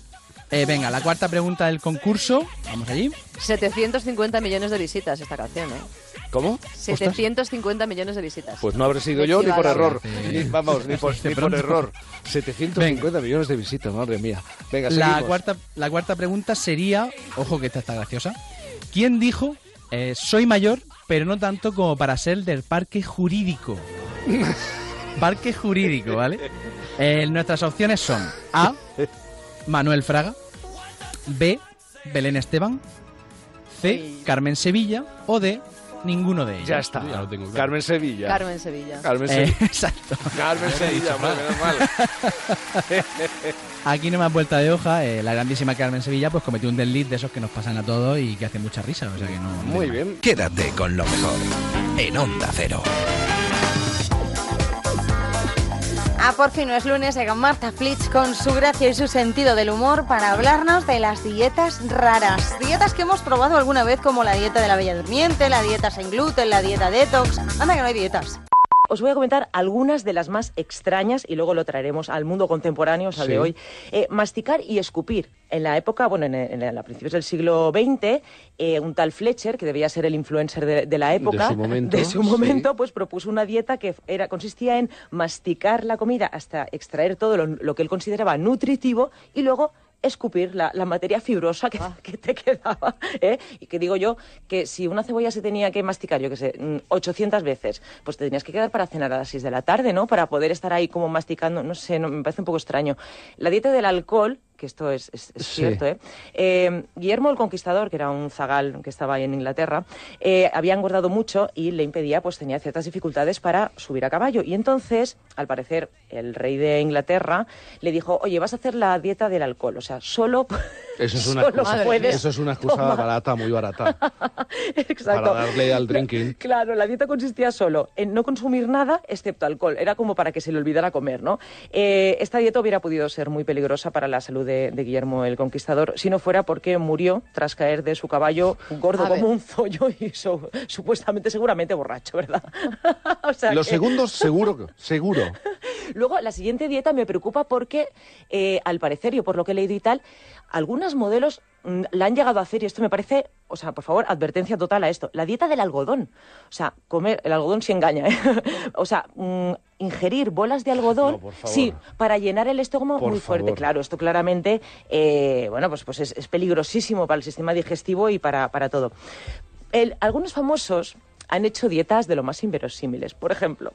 Speaker 39: Eh, venga, la cuarta pregunta del concurso. Vamos allí.
Speaker 40: 750 millones de visitas esta canción, ¿eh?
Speaker 32: ¿Cómo?
Speaker 40: 750 millones de visitas.
Speaker 32: Pues no habré sido yo ni por error. Ni, vamos, ni por, ni por error. 750 millones de visitas, madre mía. Venga,
Speaker 39: La cuarta, la cuarta pregunta sería, ojo que esta está graciosa. ¿Quién dijo, eh, soy mayor, pero no tanto como para ser del parque jurídico? parque jurídico, ¿vale? Eh, nuestras opciones son A, Manuel Fraga, B, Belén Esteban, C, Carmen Sevilla o D, ninguno de ellos.
Speaker 32: Ya está.
Speaker 38: Ya lo tengo claro.
Speaker 32: Carmen Sevilla.
Speaker 40: Carmen Sevilla.
Speaker 32: Carmen
Speaker 39: Eh,
Speaker 32: Sevilla.
Speaker 39: exacto.
Speaker 32: Carmen Sevilla, bueno, menos mal.
Speaker 39: Aquí no más vuelta de hoja, eh, la grandísima Carmen Sevilla pues cometió un desliz de esos que nos pasan a todos y que hacen mucha risa, o sea que no... no
Speaker 32: Muy bien.
Speaker 2: Quédate con lo mejor en Onda Cero.
Speaker 8: Ah, por fin no es lunes, llega Marta Flitz con su gracia y su sentido del humor para hablarnos de las dietas raras. Dietas que hemos probado alguna vez como la dieta de la bella durmiente, la dieta sin gluten, la dieta detox. Anda que no hay dietas.
Speaker 41: Os voy a comentar algunas de las más extrañas y luego lo traeremos al mundo contemporáneo, o sea,
Speaker 32: Sí.
Speaker 41: de hoy. Eh, masticar y escupir. En la época, bueno, en, en- en- a principios del siglo XX, eh, un tal Fletcher, que debía ser el influencer de, de la época,
Speaker 32: su momento,
Speaker 41: de su
Speaker 32: sí.
Speaker 41: momento, pues propuso una dieta que era, consistía en masticar la comida hasta extraer todo lo, lo que él consideraba nutritivo y luego escupir la, la materia fibrosa que, que te quedaba. ¿eh? Y que digo yo que si una cebolla se tenía que masticar, yo qué sé, mm, 800 veces, pues te tenías que quedar para cenar a las 6 de la tarde, ¿no? Para poder estar ahí como masticando, no sé, no, me parece un poco extraño. La dieta del alcohol, que esto es, es- es
Speaker 32: Sí.
Speaker 41: cierto, ¿eh? Eh, Guillermo el Conquistador, que era un zagal que estaba ahí en Inglaterra, eh, había engordado mucho y le impedía, pues tenía ciertas dificultades para subir a caballo. Y entonces, al parecer, el rey de Inglaterra le dijo, oye, vas a hacer la dieta del alcohol, o sea, solo...
Speaker 32: Eso es una excusa,
Speaker 41: puedes
Speaker 32: eso es una excusa
Speaker 41: tomar".
Speaker 32: barata, muy barata.
Speaker 41: Exacto.
Speaker 32: Para darle al drinking.
Speaker 41: Claro, la dieta consistía solo en no consumir nada excepto alcohol. Era como para que se le olvidara comer, ¿no? Eh, esta dieta hubiera podido ser muy peligrosa para la salud de, de Guillermo el Conquistador si no fuera porque murió tras caer de su caballo gordo
Speaker 40: A
Speaker 41: como
Speaker 40: ver.
Speaker 41: un zollo y su- supuestamente, seguramente borracho, ¿verdad? O sea
Speaker 32: Los
Speaker 41: que-
Speaker 32: segundos, seguro, que- seguro.
Speaker 41: Luego, la siguiente dieta me preocupa porque, eh, al parecer, yo por lo que he leído y tal, algunos modelos la han llegado a hacer y esto me parece, o sea, por favor, advertencia total a esto. La dieta del algodón. O sea, comer, el algodón sí engaña, ¿eh? o sea, mm, ingerir bolas de algodón,
Speaker 32: No, por favor.
Speaker 41: sí, para llenar el estómago
Speaker 32: Por
Speaker 41: muy fuerte.
Speaker 32: favor.
Speaker 41: Claro, esto claramente, eh, bueno, pues, pues es, es peligrosísimo para el sistema digestivo y para, para todo. El- algunos famosos han hecho dietas de lo más inverosímiles. Por ejemplo,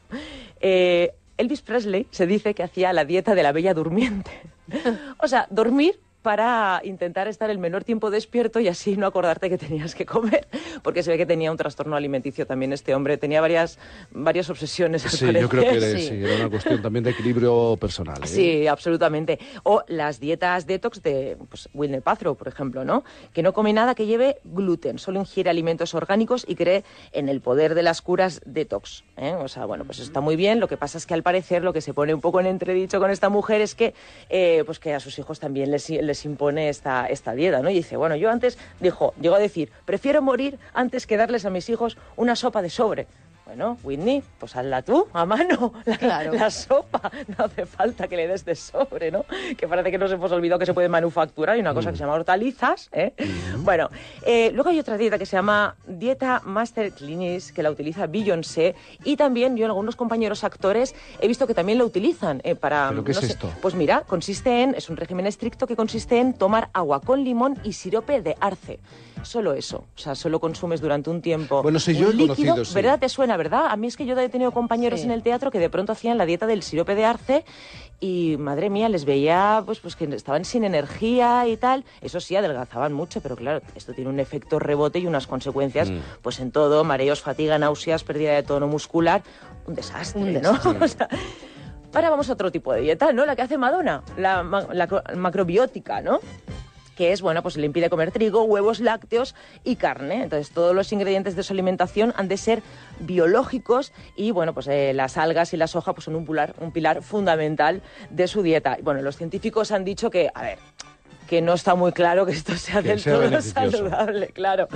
Speaker 41: eh, Elvis Presley se dice que hacía la dieta de la bella durmiente. o sea, dormir para intentar estar el menor tiempo despierto y así no acordarte que tenías que comer, porque se ve que tenía un trastorno alimenticio también este hombre, tenía varias, varias obsesiones.
Speaker 32: Sí, yo creo que era, sí, era una cuestión también de equilibrio personal. ¿eh?
Speaker 41: Sí, absolutamente. O las dietas detox de pues, Winner Paltrow, por ejemplo, ¿no? Que no come nada que lleve gluten, solo ingiere alimentos orgánicos y cree en el poder de las curas detox. ¿eh? O sea, bueno, pues está muy bien. Lo que pasa es que al parecer lo que se pone un poco en entredicho con esta mujer es que, eh, pues que a sus hijos también les, les impone esta, esta dieta, ¿no? Y dice, bueno, yo antes, dijo, llegó a decir, prefiero morir antes que darles a mis hijos una sopa de sobre. Bueno, Whitney, pues hazla tú, a mano, la,
Speaker 40: Claro.
Speaker 41: la sopa. No hace falta que le des de sobre, ¿no? Que parece que nos hemos olvidado que se puede manufacturar. Hay una cosa que se llama hortalizas, ¿eh? Bueno, eh, luego hay otra dieta que se llama Dieta Master Clinics, que la utiliza Beyoncé. Y también yo en algunos compañeros actores he visto que también lo utilizan eh, para...
Speaker 32: ¿Pero qué
Speaker 41: no
Speaker 32: es
Speaker 41: sé,
Speaker 32: esto?
Speaker 41: Pues mira, consiste en... Es un régimen estricto que consiste en tomar agua con limón y sirope de arce. Solo eso. O sea, solo consumes durante un tiempo
Speaker 32: Bueno, sí, yo
Speaker 41: un
Speaker 32: he
Speaker 41: líquido,
Speaker 32: conocido, sí.
Speaker 41: ¿verdad? ¿Te suena, ¿verdad? A mí es que yo he tenido compañeros
Speaker 23: Sí.
Speaker 41: en el teatro que de pronto hacían la dieta del sirope de arce y, madre mía, les veía pues, pues que estaban sin energía y tal. Eso sí, adelgazaban mucho, pero claro, esto tiene un efecto rebote y unas consecuencias
Speaker 42: Mm.
Speaker 41: pues en todo, mareos, fatiga, náuseas, pérdida de tono muscular, un desastre,
Speaker 42: Un
Speaker 41: ¿no?
Speaker 42: desastre.
Speaker 41: O sea, Ahora vamos a otro tipo de dieta, ¿no? La que hace Madonna, la, la cro- macrobiótica, ¿no? Que es, bueno, pues le impide comer trigo, huevos, lácteos y carne. Entonces, todos los ingredientes de su alimentación han de ser biológicos y, bueno, pues eh, las algas y la soja pues, son un pilar, un pilar fundamental de su dieta. Y, Bueno, los científicos han dicho que, a ver, que no está muy claro que esto sea
Speaker 32: Que
Speaker 41: del
Speaker 32: sea
Speaker 41: todo
Speaker 32: beneficioso.
Speaker 41: saludable, claro.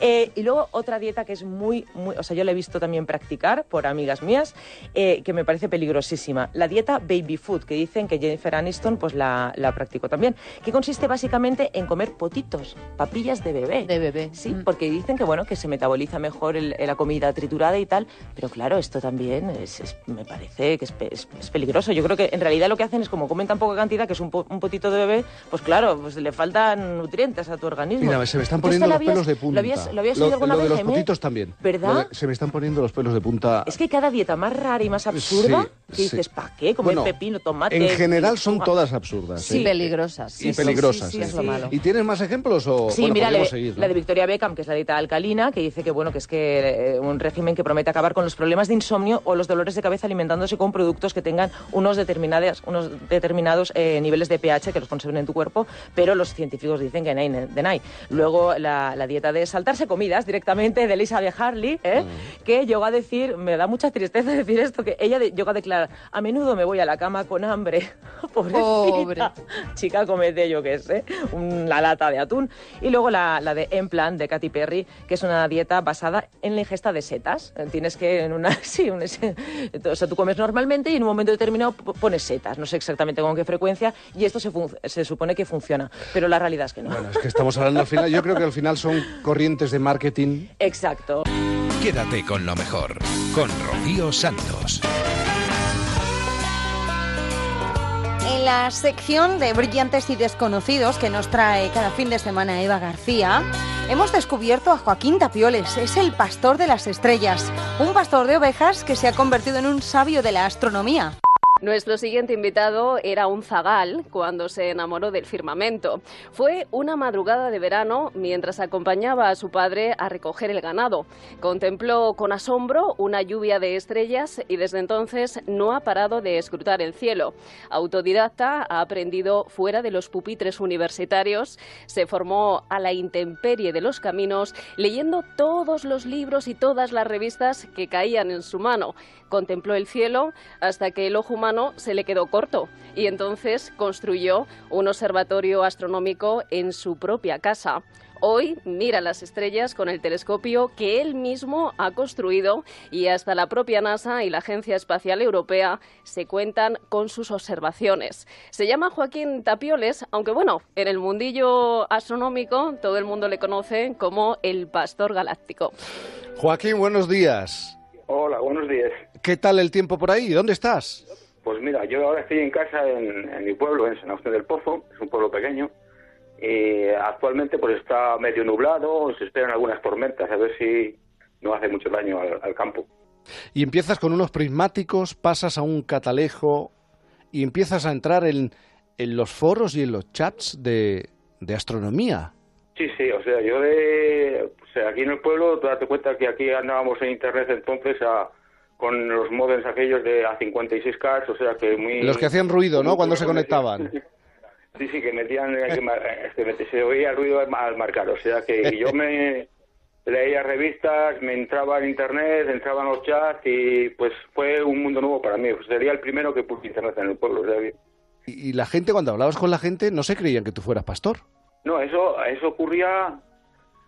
Speaker 41: Eh, y luego otra dieta que es muy, muy, o sea, yo la he visto también practicar por amigas mías, eh, que me parece peligrosísima. La dieta baby food, que dicen que Jennifer Aniston pues la, la practicó también, que consiste básicamente en comer potitos, papillas de bebé.
Speaker 23: De bebé.
Speaker 41: Sí, porque dicen que bueno, que se metaboliza mejor el- la comida triturada y tal, pero claro, esto también es- es- me parece que es- es peligroso. Yo creo que en realidad lo que hacen es como comen tan poca cantidad, que es un, po- un potito de bebé, pues claro, pues le faltan nutrientes a tu organismo.
Speaker 32: Mira, se me están
Speaker 41: ¿Tú esto
Speaker 32: poniendo
Speaker 41: lo
Speaker 32: los
Speaker 41: habías-
Speaker 32: pelos de punta.
Speaker 41: ¿Lo habías, lo habías
Speaker 32: Lo-
Speaker 41: oído alguna
Speaker 32: lo de
Speaker 41: vez,
Speaker 32: los
Speaker 41: Jaime?
Speaker 32: potitos también.
Speaker 41: ¿Verdad?
Speaker 32: De- se me están poniendo los pelos de punta.
Speaker 41: Es que hay cada dieta más rara y más absurda
Speaker 32: Sí,
Speaker 41: que
Speaker 32: sí.
Speaker 41: dices, ¿para qué? Comer
Speaker 32: Bueno,
Speaker 41: pepino, tomate.
Speaker 32: En general son
Speaker 41: lechuga".
Speaker 32: todas absurdas.
Speaker 41: Sí.
Speaker 32: ¿eh?
Speaker 41: Peligrosas,
Speaker 32: Y
Speaker 41: sí,
Speaker 32: peligrosas.
Speaker 41: sí, sí, es lo malo.
Speaker 32: ¿Y tienes más ejemplos o
Speaker 41: Sí,
Speaker 32: bueno,
Speaker 41: mira,
Speaker 32: seguir? ¿no?
Speaker 41: la de Victoria Beckham, que es la dieta alcalina, que dice que bueno que es que eh, un régimen que promete acabar con los problemas de insomnio o los dolores de cabeza alimentándose con productos que tengan unos determinados, unos determinados eh, niveles de pH que los conserven en tu cuerpo, pero los científicos dicen que nay, de nay. Luego la, la dieta de saltarse comidas directamente de Elizabeth Harley, ¿eh? que llegó a decir, me da mucha tristeza decir esto, que ella de- llegó a declarar, a menudo me voy a la cama con hambre. Pobrecita.
Speaker 23: Pobre.
Speaker 41: Chica, comete yo qué sé, una lata de atún. Y luego la, la de En Plan de Katy Perry, que es una dieta basada en la ingesta de setas. Tienes que en una sí, un- o sea, tú comes normalmente y en un momento determinado pones setas. No sé exactamente con qué frecuencia y esto se, fun- se supone que funciona, pero la realidad es que no.
Speaker 32: Bueno, es que estamos hablando al final. Yo creo que al final son corrientes de marketing.
Speaker 41: Exacto.
Speaker 2: Quédate con lo mejor, con Rocío Santos.
Speaker 8: En la sección de Brillantes y Desconocidos que nos trae cada fin de semana Eva García, hemos descubierto a Joaquín Tapioles. Es el pastor de las estrellas, un pastor de ovejas que se ha convertido en un sabio de la astronomía.
Speaker 40: Nuestro siguiente invitado era un zagal cuando se enamoró del firmamento. Fue una madrugada de verano mientras acompañaba a su padre a recoger el ganado. Contempló con asombro una lluvia de estrellas y desde entonces no ha parado de escrutar el cielo. Autodidacta, ha aprendido fuera de los pupitres universitarios, se formó a la intemperie de los caminos, leyendo todos los libros y todas las revistas que caían en su mano. Contempló el cielo hasta que el ojo humano se le quedó corto y entonces construyó un observatorio astronómico en su propia casa. Hoy mira las estrellas con el telescopio que él mismo ha construido y hasta la propia NASA y la Agencia Espacial Europea se cuentan con sus observaciones. Se llama Joaquín Tapioles, aunque bueno, en el mundillo astronómico todo el mundo le conoce como el Pastor Galáctico.
Speaker 32: Joaquín, buenos días.
Speaker 42: Hola, buenos días.
Speaker 32: ¿Qué tal el tiempo por ahí? ¿Dónde estás?
Speaker 42: Pues mira, yo ahora estoy en casa en, en mi pueblo, en San Agustín del Pozo, es un pueblo pequeño, y actualmente pues está medio nublado, se esperan algunas tormentas, a ver si no hace mucho daño al, al campo.
Speaker 32: Y empiezas con unos prismáticos, pasas a un catalejo y empiezas a entrar en, en los foros y en los chats de, de astronomía.
Speaker 42: Sí, sí, o sea, yo de, o sea, aquí en el pueblo, tú date cuenta que aquí andábamos en internet entonces a, con los modems aquellos de a 56K, o sea que muy...
Speaker 32: Los que hacían ruido, ¿no? Cuando se conectaban.
Speaker 42: Sí, sí, que metían, eh, que eh, que se oía el ruido al, marcar, o sea que yo me leía revistas, me entraba en internet, entraba en los chats y pues fue un mundo nuevo para mí, pues, sería el primero que puse internet en el pueblo, o sea que-
Speaker 32: Y, y la gente, cuando hablabas con la gente, no se creían que tú fueras pastor.
Speaker 42: No, eso, eso ocurría,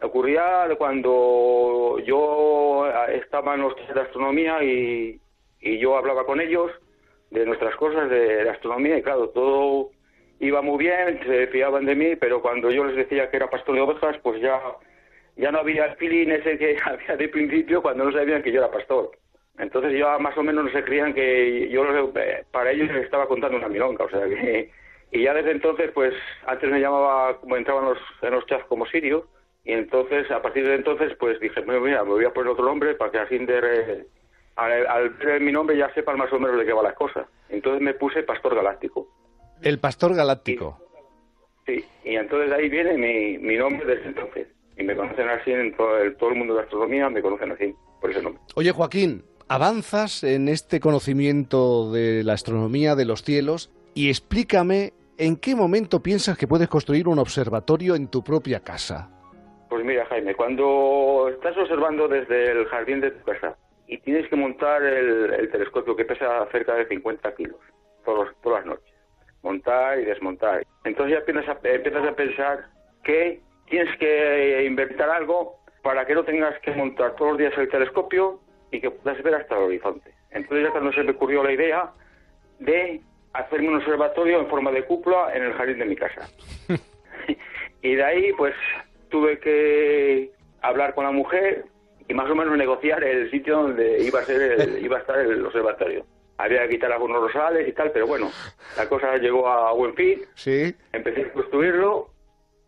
Speaker 42: ocurría de cuando yo estaba en los de astronomía y, y yo hablaba con ellos de nuestras cosas de la astronomía y claro, todo iba muy bien, se fiaban de mí, pero cuando yo les decía que era pastor de ovejas, pues ya, ya no había el feeling ese que había de principio cuando no sabían que yo era pastor. Entonces ya más o menos no se creían que yo eh, para ellos les estaba contando una milonga, o sea que y ya desde entonces pues antes me llamaba como entraba en los, en los chats como Sirio y entonces a partir de entonces pues dije "Bueno, mira me voy a poner otro nombre para que así de, re- al, al ver mi nombre ya sepan más o menos de qué va la cosa. Entonces me puse Pastor Galáctico.
Speaker 32: El Pastor Galáctico.
Speaker 42: Sí, y entonces de ahí viene mi, mi nombre desde entonces. Y me conocen así en todo el, todo el mundo de la astronomía, me conocen así, por ese nombre.
Speaker 32: Oye, Joaquín, avanzas en este conocimiento de la astronomía, de los cielos, y explícame en qué momento piensas que puedes construir un observatorio en tu propia casa.
Speaker 42: Pues mira, Jaime, cuando estás observando desde el jardín de tu casa y tienes que montar el, el telescopio que pesa cerca de 50 kilos todos, todas las noches, montar y desmontar, entonces ya empiezas a, empiezas a pensar que tienes que inventar algo para que no tengas que montar todos los días el telescopio y que puedas ver hasta el horizonte. Entonces ya cuando se me ocurrió la idea de hacerme un observatorio en forma de cúpula en el jardín de mi casa. y de ahí pues tuve que hablar con la mujer y más o menos negociar el sitio donde iba a ser el- iba a estar el observatorio. Había que quitar algunos rosales y tal, pero bueno, la cosa llegó a buen fin.
Speaker 32: Sí.
Speaker 42: Empecé a construirlo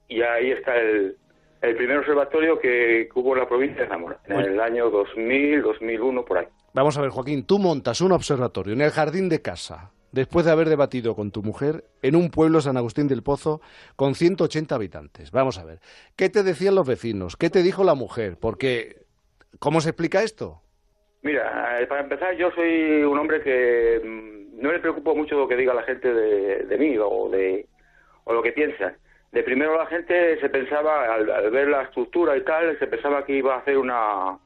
Speaker 42: y ahí está el, el primer observatorio que, que hubo en la provincia de Zamora, en el año 2000, 2001, por ahí.
Speaker 32: Vamos a ver, Joaquín, tú montas un observatorio en el jardín de casa, después de haber debatido con tu mujer en un pueblo San Agustín del Pozo con 180 habitantes. Vamos a ver, ¿qué te decían los vecinos? ¿Qué te dijo la mujer? Porque, ¿cómo se explica esto?
Speaker 42: Mira, eh, para empezar, yo soy un hombre que mm, no le preocupo mucho lo que diga la gente de, de mí o de o lo que piensa. De primero la gente se pensaba, al, al ver la estructura y tal, se pensaba que iba a hacer una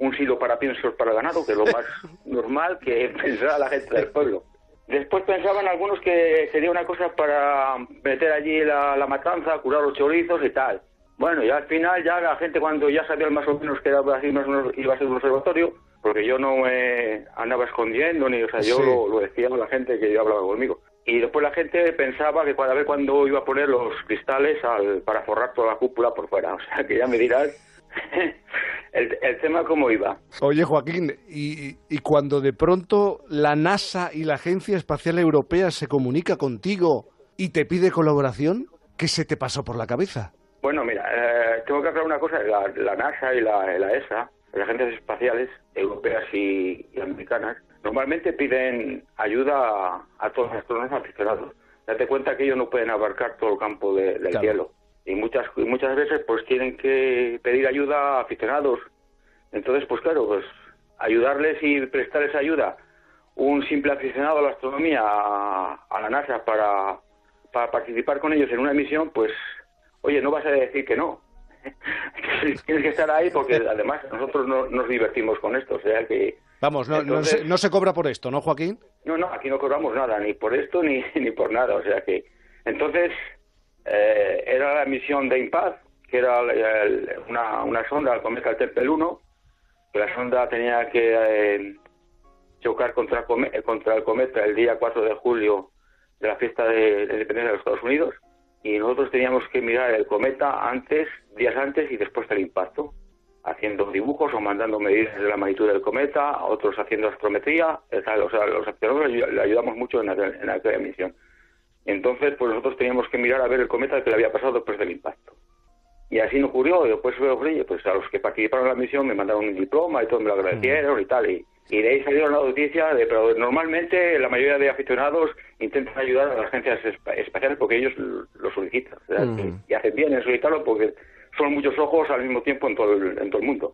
Speaker 42: un silo para piensos para ganado, que es lo más normal que pensaba la gente del pueblo. Después pensaban algunos que sería una cosa para meter allí la, la matanza, curar los chorizos y tal. Bueno, y al final ya la gente cuando ya sabía más o menos que era así más o menos iba a ser un observatorio, porque yo no me andaba escondiendo ni, o sea, yo
Speaker 32: Sí.
Speaker 42: lo, lo decía a la gente que yo hablaba conmigo. Y después la gente pensaba que para ver cuándo iba a poner los cristales al, para forrar toda la cúpula por fuera. O sea, que ya me dirás el, el tema cómo iba.
Speaker 32: Oye, Joaquín, y, y cuando de pronto la NASA y la Agencia Espacial Europea se comunica contigo y te pide colaboración, ¿qué se te pasó por la cabeza?
Speaker 42: Bueno, mira, eh, tengo que aclarar una cosa. La, la NASA y la, la ESA, las agencias espaciales europeas y, y americanas, normalmente piden ayuda a, a todos los astrónomos aficionados. Date cuenta que ellos no pueden abarcar todo el campo de- del
Speaker 32: Claro.
Speaker 42: cielo. Y muchas, y muchas veces pues tienen que pedir ayuda a aficionados. Entonces, pues claro, pues ayudarles y prestarles ayuda un simple aficionado a la astronomía a, a la NASA para, para participar con ellos en una misión, pues oye, no vas a decir que no. Tienes que estar ahí porque además nosotros no, nos divertimos con esto, o sea que...
Speaker 32: Vamos, no, no se, no se cobra por esto, ¿no, Joaquín?
Speaker 42: No, no, aquí no cobramos nada, ni por esto ni, ni por nada, o sea que... Entonces, eh, era la misión de Impaz, que era el- una, una sonda al cometa Tempel 1, que la sonda tenía que eh, chocar contra, come- contra el cometa el día 4 de julio de la fiesta de, de independencia de los Estados Unidos, y nosotros teníamos que mirar el cometa antes, días antes y después del impacto, haciendo dibujos o mandando medidas de la magnitud del cometa, otros haciendo astrometría, eh, o sea, los astrónomos le ayudamos mucho en en aquella misión. Entonces, pues nosotros teníamos que mirar a ver el cometa que le había pasado después del impacto. Y así nos ocurrió, y después pues a los que participaron en la misión me mandaron un diploma y todo, me lo agradecieron y tal, y, y de ahí salió la noticia, de, pero normalmente la mayoría de aficionados intentan ayudar a las agencias espa- espaciales porque ellos lo solicitan, y hacen bien en solicitarlo porque son muchos ojos al mismo tiempo en todo el, en todo el mundo.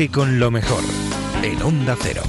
Speaker 2: Quédate con lo mejor en Onda Cero.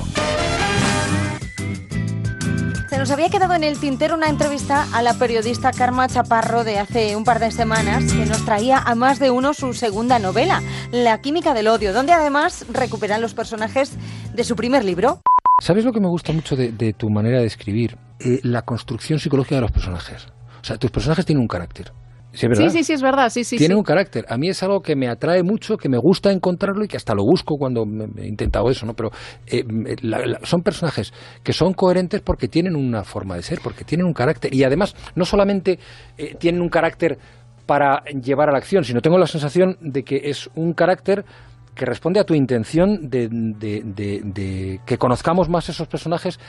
Speaker 8: Se nos había quedado en el tintero una entrevista a la periodista Karma Chaparro de hace un par de semanas que nos traía a más de uno su segunda novela, La química del odio, donde además recuperan los personajes de su primer libro.
Speaker 43: ¿Sabes lo que me gusta mucho de, de tu manera de escribir? Eh, la construcción psicológica de los personajes. O sea, tus personajes tienen un carácter. ¿Sí, verdad?
Speaker 44: Sí, sí, sí, es verdad, sí, sí.
Speaker 43: tienen
Speaker 44: sí.
Speaker 43: un carácter. A mí es algo que me atrae mucho, que me gusta encontrarlo y que hasta lo busco cuando he intentado eso, ¿no? Pero eh, la- la- son personajes que son coherentes porque tienen una forma de ser, porque tienen un carácter. Y además, no solamente eh, tienen un carácter para llevar a la acción, sino tengo la sensación de que es un carácter que responde a tu intención de, de- de- de que conozcamos más esos personajes.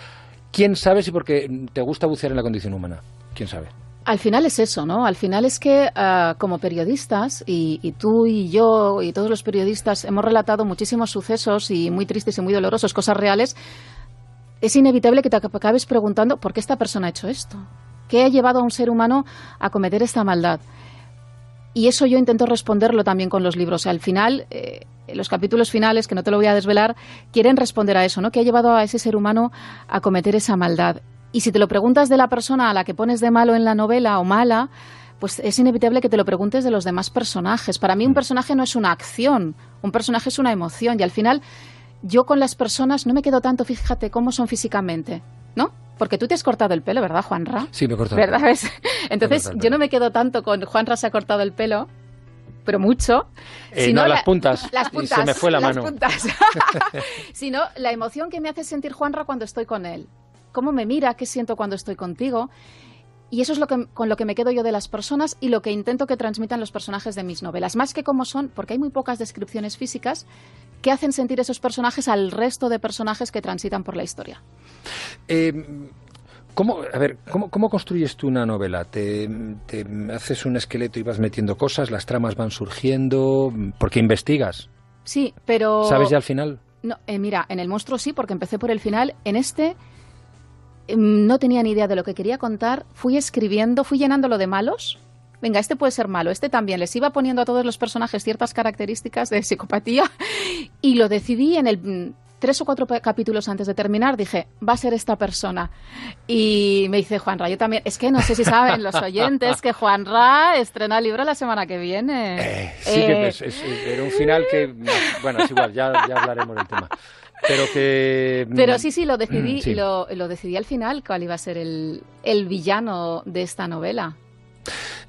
Speaker 43: ¿Quién sabe si porque te gusta bucear en la condición humana? ¿Quién sabe?
Speaker 44: Al final es eso, ¿no? Al final es que ah, como periodistas, y, y tú y yo y todos los periodistas hemos relatado muchísimos sucesos y muy tristes y muy dolorosos, cosas reales, es inevitable que te acabes preguntando por qué esta persona ha hecho esto. ¿Qué ha llevado a un ser humano a cometer esta maldad? Y eso yo intento responderlo también con los libros. Al final, eh, los capítulos finales, que no te lo voy a desvelar, quieren responder a eso, ¿no? ¿Qué ha llevado a ese ser humano a cometer esa maldad? Y si te lo preguntas de la persona a la que pones de malo en la novela o mala, pues es inevitable que te lo preguntes de los demás personajes. Para mí un personaje no es una acción, un personaje es una emoción. Y al final, yo con las personas no me quedo tanto, fíjate cómo son físicamente, ¿no? Porque tú te has cortado el pelo, ¿verdad, Juanra?
Speaker 43: Sí, me he cortado el
Speaker 44: ¿Verdad?
Speaker 43: pelo.
Speaker 44: ¿Ves? Entonces,
Speaker 43: cortado
Speaker 44: yo no me quedo tanto con Juanra se ha cortado el pelo, pero mucho.
Speaker 43: Eh,
Speaker 44: sino
Speaker 43: no,
Speaker 44: la-
Speaker 43: las puntas.
Speaker 44: Las
Speaker 43: Y
Speaker 44: puntas.
Speaker 43: se me fue la
Speaker 44: las
Speaker 43: mano.
Speaker 44: puntas. sino la emoción que me hace sentir Juanra cuando estoy con él. Cómo me mira, qué siento cuando estoy contigo. Y eso es lo que, con lo que me quedo yo de las personas y lo que intento que transmitan los personajes de mis novelas. Más que cómo son, porque hay muy pocas descripciones físicas que hacen sentir esos personajes al resto de personajes que transitan por la historia.
Speaker 43: Eh, ¿Cómo, a ver, ¿cómo, cómo construyes tú una novela? ¿Te, te haces un esqueleto y vas metiendo cosas? ¿Las tramas van surgiendo? ¿Porque investigas?
Speaker 44: Sí, pero...
Speaker 43: ¿Sabes ya al final?
Speaker 44: No, eh, mira, en el monstruo sí, porque empecé por el final. En este em, no tenía ni idea de lo que quería contar. Fui escribiendo, fui llenándolo de malos. Venga, este puede ser malo, este también. Les iba poniendo a todos los personajes ciertas características de psicopatía y lo decidí en el mm, tres o cuatro capítulos antes de terminar. Dije, va a ser esta persona. Y me dice Juanra, yo también. Es que no sé si saben los oyentes que Juanra estrena libro la semana que viene.
Speaker 43: Sí, que
Speaker 44: Eh,
Speaker 43: es, es- era un final que... Bueno, es igual, ya, ya hablaremos del tema. Pero que...
Speaker 44: Pero sí, sí, lo decidí,
Speaker 43: Sí.
Speaker 44: Lo, lo decidí al final cuál iba a ser el, el villano de esta novela.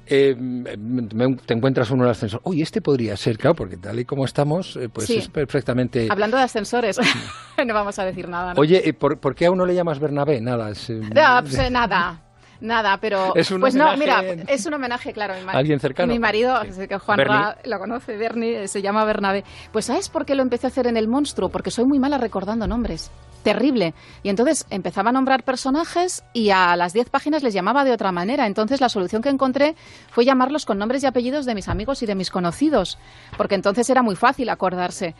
Speaker 43: Eh, me- te encuentras uno en el ascensor. Uy, este podría ser, claro, porque tal y como estamos, eh, pues
Speaker 44: Sí.
Speaker 43: es perfectamente...
Speaker 44: Hablando de ascensores, no vamos a decir nada. ¿no?
Speaker 43: Oye, ¿y ¿por, por qué a uno le llamas Bernabé? Nada, es, eh,
Speaker 44: No, pues, eh, nada. Nada, pero
Speaker 43: Es un
Speaker 44: pues no, mira,
Speaker 43: homenaje-
Speaker 44: es un homenaje, claro. Mi,
Speaker 43: ¿Alguien cercano?
Speaker 44: Mi marido, que Juan. Ra lo conoce, Bernie, eh, se llama Bernabé. Pues ¿sabes por qué lo empecé a hacer en El Monstruo? Porque soy muy mala recordando nombres. Terrible. Y entonces empezaba a nombrar personajes y a las 10 páginas les llamaba de otra manera. Entonces la solución que encontré fue llamarlos con nombres y apellidos de mis amigos y de mis conocidos, porque entonces era muy fácil acordarse.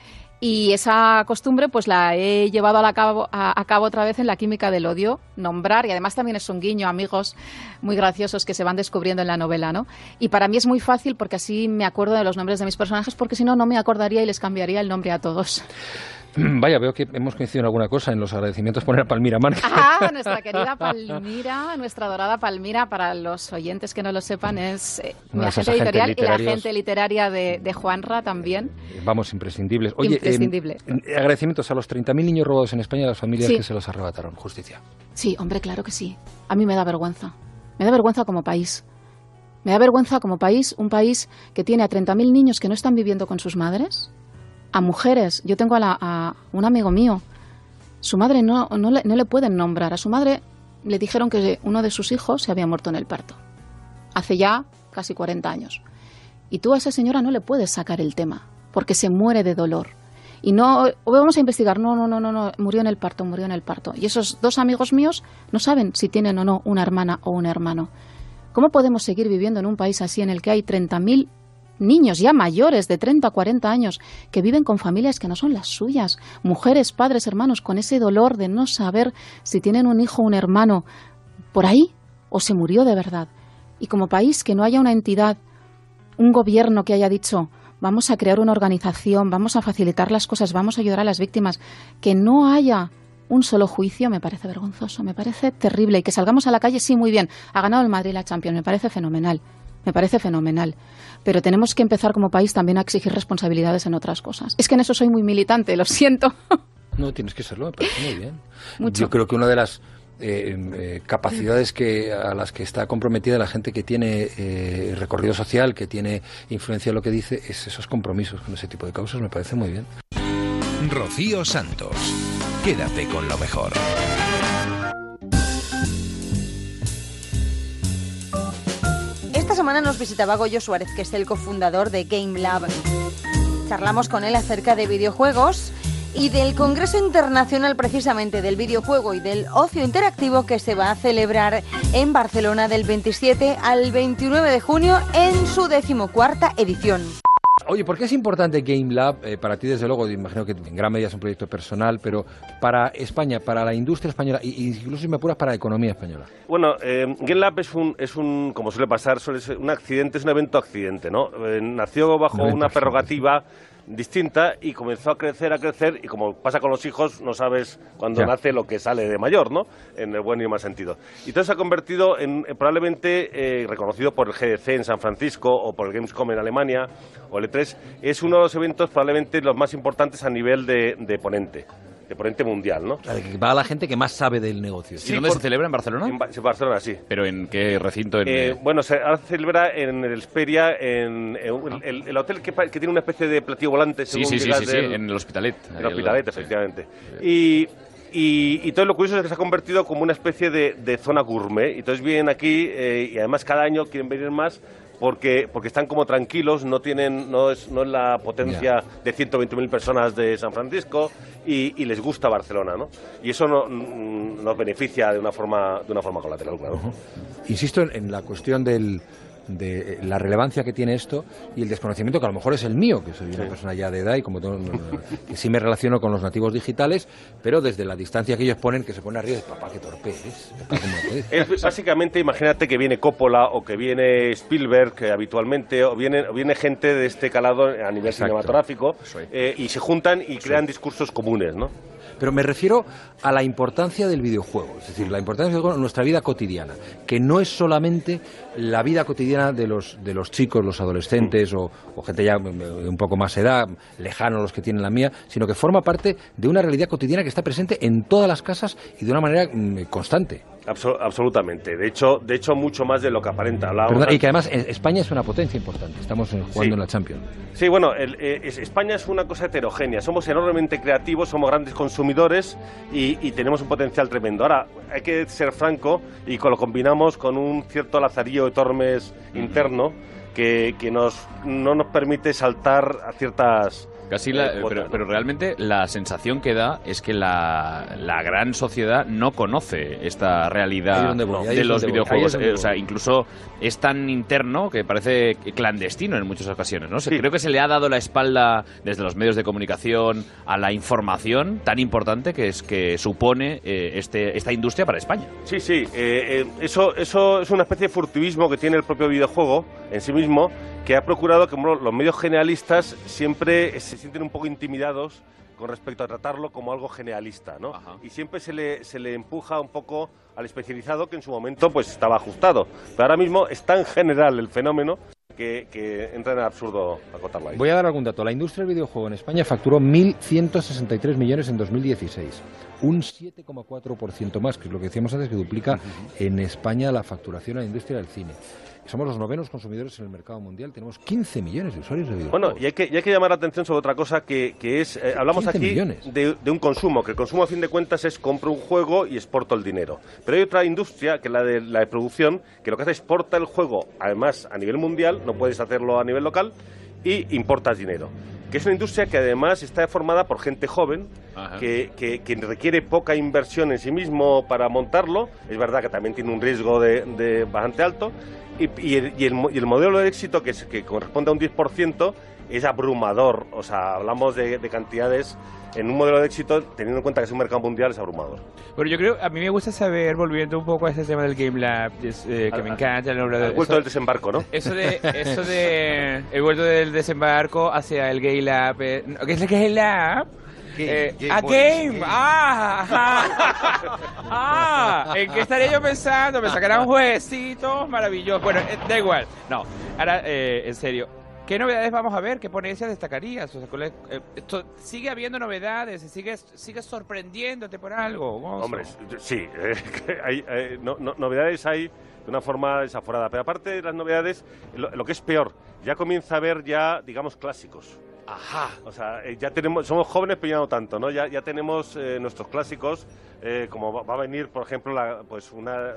Speaker 44: Y esa costumbre pues la he llevado a, la cabo, a, cabo otra vez en la química del odio, nombrar, y además también es un guiño, amigos muy graciosos que se van descubriendo en la novela, ¿no? Y para mí es muy fácil porque así me acuerdo de los nombres de mis personajes, porque si no, no me acordaría y les cambiaría el nombre a todos.
Speaker 43: Vaya, veo que hemos coincidido en alguna cosa en los agradecimientos poner a Palmira Man.
Speaker 44: Ah, nuestra querida Palmira, nuestra dorada Palmira, para los oyentes que no lo sepan, es eh,
Speaker 43: Una
Speaker 44: la
Speaker 43: de esas
Speaker 44: gente editorial y la
Speaker 43: literarios.
Speaker 44: gente literaria de, de Juanra también.
Speaker 43: Vamos, imprescindibles. Oye,
Speaker 44: Imprescindible.
Speaker 43: eh, agradecimientos a los 30.000 niños robados en España y a las familias
Speaker 44: Sí.
Speaker 43: que se los arrebataron. Justicia.
Speaker 44: Sí, hombre, claro que sí. A mí me da vergüenza. Me da vergüenza como país. Me da vergüenza como país, un país que tiene a 30.000 niños que no están viviendo con sus madres, a mujeres. Yo tengo a, la- un amigo mío, su madre no, no, le, no le pueden nombrar. A su madre le dijeron que uno de sus hijos se había muerto en el parto. Hace ya casi 40 años. Y tú a esa señora no le puedes sacar el tema, porque se muere de dolor. Y no, vamos a investigar, no, no, no, no, no, murió en el parto, murió en el parto. Y esos dos amigos míos no saben si tienen o no una hermana o un hermano. ¿Cómo podemos seguir viviendo en un país así en el que hay 30.000 niños ya mayores de 30 a 40 años que viven con familias que no son las suyas, mujeres, padres, hermanos, con ese dolor de no saber si tienen un hijo o un hermano por ahí o se murió de verdad? Y como país que no haya una entidad, un gobierno que haya dicho vamos a crear una organización, vamos a facilitar las cosas, vamos a ayudar a las víctimas, que no haya un solo juicio me parece vergonzoso, me parece terrible. Y que salgamos a la calle, sí, muy bien, ha ganado el Madrid la Champions, me parece fenomenal, me parece fenomenal, pero tenemos que empezar como país también a exigir responsabilidades en otras cosas. Es que en eso soy muy militante, lo siento.
Speaker 43: No, tienes que serlo, me parece muy bien.
Speaker 44: Mucho.
Speaker 43: Yo creo que una de las eh, eh, capacidades que a las que está comprometida la gente que tiene eh, recorrido social, que tiene influencia en lo que dice, es esos compromisos con ese tipo de causas, me parece muy bien.
Speaker 2: Rocío Santos. Quédate con lo mejor.
Speaker 8: Esta semana nos visitaba Goyo Suárez, que es el cofundador de Game Lab. Charlamos con él acerca de videojuegos y del Congreso Internacional precisamente del videojuego y del ocio interactivo que se va a celebrar en Barcelona del 27 al 29 de junio en su decimocuarta edición.
Speaker 43: Oye, ¿por qué es importante Game Lab? Eh, para ti, desde luego, imagino que en gran medida es un proyecto personal, pero para España, para la industria española, e incluso si me apuras, para la economía española.
Speaker 45: Bueno, eh, Game Lab es un, es un, como suele pasar, suele ser un accidente, es un evento accidente, ¿no? Eh, nació bajo una prerrogativa distinta y comenzó a crecer, a crecer y como pasa con los hijos, no sabes cuándo
Speaker 43: Ya.
Speaker 45: nace lo que sale de mayor, ¿no? En el buen y mal sentido. Y todo se ha convertido en probablemente eh, reconocido por el GDC en San Francisco o por el Gamescom en Alemania o el E3, es uno de los eventos probablemente los más importantes a nivel de, de ponente, de ponente mundial, ¿no?
Speaker 46: Va a la gente que más sabe del negocio.
Speaker 45: Sí,
Speaker 46: ¿Y dónde
Speaker 45: por-
Speaker 46: se celebra? ¿En Barcelona?
Speaker 45: En Ba- en Barcelona, sí.
Speaker 46: ¿Pero en qué recinto? En,
Speaker 45: Eh,
Speaker 46: eh,
Speaker 45: bueno, se ahora se celebra en el Esperia, en, en un- el, el hotel que, que tiene una especie de platillo volante.
Speaker 46: Sí,
Speaker 45: según
Speaker 46: sí, sí, sí, sí,
Speaker 45: del-
Speaker 46: en el Hospitalet.
Speaker 45: En el
Speaker 46: al
Speaker 45: Hospitalet, efectivamente. Y, y, y todo lo curioso es que se ha convertido como una especie de, de zona gourmet. Y Entonces vienen aquí eh, y además cada año quieren venir más porque, porque están como tranquilos, no tienen no es, no es la potencia de 120.000 personas de San Francisco y, y les gusta Barcelona, ¿no? Y eso no- mm, nos beneficia de una forma de una forma colateral, claro.
Speaker 43: Insisto en, en la cuestión del, de la relevancia que tiene esto y el desconocimiento que a lo mejor es el mío, que soy una persona ya de edad y como no- que sí me relaciono con los nativos digitales, pero desde la distancia que ellos ponen, que se pone arriba, es papá, qué torpe eres, papá, ¿cómo puedes?".
Speaker 45: Es básicamente, imagínate que viene Coppola o que viene Spielberg que habitualmente, o viene, o viene gente de este calado a nivel
Speaker 43: Exacto.
Speaker 45: cinematográfico eh, y se juntan y crean discursos comunes, ¿no?
Speaker 43: Pero me refiero a la importancia del videojuego, es decir, la importancia en nuestra vida cotidiana, que no es solamente la vida cotidiana de los, de los chicos, los adolescentes o, o gente ya de un poco más edad, lejano los que tienen la mía, sino que forma parte de una realidad cotidiana que está presente en todas las casas y de una manera mm, constante.
Speaker 45: Abso- absolutamente. De hecho, de hecho, mucho más de lo que aparenta.
Speaker 43: Perdona, y que además eh, España es una potencia importante, estamos jugando
Speaker 45: Sí.
Speaker 43: en la Champions.
Speaker 45: Sí, bueno, el- eh, es- España es una cosa heterogénea. Somos enormemente creativos, somos grandes consumidores y, y tenemos un potencial tremendo. Ahora, hay que ser franco y lo combinamos con un cierto lazarillo de Tormes interno que, que nos, no nos permite saltar a ciertas.
Speaker 46: Casi la-
Speaker 45: eh, cuotas,
Speaker 46: pero,
Speaker 45: ¿no?
Speaker 46: pero realmente la sensación que da es que la, la gran sociedad no conoce esta realidad
Speaker 43: voy,
Speaker 46: de los videojuegos. Eh, o sea, incluso es tan interno que parece clandestino en muchas ocasiones. ¿no?
Speaker 45: Sí.
Speaker 46: Creo que se le ha dado la espalda desde los medios de comunicación a la información tan importante que es que supone eh, este, esta industria para España.
Speaker 45: Sí, sí, eh, eh, eso, eso es una especie de furtivismo que tiene el propio videojuego en sí mismo, que ha procurado que bueno, los medios generalistas siempre se sienten un poco intimidados con respecto a tratarlo como algo generalista, ¿no? Y siempre se le, se le empuja un poco al especializado que en su momento pues estaba ajustado. Pero ahora mismo es tan general el fenómeno que, que entra en el absurdo acotarlo ahí.
Speaker 43: Voy a dar algún dato. La industria del videojuego en España facturó 1.163 millones en 2016. Un 7,4% más, que es lo que decíamos antes, que duplica en España la facturación a la industria del cine. Somos los novenos consumidores en el mercado mundial. Tenemos 15 millones de usuarios de videojuegos.
Speaker 45: Bueno, y hay que, y hay que llamar la atención sobre otra cosa que, que es, eh, hablamos
Speaker 43: 15
Speaker 45: aquí de, de un consumo, que el consumo a fin de cuentas es compro un juego y exporto el dinero. Pero hay otra industria, que es la de la de producción, que lo que hace es exporta el juego, además a nivel mundial, no puedes hacerlo a nivel local, y importas dinero. Que es una industria que además está formada por gente joven, que, que- que requiere poca inversión en sí mismo para montarlo. Es verdad que también tiene un riesgo de, de bastante alto. Y, y el, y el mo- y el modelo de éxito, que, es- que corresponde a un 10%, es abrumador. O sea, hablamos de, de cantidades en un modelo de éxito, teniendo en cuenta que es un mercado mundial, es abrumador.
Speaker 47: Pero yo creo, a mí me gusta saber, volviendo un poco a ese tema del Game Lab, es, eh, que
Speaker 45: Al-
Speaker 47: me encanta el nombre de
Speaker 45: al vuelto del desembarco, ¿no?
Speaker 47: Eso de, eso de el vuelto del desembarco hacia el Gay Lab, eh, ¿qué es el Gay Lab? Eh,
Speaker 45: game,
Speaker 47: a
Speaker 45: boys,
Speaker 47: game, ah, ah, ah, ¿en qué estaría yo pensando? Me sacarán jueguecitos maravillosos. Bueno, eh, da igual. No, ahora, eh, en serio. ¿Qué novedades vamos a ver? ¿Qué ponencias destacarías? O sea, ¿cuál es- eh, esto- ¿Sigue habiendo novedades? ¿Sigue, sigue sorprendiéndote por algo? Gonzo?
Speaker 45: Hombre, sí, eh, hay, eh, no- no- novedades hay de una forma desaforada. Pero aparte de las novedades, lo, lo que es peor, ya comienza a haber ya, digamos, clásicos. Ajá. O sea, eh, ya tenemos, somos jóvenes, pero ya no tanto, ¿no? Ya, ya tenemos eh, nuestros clásicos, eh, como va, va a venir, por ejemplo, la- pues una de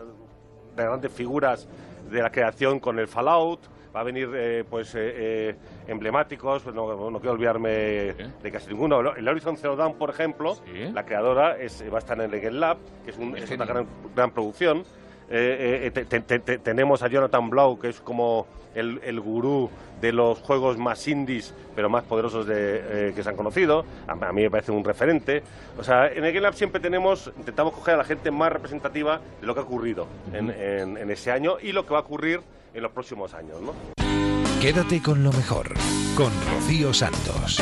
Speaker 45: las grandes figuras de la creación con el Fallout, va a venir eh, pues eh, eh, emblemáticos, pues no, no quiero olvidarme de casi ninguno. El Horizon Zero Dawn, por ejemplo, la creadora es, va a estar en el Game Lab, que es, un- es una gran, gran producción. Eh, eh, te- te- te- te- tenemos a Jonathan Blau, que es como el, el gurú de los juegos más indies, pero más poderosos de, eh, que se han conocido. A, a mí me parece un referente. O sea, en el Game Lab siempre tenemos, intentamos coger a la gente más representativa de lo que ha ocurrido en, en- en ese año y lo que va a ocurrir en los próximos años, ¿no?
Speaker 2: Quédate con lo mejor, con Rocío Santos.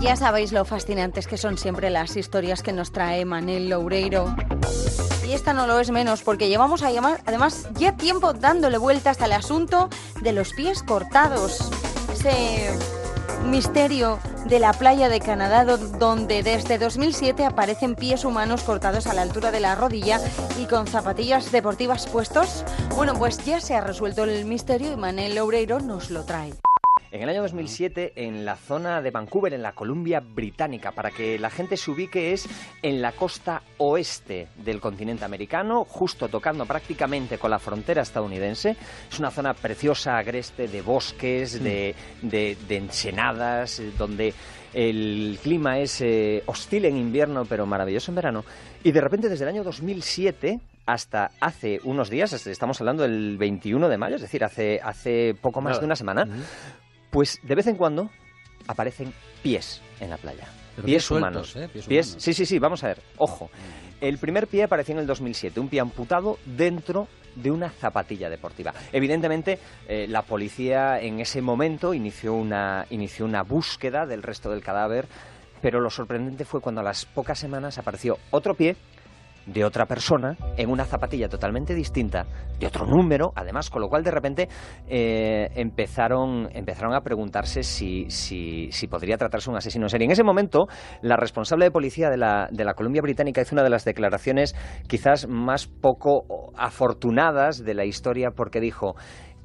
Speaker 8: Ya sabéis lo fascinantes que son siempre las historias que nos trae Manel Loureiro. Y esta no lo es menos, porque llevamos a además ya tiempo dándole vueltas al asunto de los pies cortados. Ese misterio de la playa de Canadá, do- donde desde 2007 aparecen pies humanos cortados a la altura de la rodilla y con zapatillas deportivas puestos. Bueno, pues ya se ha resuelto el misterio y Manel Loureiro nos lo trae.
Speaker 48: En el año 2007, en la zona de Vancouver, en la Columbia Británica, para que la gente se ubique, es en la costa oeste del continente americano, justo tocando prácticamente con la frontera estadounidense. Es una zona preciosa, agreste, de bosques, de, de- de ensenadas, donde el clima es eh, hostil en invierno, pero maravilloso en verano. Y de repente, desde el año 2007 hasta hace unos días, estamos hablando del 21 de mayo, es decir, hace, hace poco más de una semana, pues de vez en cuando aparecen pies en la playa.
Speaker 43: Pero
Speaker 48: pies
Speaker 43: pies sueltos,
Speaker 48: humanos.
Speaker 43: ¿eh? Pies humanos.
Speaker 48: Sí, sí, sí, vamos a ver. Ojo. El primer pie apareció en el 2007, un pie amputado dentro de una zapatilla deportiva. Evidentemente, eh, la policía en ese momento inició una, inició una búsqueda del resto del cadáver, pero lo sorprendente fue cuando a las pocas semanas apareció otro pie de otra persona en una zapatilla totalmente distinta, de otro número, además, con lo cual de repente eh, empezaron, empezaron a preguntarse si, si, si podría tratarse un asesino en. En ese momento, la responsable de policía de la, de la Columbia Británica hizo una de las declaraciones quizás más poco afortunadas de la historia porque dijo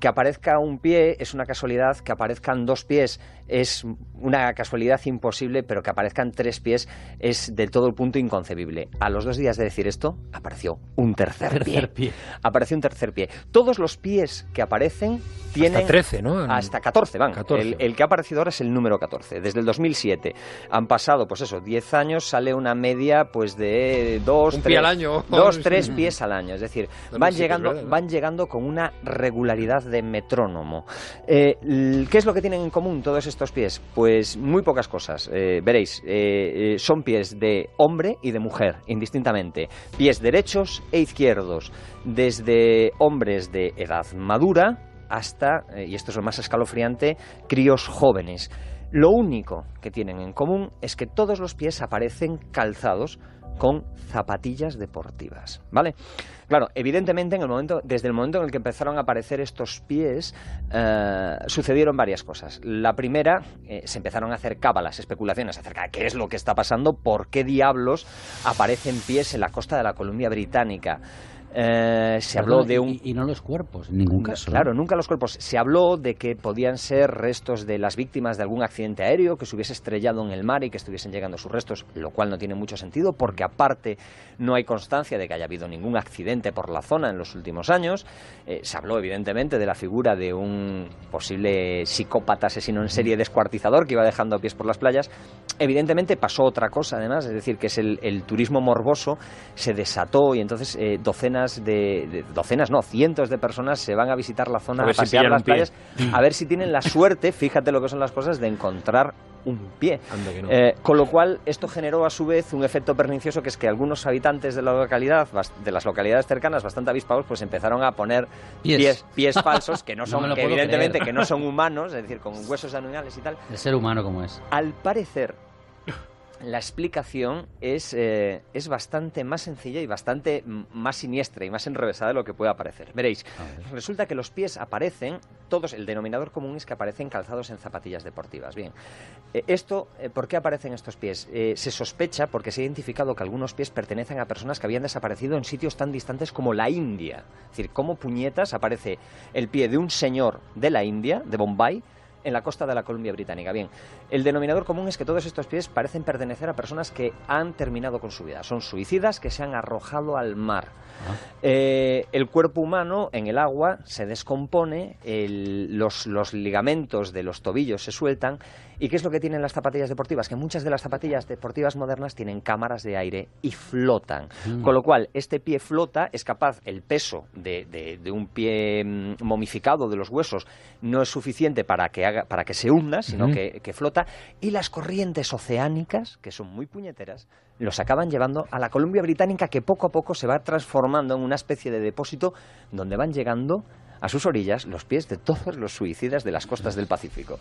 Speaker 48: que aparezca un pie es una casualidad, que aparezcan dos pies es una casualidad imposible, pero que aparezcan tres pies es del todo el punto inconcebible. A los dos días de decir esto, apareció un tercer,
Speaker 43: Tercer
Speaker 48: pie. Apareció un tercer pie. Todos los pies que aparecen tienen...
Speaker 43: Hasta 13, ¿no?
Speaker 48: Hasta 14 van.
Speaker 43: 14.
Speaker 48: El, el que ha aparecido ahora es el número 14. Desde el 2007 han pasado, pues eso, 10 años, sale una media pues de dos,
Speaker 43: Un
Speaker 48: tres,
Speaker 43: pie al año.
Speaker 48: Dos,
Speaker 43: Sí.
Speaker 48: tres pies al año. Es decir,
Speaker 43: No,
Speaker 48: van llegando,
Speaker 43: verdad, ¿no?
Speaker 48: van llegando con una regularidad de metrónomo. Eh, ¿Qué es lo que tienen en común todos estos pies? Pues muy pocas cosas. Eh, veréis, eh, eh, son pies de hombre y de mujer, indistintamente. Pies derechos e izquierdos, desde hombres de edad madura hasta, y esto es lo más escalofriante, críos jóvenes. Lo único que tienen en común es que todos los pies aparecen calzados con zapatillas deportivas, ¿vale? Claro, evidentemente en el momento, desde el momento en el que empezaron a aparecer estos pies, eh, sucedieron varias cosas. La primera, eh, se empezaron a hacer cábalas, especulaciones acerca de qué es lo que está pasando, por qué diablos aparecen pies en la costa de la Columbia Británica. Eh, se habló de un...
Speaker 49: Y, y no los cuerpos, en ningún caso.
Speaker 48: Claro, nunca los cuerpos. Se habló de que podían ser restos de las víctimas de algún accidente aéreo que se hubiese estrellado en el mar y que estuviesen llegando sus restos, lo cual no tiene mucho sentido porque aparte no hay constancia de que haya habido ningún accidente por la zona en los últimos años. Eh, se habló evidentemente de la figura de un posible psicópata asesino en serie descuartizador que iba dejando pies por las playas. Evidentemente pasó otra cosa además, es decir, que es el, el turismo morboso se desató y entonces eh, docenas de, de- docenas no, cientos de personas se van a visitar la zona
Speaker 46: A
Speaker 48: a,
Speaker 46: ver si
Speaker 48: pasear las playas a ver si tienen la suerte, fíjate lo que son las cosas, de encontrar un pie.
Speaker 32: que no.
Speaker 48: Eh, con lo cual, esto generó a su vez un efecto pernicioso que es que algunos habitantes de la localidad, de las localidades cercanas, bastante avispados, pues empezaron a poner
Speaker 49: Pies.
Speaker 48: pies, pies falsos que no son, que evidentemente
Speaker 49: creer.
Speaker 48: que no son humanos, es decir, con huesos animales y tal.
Speaker 49: El ser humano como es.
Speaker 48: Al parecer, la explicación es, eh, es bastante más sencilla y bastante mm, más siniestra y más enrevesada de lo que pueda parecer. Veréis, resulta que los pies aparecen, todos, el denominador común es que aparecen calzados en zapatillas deportivas. Bien, eh, esto, eh, ¿por qué aparecen estos pies? Se sospecha porque se ha identificado que algunos pies pertenecen a personas que habían desaparecido en sitios tan distantes como la India. Es decir, ¿cómo puñetas aparece el pie de un señor de la India, de Bombay, en la costa de la Columbia Británica. Bien, el denominador común es que todos estos pies parecen pertenecer a personas que han terminado con su vida. Son suicidas que se han arrojado al mar. Eh, el cuerpo humano en el agua se descompone, el- los, los ligamentos de los tobillos se sueltan. ¿Y qué es lo que tienen las zapatillas deportivas? Que muchas de las zapatillas deportivas modernas tienen cámaras de aire y flotan.
Speaker 49: Mm.
Speaker 48: Con lo cual, este pie flota, es capaz, el peso de, de- de un pie mm, momificado de los huesos no es suficiente para que, haga, para que se hunda, sino que, que flota. Y las corrientes oceánicas, que son muy puñeteras, los acaban llevando a la Columbia Británica, que poco a poco se va transformando en una especie de depósito donde van llegando a sus orillas los pies de todos los suicidas de las costas del Pacífico.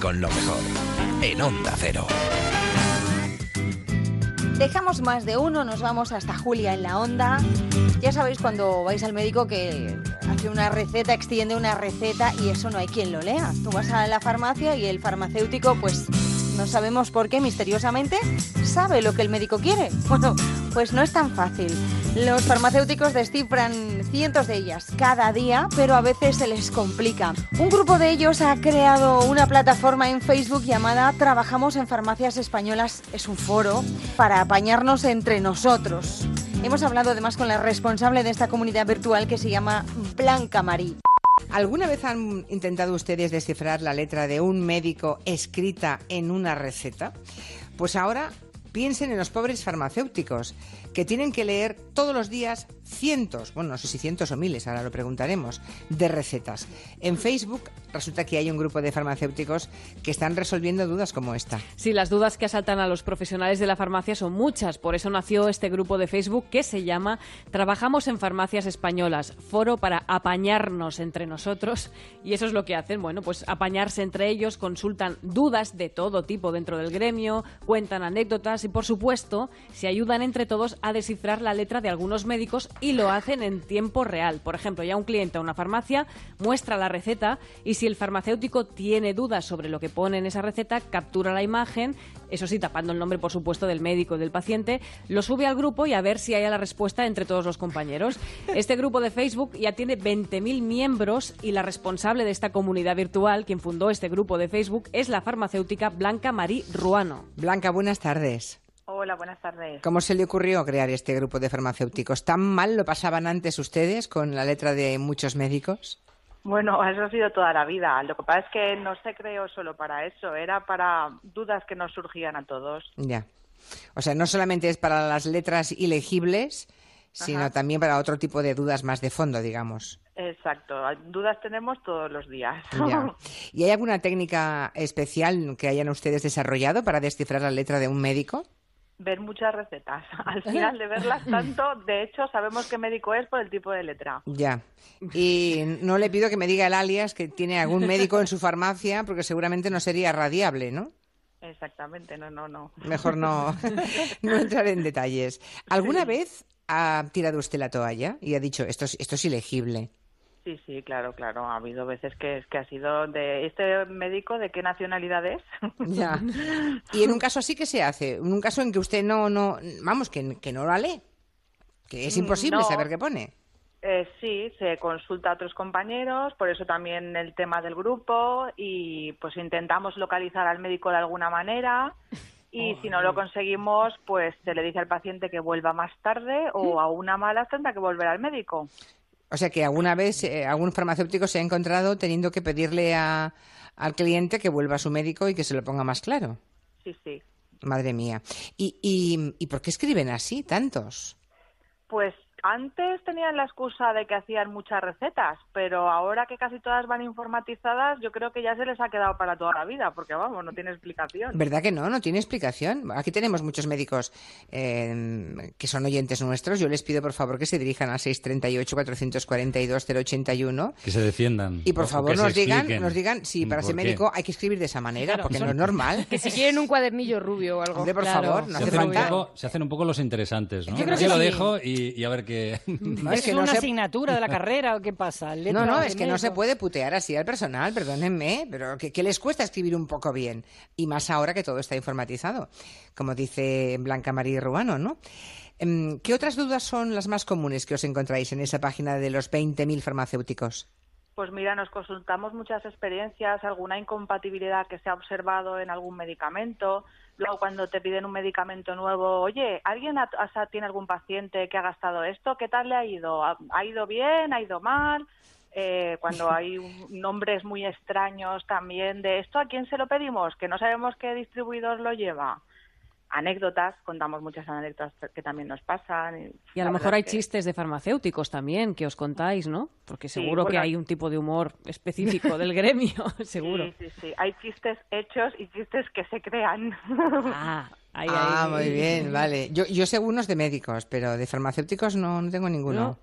Speaker 2: Con lo mejor en Onda Cero.
Speaker 8: Dejamos más de uno, nos vamos hasta Julia en la onda. Ya sabéis cuando vais al médico que hace una receta, extiende una receta y eso no hay quien lo lea. Tú vas a la farmacia y el farmacéutico, pues no sabemos por qué misteriosamente, sabe lo que el médico quiere. Bueno, pues no es tan fácil. Los farmacéuticos descifran cientos de ellas cada día, pero a veces se les complica. Un grupo de ellos ha creado una plataforma en Facebook llamada Trabajamos en Farmacias Españolas. Es un foro para apañarnos entre nosotros. Hemos hablado además con la responsable de esta comunidad virtual que se llama Blanca Marí.
Speaker 50: ¿Alguna vez han intentado ustedes descifrar la letra de un médico escrita en una receta? Pues ahora piensen en los pobres farmacéuticos que tienen que leer todos los días cientos, bueno, no sé si cientos o miles, ahora lo preguntaremos, de recetas. En Facebook resulta que hay un grupo de farmacéuticos que están resolviendo dudas como esta.
Speaker 51: Sí, las dudas que asaltan a los profesionales de la farmacia son muchas. Por eso nació este grupo de Facebook que se llama Trabajamos en Farmacias Españolas, foro para apañarnos entre nosotros. Y eso es lo que hacen, bueno, pues apañarse entre ellos, consultan dudas de todo tipo dentro del gremio, cuentan anécdotas y, por supuesto, se ayudan entre todos a descifrar la letra de algunos médicos y lo hacen en tiempo real. Por ejemplo, ya un cliente a una farmacia muestra la receta y si el farmacéutico tiene dudas sobre lo que pone en esa receta, captura la imagen, eso sí, tapando el nombre, por supuesto, del médico del paciente, lo sube al grupo y a ver si hay la respuesta entre todos los compañeros. Este grupo de Facebook ya tiene 20.000 miembros y la responsable de esta comunidad virtual, quien fundó este grupo de Facebook, es la farmacéutica Blanca Marí Ruano.
Speaker 50: Blanca, buenas tardes.
Speaker 52: Hola, buenas tardes.
Speaker 50: ¿Cómo se le ocurrió crear este grupo de farmacéuticos? ¿Tan mal lo pasaban antes ustedes con la letra de muchos médicos?
Speaker 52: Bueno, eso ha sido toda la vida. Lo que pasa es que no se creó solo para eso, era para dudas que nos surgían a todos.
Speaker 50: Ya. O sea, no solamente es para las letras ilegibles, sino
Speaker 52: Ajá.
Speaker 50: también para otro tipo de dudas más de fondo, digamos.
Speaker 52: Exacto, dudas tenemos todos los días.
Speaker 50: Ya. ¿Y hay alguna técnica especial que hayan ustedes desarrollado para descifrar la letra de un médico?
Speaker 52: Ver muchas recetas. Al final de verlas tanto, de hecho, sabemos qué médico es por el tipo de letra.
Speaker 50: Ya. Y no le pido que me diga el alias que tiene algún médico en su farmacia, porque seguramente no sería radiable, ¿no?
Speaker 52: Exactamente, no, no, no.
Speaker 50: Mejor no, no entrar en detalles. ¿Alguna vez ha tirado usted la toalla y ha dicho, esto es, esto es ilegible?
Speaker 52: Sí, sí, claro, claro. Ha habido veces que, que ha sido de este médico, ¿de qué nacionalidad es?
Speaker 50: Ya. Y en un caso así, ¿qué se hace? En un caso en que usted no, no vamos, que, que no la lee, que es
Speaker 52: Mm,
Speaker 50: imposible
Speaker 52: no.
Speaker 50: saber qué pone.
Speaker 52: Eh, sí, se consulta a otros compañeros, por eso también el tema del grupo y pues intentamos localizar al médico de alguna manera y si no lo conseguimos, pues se le dice al paciente que vuelva más tarde o a una mala tendrá que volver al médico.
Speaker 50: O sea que alguna vez eh, algún farmacéutico se ha encontrado teniendo que pedirle a, al cliente que vuelva a su médico y que se lo ponga más claro.
Speaker 52: Sí, sí.
Speaker 50: Madre mía. ¿Y, y, y por qué escriben así tantos?
Speaker 52: Pues antes tenían la excusa de que hacían muchas recetas, pero ahora que casi todas van informatizadas, yo creo que ya se les ha quedado para toda la vida, porque vamos, no tiene explicación.
Speaker 50: ¿Verdad que no? No tiene explicación. Aquí tenemos muchos médicos eh, que son oyentes nuestros. Yo les pido, por favor, que se dirijan al 638-442-081
Speaker 49: Que se defiendan.
Speaker 50: y, por favor, nos digan, nos digan si para ser médico hay que escribir de esa manera,
Speaker 49: Claro,
Speaker 50: porque
Speaker 49: son-
Speaker 50: no es normal.
Speaker 53: Que si quieren un cuadernillo rubio o algo.
Speaker 50: Hombre, por
Speaker 53: Claro.
Speaker 50: favor, no
Speaker 49: se,
Speaker 50: hace
Speaker 49: hacen un
Speaker 50: falta.
Speaker 49: poco, se hacen un poco los interesantes, ¿no?
Speaker 53: Yo creo
Speaker 49: Aquí
Speaker 53: que
Speaker 49: lo
Speaker 53: sí.
Speaker 49: dejo y, y a ver
Speaker 50: No,
Speaker 53: ¿Es,
Speaker 50: no
Speaker 53: una
Speaker 50: se-
Speaker 53: asignatura de la carrera o qué pasa?
Speaker 50: No,
Speaker 53: Letra
Speaker 50: no, es que no se puede putear así al personal, perdónenme, pero ¿qué, qué les cuesta escribir un poco bien? Y más ahora que todo está informatizado, como dice Blanca María Ruano, ¿no? Em, ¿Qué otras dudas son las más comunes que os encontráis en esa página de los 20.000 farmacéuticos?
Speaker 52: Pues mira, nos consultamos muchas experiencias, alguna incompatibilidad que se ha observado en algún medicamento. Luego, cuando te piden un medicamento nuevo, oye, ¿alguien ha- ha- tiene algún paciente que ha gastado esto? ¿Qué tal le ha ido? ¿Ha, ha ido bien? ¿Ha ido mal? Eh, cuando hay un- nombres muy extraños también de esto, ¿a quién se lo pedimos? Que no sabemos qué distribuidor lo lleva. Anécdotas, contamos muchas anécdotas que también nos pasan.
Speaker 51: Y a lo mejor hay
Speaker 52: que-
Speaker 51: chistes de farmacéuticos también que os contáis, ¿no? Porque
Speaker 52: Sí,
Speaker 51: seguro que hay un tipo de humor específico del gremio, seguro.
Speaker 52: Sí, sí, sí. Hay chistes hechos y chistes que se crean.
Speaker 51: Ah, ahí,
Speaker 50: ah,
Speaker 51: ahí.
Speaker 50: muy bien, vale. Yo, yo sé unos de médicos, pero de farmacéuticos no, no tengo ninguno.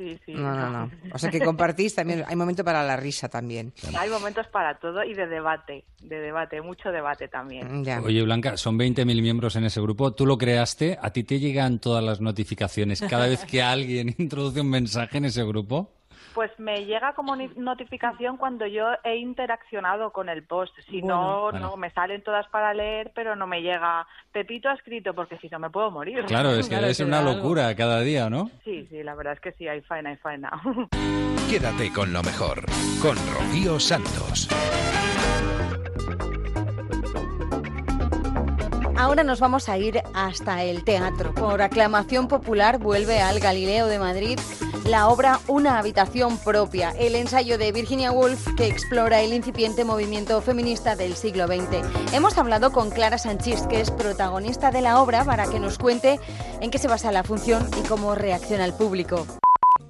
Speaker 52: Sí, sí.
Speaker 50: No, no, no. O sea que compartís también, hay momento para la risa también.
Speaker 52: Hay momentos para todo y de debate, de debate, mucho debate también.
Speaker 49: Oye, Blanca, son 20.000 miembros en ese grupo. Tú lo creaste, ¿a ti te llegan todas las notificaciones cada vez que alguien introduce un mensaje en ese grupo?
Speaker 52: Pues me llega como notificación cuando yo he interaccionado con el post. Si
Speaker 49: Bueno.
Speaker 52: no, no me salen todas para leer, pero no me llega. Pepito ha escrito porque si no me puedo morir.
Speaker 49: Claro, es que es una locura cada día, ¿no?
Speaker 52: Sí, sí, la verdad es que sí, hay faena, hay faena.
Speaker 2: Quédate con lo mejor, con Rocío Santos.
Speaker 8: Ahora nos vamos a ir hasta el teatro. Por aclamación popular vuelve al Galileo de Madrid la obra Una habitación propia, el ensayo de Virginia Woolf que explora el incipiente movimiento feminista del siglo XX. Hemos hablado con Clara Sanchís, que es protagonista de la obra, para que nos cuente en qué se basa la función y cómo reacciona el público.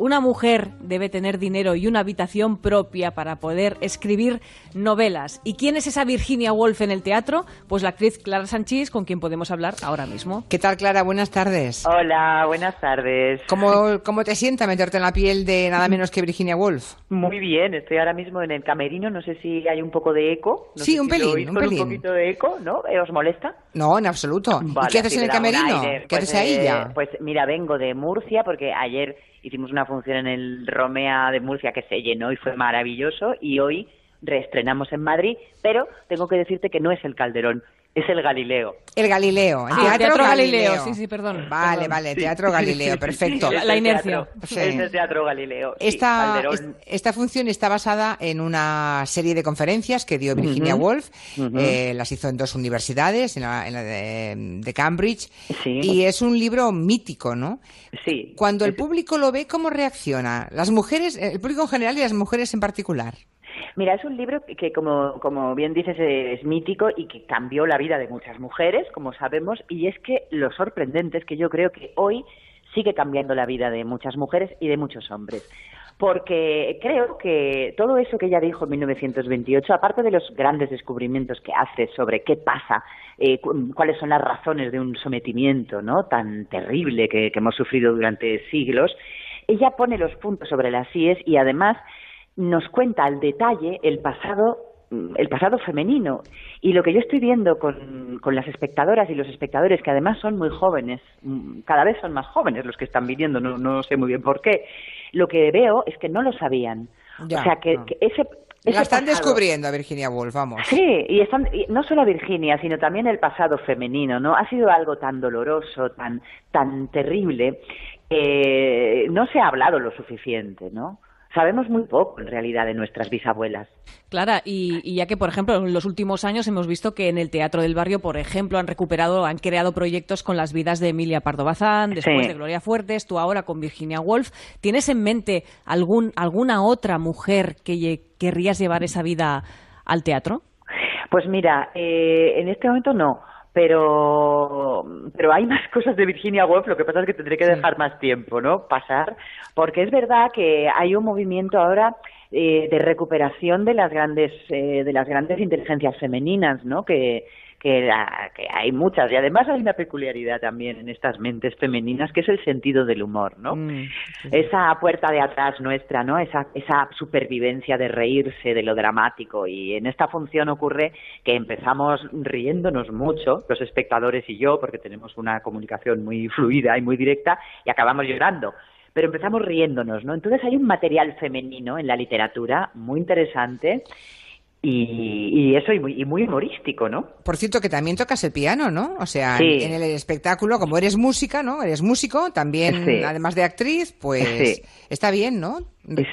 Speaker 51: Una mujer debe tener dinero y una habitación propia para poder escribir novelas. ¿Y quién es esa Virginia Woolf en el teatro? Pues la actriz Clara Sanchís, con quien podemos hablar ahora mismo.
Speaker 50: ¿Qué tal, Clara? Buenas tardes.
Speaker 54: Hola, buenas tardes.
Speaker 50: ¿Cómo, cómo te sienta meterte en la piel de nada menos que Virginia Woolf?
Speaker 54: Muy bien, estoy ahora mismo en el camerino, no sé si hay un poco de eco. No
Speaker 50: Sí,
Speaker 54: sé
Speaker 50: un
Speaker 54: si
Speaker 50: pelín,
Speaker 54: oís
Speaker 50: un
Speaker 54: con
Speaker 50: pelín.
Speaker 54: un poquito de eco, ¿no? Eh, ¿Os molesta?
Speaker 50: No, en absoluto.
Speaker 54: Vale,
Speaker 50: ¿Y qué haces en el camerino?
Speaker 54: aire.
Speaker 50: ¿Qué
Speaker 54: Pues,
Speaker 50: haces ahí
Speaker 54: eh,
Speaker 50: ya?
Speaker 54: Pues mira, vengo de Murcia porque ayer hicimos una función en el Romea de Murcia que se llenó y fue maravilloso y hoy reestrenamos en Madrid, pero tengo que decirte que no es el Calderón, es el Galileo.
Speaker 50: El Galileo, el
Speaker 54: Ah,
Speaker 50: Teatro,
Speaker 54: Teatro
Speaker 50: Galileo.
Speaker 54: Galileo, sí, sí,
Speaker 51: perdón.
Speaker 50: Vale,
Speaker 54: perdón.
Speaker 50: vale,
Speaker 54: Sí.
Speaker 50: Teatro Galileo, perfecto.
Speaker 54: Es el teatro-
Speaker 50: Sí.
Speaker 54: Es el Teatro Galileo. sí,
Speaker 50: Esta, esta función está basada en una serie de conferencias que dio Virginia
Speaker 54: Ujú.
Speaker 50: Woolf. Eh, las hizo en dos universidades, en la, en la de, de Cambridge. Y es un libro mítico, ¿no?
Speaker 54: Sí.
Speaker 50: Cuando el público lo ve, ¿cómo reacciona? Las mujeres, el público en general y las mujeres en particular.
Speaker 54: Mira, es un libro que, como, como bien dices, es mítico y que cambió la vida de muchas mujeres, como sabemos, y es que lo sorprendente es que yo creo que hoy sigue cambiando la vida de muchas mujeres y de muchos hombres. Porque creo que todo eso que ella dijo en 1928, aparte de los grandes descubrimientos que hace sobre qué pasa, eh, cu- cuáles son las razones de un sometimiento ¿no? tan terrible que, que hemos sufrido durante siglos, ella pone los puntos sobre las IES y además nos cuenta al detalle el pasado mm, el pasado femenino y lo que yo estoy viendo con, con las espectadoras y los espectadores que además son muy jóvenes mm, cada vez son más jóvenes los que están viniendo no, no sé muy bien por qué lo que veo es que no lo sabían
Speaker 50: Ya,
Speaker 54: o sea que,
Speaker 50: no.
Speaker 54: que ese, ese
Speaker 50: La están
Speaker 54: pasado-
Speaker 50: descubriendo a Virginia Woolf, vamos.
Speaker 54: Sí, y, están, y no solo Virginia, sino también el pasado femenino, ¿no? Ha sido algo tan doloroso, tan, tan terrible, que no se ha hablado lo suficiente, ¿no? Sabemos muy poco, en realidad, de nuestras bisabuelas.
Speaker 51: Clara, y, y ya que, por ejemplo, en los últimos años hemos visto que en el Teatro del Barrio, por ejemplo, han recuperado, han creado proyectos con las vidas de Emilia Pardo Bazán, después
Speaker 54: Sí.
Speaker 51: de Gloria Fuertes, tú ahora con Virginia Woolf. ¿Tienes en mente algún, alguna otra mujer que querrías llevar esa vida al teatro?
Speaker 54: Pues mira, eh, en este momento no, pero, pero hay más cosas de Virginia Woolf, lo que pasa es que tendré que dejar más tiempo, ¿no? Pasar, porque es verdad que hay un movimiento ahora eh, de recuperación de las grandes, eh, de las grandes inteligencias femeninas, ¿no? Que, que, la- que hay muchas y además hay una peculiaridad también en estas mentes femeninas que es el sentido del humor, ¿no? esa puerta de atrás nuestra, ¿no? Esa, esa supervivencia de reírse de lo dramático. Y en esta función ocurre que empezamos riéndonos mucho, los espectadores y yo, porque tenemos una comunicación muy fluida y muy directa, y acabamos llorando. Pero empezamos riéndonos, ¿no? Entonces hay un material femenino en la literatura muy interesante y, y eso y muy, y muy humorístico, ¿no?
Speaker 50: Por cierto, que también tocas el piano, ¿no? O sea,
Speaker 54: Sí.
Speaker 50: en el espectáculo, como eres música, ¿no? Eres músico, también,
Speaker 54: Sí.
Speaker 50: además de actriz, pues
Speaker 54: Sí.
Speaker 50: está bien, ¿no?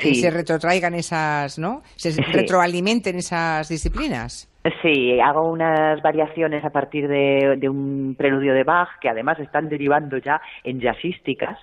Speaker 50: Que se retrotraigan esas, ¿no? Se retroalimenten esas disciplinas.
Speaker 54: Sí, hago unas variaciones a partir de, de un preludio de Bach que además están derivando ya en jazzísticas,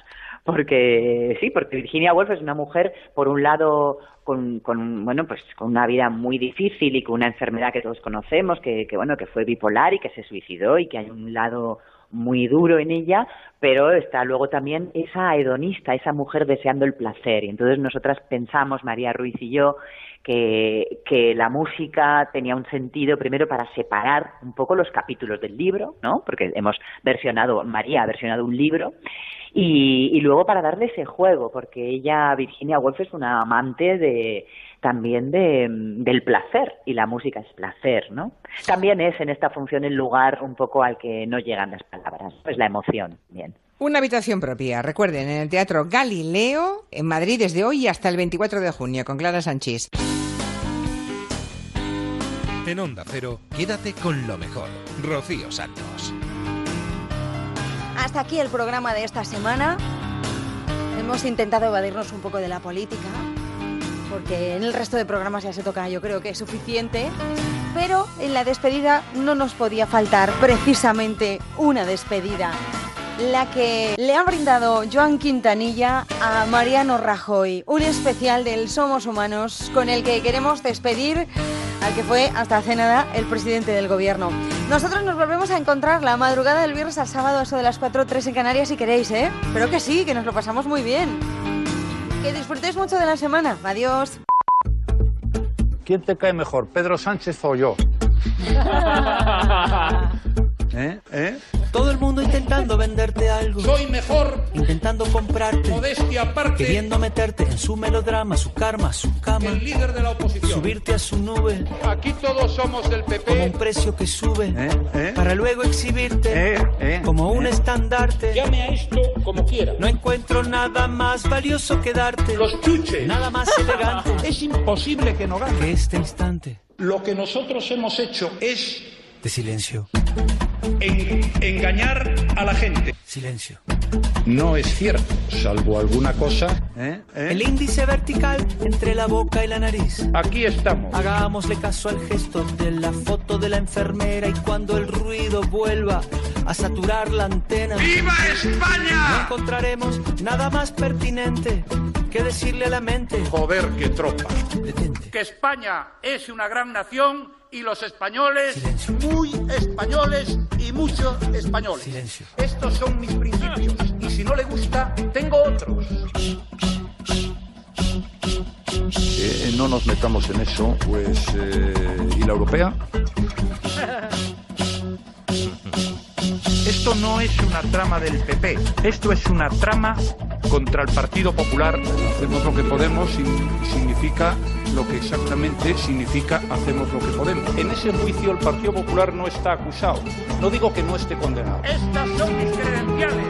Speaker 54: porque sí, porque Virginia Woolf es una mujer, por un lado, con, con bueno, pues con una vida muy difícil y con una enfermedad que todos conocemos, que, que bueno, que fue bipolar y que se suicidó y que hay un lado muy duro en ella, pero está luego también esa hedonista, esa mujer deseando el placer. Y entonces nosotras pensamos, María Ruiz y yo, que, que la música tenía un sentido primero para separar un poco los capítulos del libro, ¿no? Porque hemos versionado, María ha versionado un libro, y, y luego para darle ese juego, porque ella, Virginia Woolf, es una amante de también de, del placer, y la música es placer, ¿no? También es en esta función el lugar un poco al que no llegan las palabras, es la emoción, bien.
Speaker 50: Una habitación propia, recuerden, en el Teatro Galileo, en Madrid desde hoy hasta el 24 de junio, con Clara Sanchís.
Speaker 2: En Onda Cero, quédate con lo mejor. Rocío Santos.
Speaker 8: Hasta aquí el programa de esta semana. Hemos intentado evadirnos un poco de la política, porque en el resto de programas ya se toca, yo creo que es suficiente. Pero en la despedida no nos podía faltar precisamente una despedida. La que le ha brindado Joan Quintanilla a Mariano Rajoy, un especial del Somos Humanos con el que queremos despedir al que fue hasta hace nada el presidente del gobierno. Nosotros nos volvemos a encontrar la madrugada del viernes al sábado, eso de las 4 o 3 en Canarias si queréis, ¿eh? Pero que sí, que nos lo pasamos muy bien. Que disfrutéis mucho de la semana. Adiós.
Speaker 55: ¿Quién te cae mejor, Pedro Sánchez o yo? ¿Eh? ¿Eh?
Speaker 56: Todo el mundo intentando venderte algo.
Speaker 55: Soy mejor.
Speaker 56: Intentando comprarte.
Speaker 55: Modestia aparte.
Speaker 56: Queriendo meterte en su melodrama, su karma, su cama.
Speaker 55: El líder de la oposición.
Speaker 56: Subirte a su nube.
Speaker 55: Aquí todos somos del PP.
Speaker 56: Como un precio que sube.
Speaker 55: ¿Eh? ¿Eh?
Speaker 56: Para luego exhibirte.
Speaker 55: ¿Eh? ¿Eh?
Speaker 56: Como un
Speaker 55: ¿Eh?
Speaker 56: estandarte.
Speaker 55: Llame a esto como quiera.
Speaker 56: No encuentro nada más valioso que darte.
Speaker 55: Los chuches.
Speaker 56: Nada más elegante.
Speaker 55: Es imposible que no gane.
Speaker 56: que este instante
Speaker 55: Lo que nosotros hemos hecho es
Speaker 56: de silencio.
Speaker 55: En- engañar a la gente.
Speaker 56: Silencio.
Speaker 55: No es cierto, salvo alguna cosa. ¿Eh? ¿Eh?
Speaker 56: El índice vertical entre la boca y la nariz.
Speaker 55: Aquí estamos.
Speaker 56: Hagámosle caso al gesto de la foto de la enfermera y cuando el ruido vuelva a saturar la antena.
Speaker 55: ¡Viva
Speaker 56: No
Speaker 55: España!
Speaker 56: encontraremos nada más pertinente que decirle a la mente.
Speaker 55: Joder, qué tropa.
Speaker 56: Detente.
Speaker 55: Que España es una gran nación y los españoles, muy españoles y muchos españoles.
Speaker 56: Silencio.
Speaker 55: Estos son mis principios y si no le gusta, tengo otros.
Speaker 57: Eh, no nos metamos en eso, pues. eh, ¿Y la europea?
Speaker 55: Esto no es una trama del PP, esto es una trama contra el Partido Popular. Hacemos lo que podemos y significa lo que exactamente significa hacemos lo que podemos. En ese juicio el Partido Popular no está acusado. No digo que no esté condenado. Estas son mis credenciales.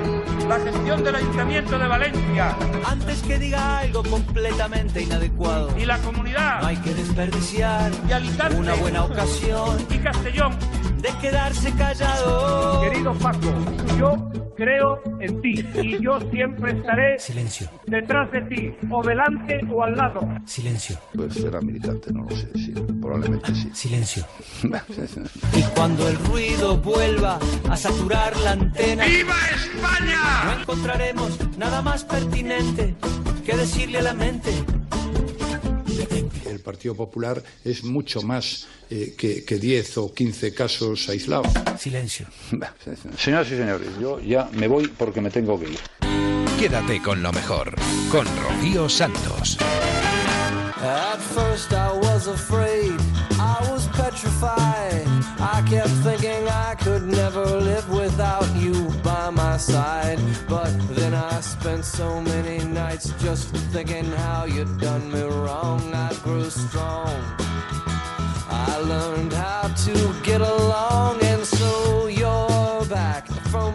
Speaker 55: La gestión del Ayuntamiento de Valencia
Speaker 56: Antes que diga algo completamente inadecuado.
Speaker 55: y la comunidad
Speaker 56: No hay que desperdiciar
Speaker 55: y Alicante
Speaker 56: una buena ocasión
Speaker 55: y Castellón.
Speaker 56: De quedarse callado.
Speaker 55: Querido Paco, yo creo en ti y yo siempre estaré
Speaker 56: Silencio,
Speaker 55: detrás de ti, o delante o al lado.
Speaker 56: silencio,
Speaker 57: Pues será militante, no lo sé, sí, probablemente sí.
Speaker 56: silencio. Y cuando el ruido vuelva a saturar la antena,
Speaker 55: ¡Viva España!
Speaker 56: no encontraremos nada más pertinente que decirle a la mente.
Speaker 55: El Partido Popular es mucho más eh, que, que 10 o 15 casos aislados.
Speaker 56: Silencio.
Speaker 57: Señoras y señores, yo ya me voy porque me tengo que ir.
Speaker 2: Quédate con lo mejor. Con Rocío Santos.
Speaker 56: At first I was afraid, I was petrified. I kept thinking I could never live without you by my side. I spent so many nights just thinking how you'd done me wrong. I grew strong. I learned how to get along, and so you're back from